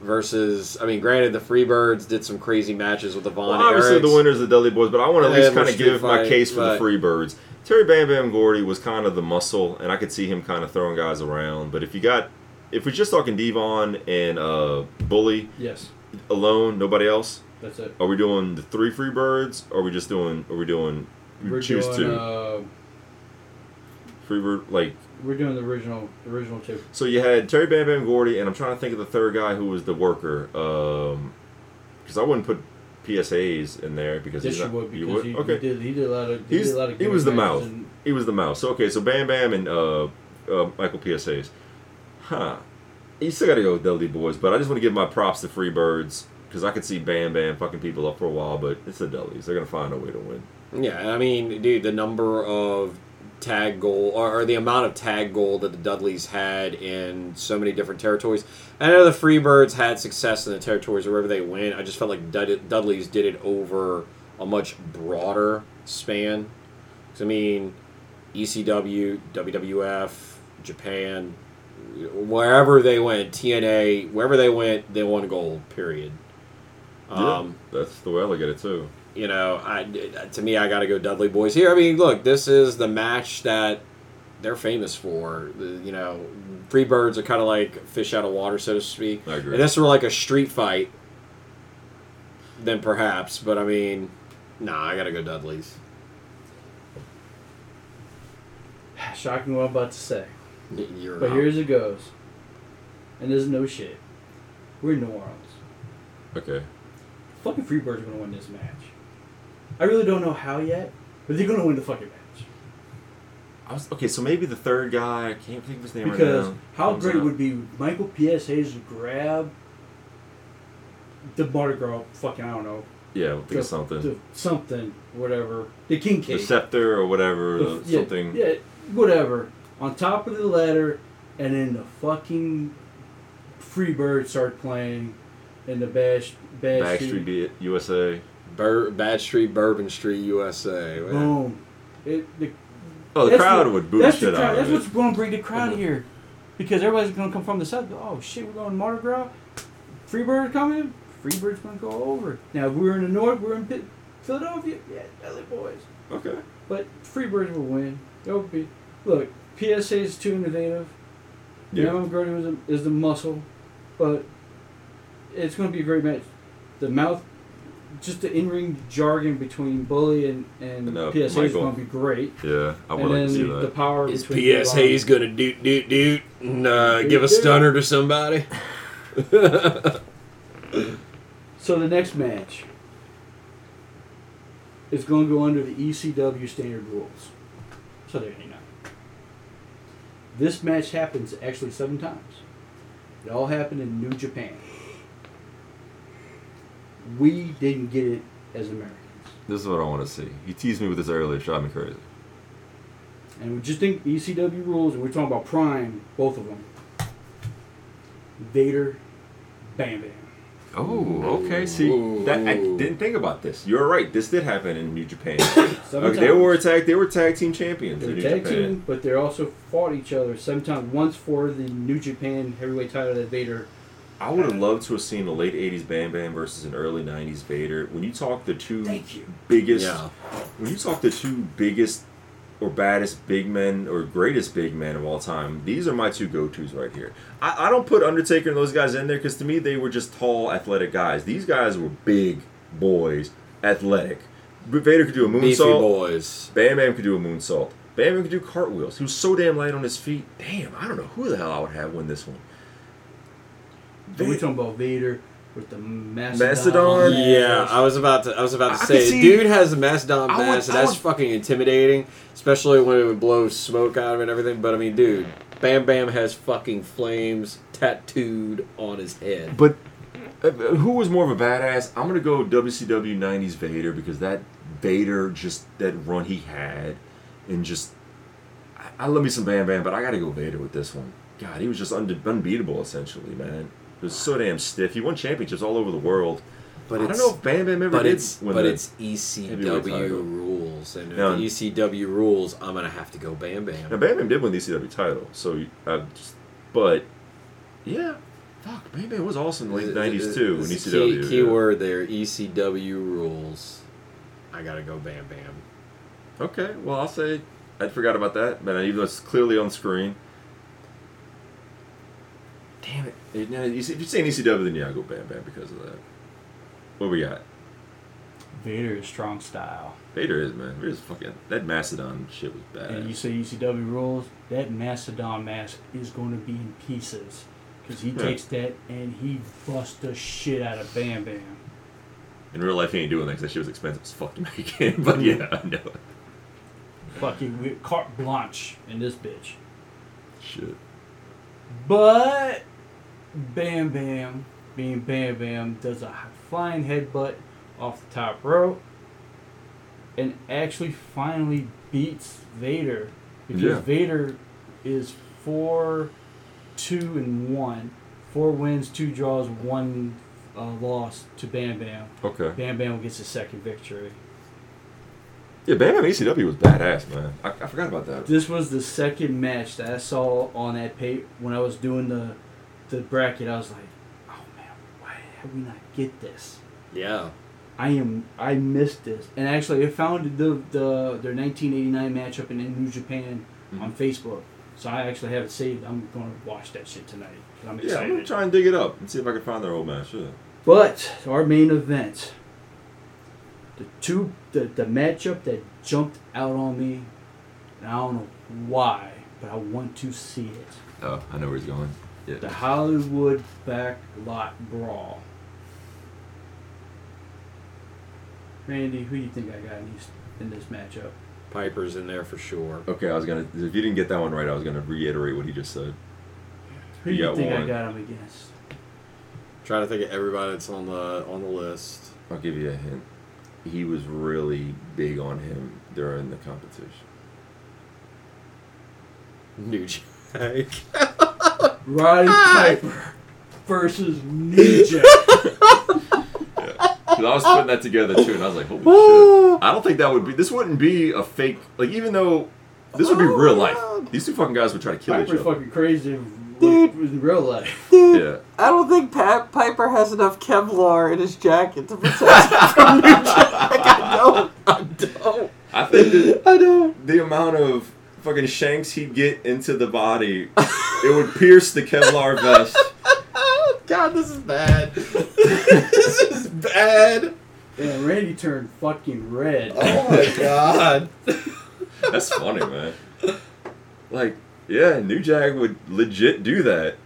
Versus, I mean, granted, the Freebirds did some crazy matches with the Von Well, obviously Erichs. the winners are the Dudley Boys, but I want to at least kind of street give my case for but- the Freebirds. Terry Bam Bam Gordy was kind of the muscle, and I could see him kind of throwing guys around. But if you got, if we're just talking D-Von and uh, Bully yes, alone, nobody else, that's it. are we doing the three Freebirds? Or are we just doing? Are we doing? We're choose doing, two. Uh, Freebird like we're doing the original, original two. So you had Terry Bam Bam Gordy, and I'm trying to think of the third guy who was the worker. Because I wouldn't put P.S. Hayes in there because Yes, he's you not, would you would? he, okay. he did. He did a lot of. He, He's- did a lot of he was the mouth. and- He was the mouse. So, okay, so Bam Bam and uh, uh, Michael P.S. Hayes. Huh. You still got to go with Dudley Boys, but I just want to give my props to Freebirds because I could see Bam Bam fucking people up for a while, but it's the Dudleys. They're gonna find a way to win. Yeah, I mean, dude, the number of tag goal or, or the amount of tag goal that the Dudleys had in so many different territories. I know the Freebirds had success in the territories wherever they went. I just felt like Dud- Dudleys did it over a much broader span. 'Cause, I mean, ECW, WWF, Japan, wherever they went, TNA, wherever they went, they won gold. Period. Um, yeah, that's the way I look at it too. you know, I, to me, I got to go Dudley Boys here. I mean, look, this is the match that they're famous for. You know, Freebirds are kind of like fish out of water, so to speak. I agree. If this were like a street fight, then perhaps. But I mean, nah, I got to go Dudleys. Shocking what I'm about to say. You're But out. here's it goes. And there's no shit. We're in New Orleans. Okay. Fucking Freebirds are gonna win this match. I really don't know how yet, but they're gonna win the fucking match. I was okay. So maybe the third guy. I can't think of his name Because right now. how great out. would be Michael P.S. Hayes grab the Mardi Gras fucking I don't know. Yeah, we'll think the, of something. the something, whatever. The king the scepter or whatever, The- yeah, something. Yeah, whatever. On top of the ladder, and then the fucking Freebird start playing, and the Bash Bash Backstreet Beat USA. Bur- Bad Street, Bourbon Street, USA. Boom. It, the, Oh, the crowd what- would boo the that's shit crowd, out That's what's going to bring the crowd Mhm. here, because everybody's going to come from the south. Oh shit, we're going to Mardi Gras. Freebird coming. Freebird's going to go over. Now if we're in the north. We're in Pit- Philadelphia. Yeah, LA boys. Okay. But Freebirds will win. They'll be. Look, PSA is too innovative. Yeah. Yeah. Gurney was a, is the muscle, but it's going to be a great match. The mouth, just the in-ring jargon between Bully and and And, uh, PSA is going to be great. Yeah, I would like to see the that. power Is between PSA's gonna doot doot doot and uh, give a Doot, doot. stunner to somebody? So the next match is going to go under the ECW standard rules. So there you know. This match happens actually seven times. It all happened in New Japan. We didn't get it as Americans. This is what I want to see. He teased me with this earlier, shot me crazy. And we just think ECW rules, and we're talking about Prime, both of them. Vader, Bam Bam. Oh, okay. See, that I didn't think about this. You're right. This did happen in New Japan. Okay, they were tag. They were tag team champions They're in New tag Japan. team, but they also fought each other seven times. Once for the New Japan Heavyweight title that Vader I would have loved to have seen a late '80s Bam Bam versus an early '90s Vader. When you talk the two Thank you. biggest, Yeah. when you talk the two biggest or baddest big men or greatest big men of all time, these are my two go-tos right here. I, I don't put Undertaker and those guys in there because to me they were just tall, athletic guys. These guys were big boys, athletic. Vader could do a Beefy moonsault. boys. Bam Bam could do a moonsault. Bam Bam could do cartwheels. He was so damn light on his feet. Damn, I don't know who the hell I would have win this one. Are we talking about Vader with the Mastodon? Mastodon? Yeah, I was about to. I was about to I say, see- dude has a mastodon I would- mask, and that's would- fucking intimidating, especially when it would blow smoke out of it and everything. But I mean, dude, Bam Bam has fucking flames tattooed on his head. But uh, who was more of a badass? I'm gonna go WCW '90s Vader because that Vader just that run he had, and just I, I love me some Bam Bam, but I gotta go Vader with this one. God, he was just unde- unbeatable essentially, man. He was so damn stiff. He won championships all over the world. But I don't know if Bam Bam ever but did it's win but it's ECW rules, and if Now- the ECW rules, I'm gonna have to go Bam Bam. Now Bam. Bam did win the ECW title, so I just, but yeah, fuck, Bam Bam was awesome in the late '90s too in Key, ECW. key yeah. word there, ECW rules. I gotta go Bam Bam. Okay, well I'll say I forgot about that, but even though it's clearly on screen. Damn it! Now, you see- if you're saying ECW, then yeah, I'll go Bam Bam because of that. What we got? Vader is strong style. Vader is man. Vader's fucking that Mastodon shit was bad. And you say ECW rules, that Mastodon mask is going to be in pieces. Because he Yeah. takes that and he busts the shit out of Bam Bam. In real life, he ain't doing that because that shit was expensive as fuck to make. but mm-hmm. yeah, I know. Fucking carte blanche in this bitch. Shit. But Bam Bam, being Bam Bam, does a flying headbutt off the top rope and actually finally beats Vader because Yeah. Vader is four, two, and one. Four wins, two draws, one uh, loss to Bam Bam. Okay. Bam Bam gets a second victory. Yeah, Bam Bam ECW was badass, man. I, I forgot about that. This was the second match that I saw on that pay when I was doing the the bracket. I was like, oh man, why did we not get this? Yeah. I am I missed this, and actually I found the the their 1989 matchup in New Japan mm-hmm. on Facebook. So I actually have it saved. I'm going to watch that shit tonight. I'm Yeah, I'm gonna try and dig it up and see if I can find their old match. Yeah. But our main event, the two the, the matchup that jumped out on me, and I don't know why, but I want to see it. Oh, I know where he's going. The Yeah. Hollywood Backlot Brawl. Randy, who do you think I got in, these, in this matchup? Piper's in there for sure. Okay, I was gonna. If you didn't get that one right, I was gonna reiterate what he just said. Who do You you got think I got him against? Trying to think of everybody that's on the on the list. I'll give you a hint. He was really big on him during the competition. New Jack. Roddy Piper versus New Jack. Because I was putting that together too, and I was like, holy oh. shit. I don't think that would be. This wouldn't be a fake. Like, even though this would be real life. Oh. These two fucking guys would try to kill each Piper's other. fucking crazy in, Dude. in real life. Yeah. I don't think Pat Piper has enough Kevlar in his jacket to protect him from New Jack. I don't. I don't. I think that I don't. the amount of fucking shanks he'd get into the body, it would pierce the Kevlar vest. Oh, God, this is bad. this is bad. And Randy turned fucking red. Oh my god. That's funny, man. Like, yeah, New Jack would legit do that.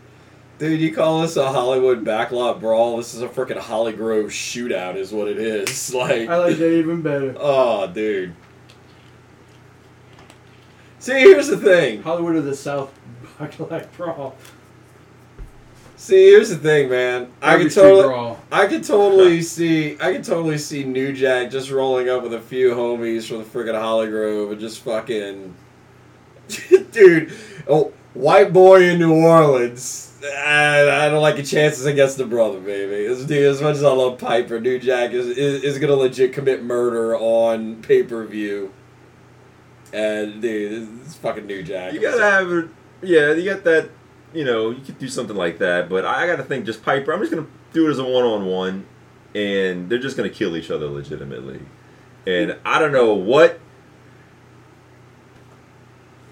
Dude, you call this a Hollywood backlot brawl? This is a freaking Holly Grove shootout, is what it is. Like, I like that even better. oh, dude. See, here's the thing. Hollywood of the South Backlot Brawl. See, here's the thing, man. I can totally, Brawl. I could totally see, I could totally see New Jack just rolling up with a few homies from the friggin' Holly Grove and just fucking, dude, oh, white boy in New Orleans. I, I don't like your chances against the brother, baby. As, dude, as much as I love Piper, New Jack is, is, is gonna legit commit murder on pay per view. And dude, it's fucking New Jack. You gotta have, a, yeah, you got that you know, you could do something like that. But I got to think just Piper. I'm just gonna do it as a one on one, and they're just gonna kill each other legitimately. And I don't know what.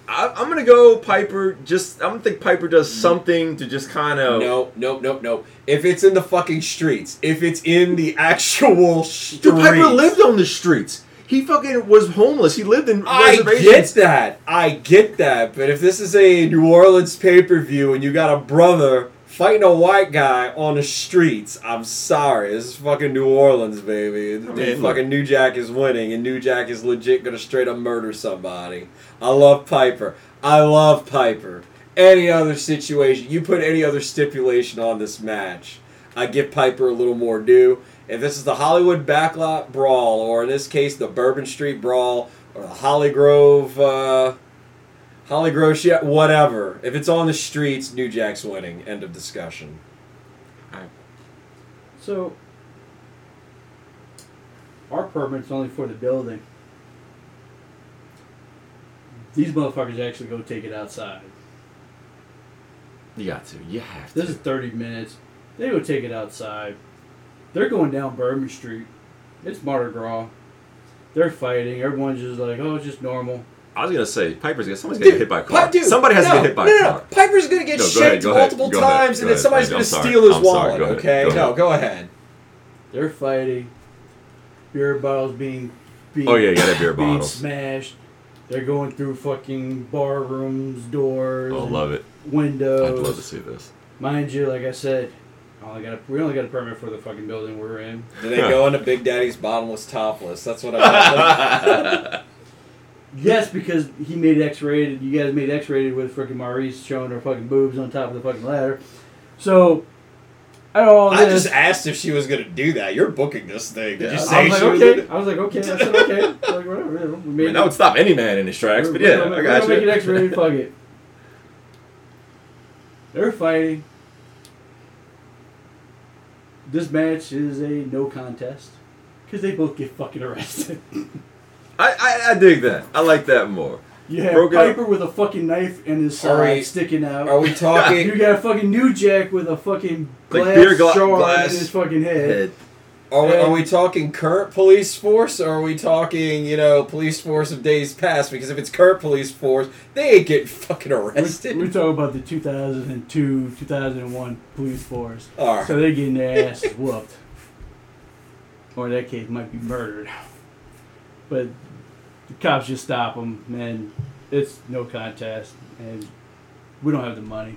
I, I'm gonna go Piper. Just I'm gonna think Piper does mm. something to just kind of. No, no, no, no. If it's in the fucking streets, if it's in the actual streets, Dude, Piper lived on the streets. He fucking was homeless. He lived in I get that. I get that. But if this is a New Orleans pay per view and you got a brother fighting a white guy on the streets, I'm sorry. This is fucking New Orleans, baby. I mean, fucking New Jack is winning, and New Jack is legit gonna straight up murder somebody. I love Piper. I love Piper. Any other situation, you put any other stipulation on this match, I give Piper a little more due. If this is the Hollywood Backlot Brawl, or in this case, the Bourbon Street Brawl, or the Holly Grove, uh, Holly Grove shit, whatever. If it's on the streets, New Jack's winning. End of discussion. So, our permit's only for the building. These motherfuckers actually go take it outside. You got to. You have to. This is 30 minutes. They go take it outside. They're going down Bourbon Street. It's Mardi Gras. They're fighting. Everyone's just like, oh, it's just normal. I was gonna say Piper's gonna somebody's gonna get hit by a car. Dude, Somebody has no, to get hit by no, a no, car. No. Piper's gonna get No, go shanked ahead, multiple ahead, times, and then somebody's I'm gonna sorry, steal his I'm sorry, wallet. ahead, okay, go no, go ahead. They're fighting. Beer bottles being, being Oh yeah, you gotta have beer bottles. smashed. They're going through fucking bar rooms, doors, Oh, love it. windows. I'd love to see this. Mind you, like I said, I got a, we only got a permit for the fucking building we're in. Do they go into Big Daddy's bottomless topless? That's what I. Yes, because he made it X-rated. You guys made X-rated with freaking Maryse showing her fucking boobs on top of the fucking ladder. So, I don't know. I just asked if she was gonna do that. You're booking this thing. Did Yeah. you I say was like, she was okay. gonna? I was like, okay. I said, okay. I was like, whatever. We I made mean, that would stop any man in his tracks, but we're yeah, gonna- I we're got gonna make it. X-rated. Fuck it. They're fighting. This match is a no contest because they both get fucking arrested. I, I, I dig that. I like that more. You have Broke it up. Piper with a fucking knife in his Are side we- sticking out. Are we talking? You got a fucking New Jack with a fucking Like glass beer gla- shard glass in his fucking head. Head. Are we, are we talking current police force, or are we talking, you know, police force of days past? Because if it's current police force, they ain't getting fucking arrested. We're talking about the 2002, 2001 police force. Right. So they're getting their asses whooped. Or in that case, might be murdered. But the cops just stop them, and it's no contest. And we don't have the money.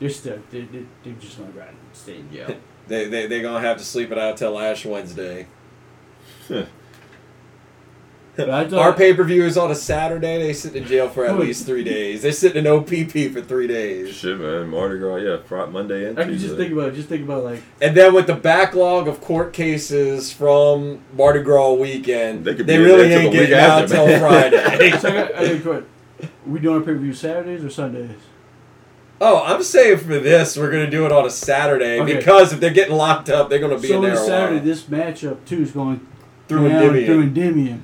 They're still, they're, they're, they're just going to rather stay in jail. They they they gonna have to sleep it out till Ash Wednesday. But Our pay per view is on a Saturday. They sit in jail for at least three days. They sit in OPP for three days. Shit, man. Mardi Gras, yeah. Friday, Monday and I can Tuesday. just think about it. Just think about like And then with the backlog of court cases from Mardi Gras weekend, They they, could be really there till ain't the getting out after, till man. Friday. So I got, I got a we doing our pay per view Saturdays or Sundays? Oh, I'm saying for this, we're gonna do it on a Saturday Okay. because if they're getting locked up, they're gonna be so in there this Saturday, while. this matchup too is going Through down Endymion. through Endymion.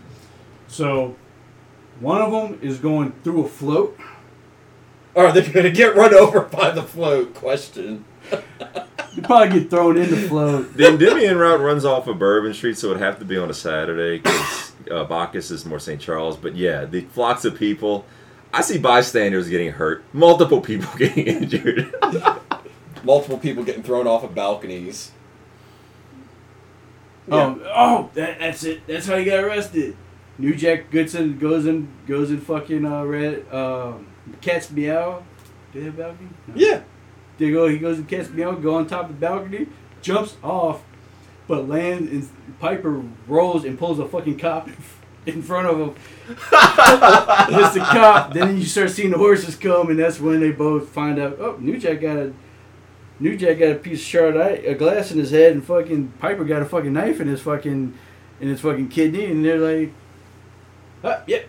So one of them is going through a float. Or are they gonna get run over by the float? Question. You probably get thrown in the float. The Endymion route runs off of Bourbon Street, so it'd have to be on a Saturday because uh, Bacchus is more St. Charles. But yeah, the flocks of people. I see bystanders getting hurt, multiple people getting injured. Multiple people getting thrown off of balconies. Oh, oh, that, that's it. That's how he got arrested. New Jack Goodson goes in, goes in fucking uh, red. Um, Cat's meow. Do they have balcony? No. Yeah. They go. He goes in Cat's meow. Go on top of the balcony. Jumps off, but lands. And Piper rolls and pulls a fucking cop in front of him. Hits the cop. Then you start seeing the horses come, and that's when they both find out. Oh, New Jack got a. New Jack got a piece of shard eye, a glass in his head, and fucking Piper got a fucking knife in his fucking, in his fucking kidney, and they're like, ah, yep,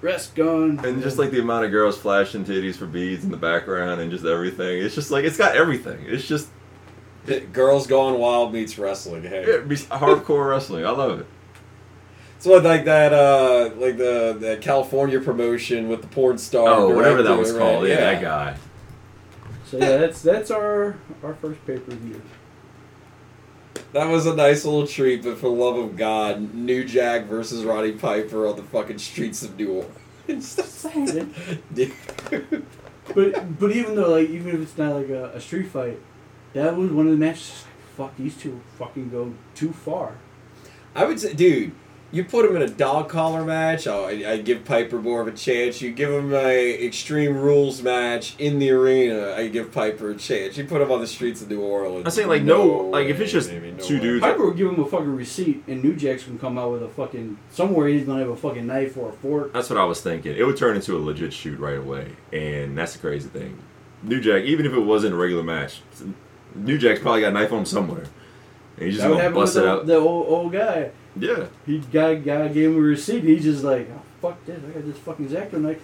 rest gone. and just like the amount of girls flashing titties for beads in the background and just everything. It's just like it's got everything. It's just Girls Gone Wild meets wrestling. Hey. it hardcore wrestling. I love it. It's what like that, uh, like the, the California promotion with the porn star. Oh, whatever that was right? called. Yeah, that guy. So yeah, that's that's our our first pay per view. That was a nice little treat, but for the love of God, New Jack versus Roddy Piper on the fucking streets of New Orleans. Dude. But but even though like even if it's not like a, a street fight, that was one of the matches. Fuck these two fucking go too far. I would say, dude, you put him in a dog collar match. Oh, I, I give Piper more of a chance. You give him a Extreme Rules match in the arena. I give Piper a chance. You put him on the streets of New Orleans. I say like, no- like, if it's just baby, two way. dudes- Piper would give him a fucking receipt, and New Jack's gonna come out with a fucking somewhere he's gonna have a fucking knife or a fork. That's what I was thinking. It would turn into a legit shoot right away, and that's the crazy thing. New Jack, even if it wasn't a regular match, New Jack's probably got a knife on him somewhere, and he's just That would gonna bust it the, out. the old, old guy. Yeah, He guy guy gave him a receipt. He's just like, oh, fuck this. I got this fucking X-Acto knife.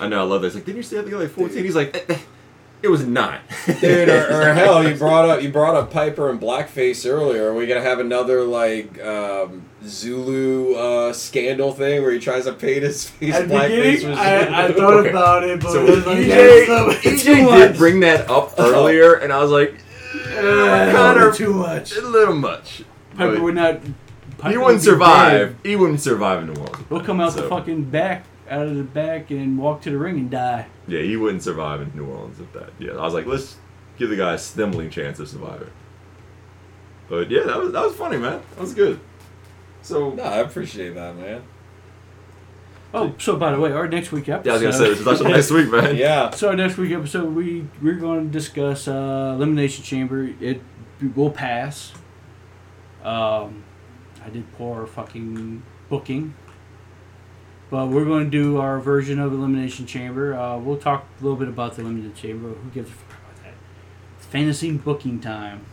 I know. I love this. Like, didn't you say I think like 14? He's like, eh, eh, it was not. Dude, or, or hell, you brought up you brought up Piper and blackface earlier. Are we gonna have another like um, Zulu uh, scandal thing where he tries to paint his face At blackface? beginning, I, I thought Okay. about it, but So it was like, EJ, yeah, so- it's too EJ did bring that up earlier, and I was like, Uh, Connor- too much. a little much. Piper But would not. Piper he would wouldn't survive. dead. He wouldn't survive in New Orleans. He'll come out the fucking back, out of the back, and walk to the ring and die. Yeah, he wouldn't survive in New Orleans if that. Yeah, I was like, let's give the guy a sniveling chance of surviving. But yeah, that was that was funny, man. That was good. So No, I appreciate that, man. Oh, so by the way, our next week episode. yeah, I was gonna say this is actually next week, man. Yeah. So our next week episode, we we're going to discuss uh, elimination chamber. It will pass. Um, I did poor fucking booking, but we're going to do our version of elimination chamber. Uh, we'll talk a little bit about the elimination chamber. Who gives a fuck about that? It's fantasy booking time.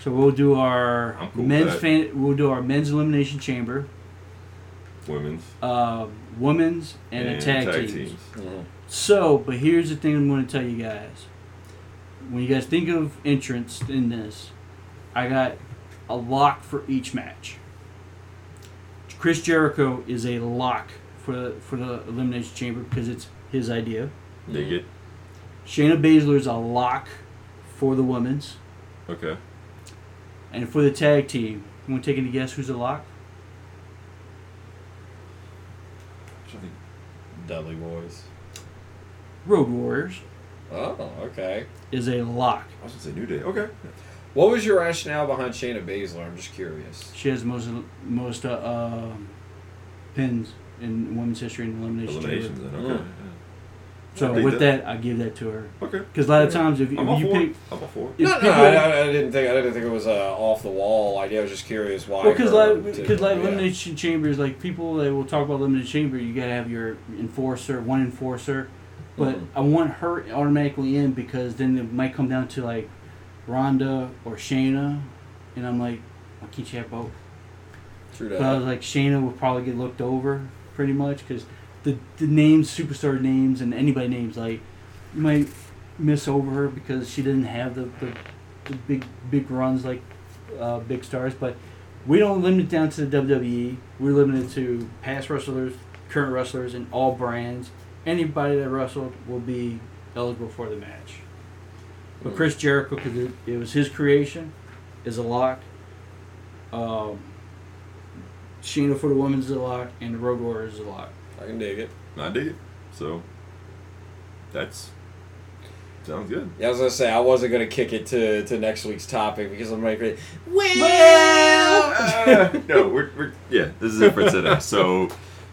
So we'll do our cool men's fan. We'll do our men's elimination chamber, Women's uh, women's, and, a tag, teams. Mhm. So, but here's the thing I'm going to tell you guys. When you guys think of entrance in this, I got a lock for each match. Chris Jericho is a lock for the, for the elimination chamber because it's his idea. Dig it. Shayna Baszler is a lock for the women's, Okay. and for the tag team. You want to take any guess who's a lock? I think Dudley Boys. Road Warriors Oh, okay. is a lock. I was gonna say New Day. Okay. What was your rationale behind Shayna Baszler? I'm just curious. She has most most uh, um, pins in women's history in elimination chamber. Eliminations. Then. Okay. Mm. So with that. that, I give that to her. Okay. Because a lot of times, if, if you for pick, it. I'm all for it. No, no, people, I, I, I didn't think I didn't think it was a off the wall idea. I was just curious why. well, because her like, because like yeah. elimination chambers, like people that will talk about elimination chamber, you gotta have your enforcer, one enforcer. But Mhm. I want her automatically in because then it might come down to like Ronda or Shayna, and I'm like, why can't you have both? True But I was like, Shayna would probably get looked over pretty much because the the names, superstar names, and anybody names like you might miss over her because she didn't have the, the, the big big runs like uh, big stars. But we don't limit it down to the WWE. We're limited to past wrestlers, current wrestlers, and all brands. Anybody that wrestled will be eligible for the match. But. Chris Jericho, because it, it was his creation, is a lock. Um, Sheena for the women's is a lock, and the Road Warriors is a lock. I can dig it. I dig it. So that's sounds good. Yeah, I was gonna say I wasn't gonna kick it to, to next week's topic because I'm like, Uh, no, we're, we're yeah. This is it for today. So,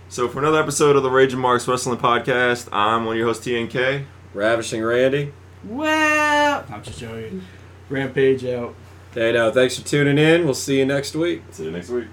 so for another episode of the Ragin Marks Wrestling Podcast, I'm one of your hosts, TNK. ravishing Randy. Well, I'm just showing you. Rampage out. Hey, now thanks for tuning in. We'll see you next week. See you next week.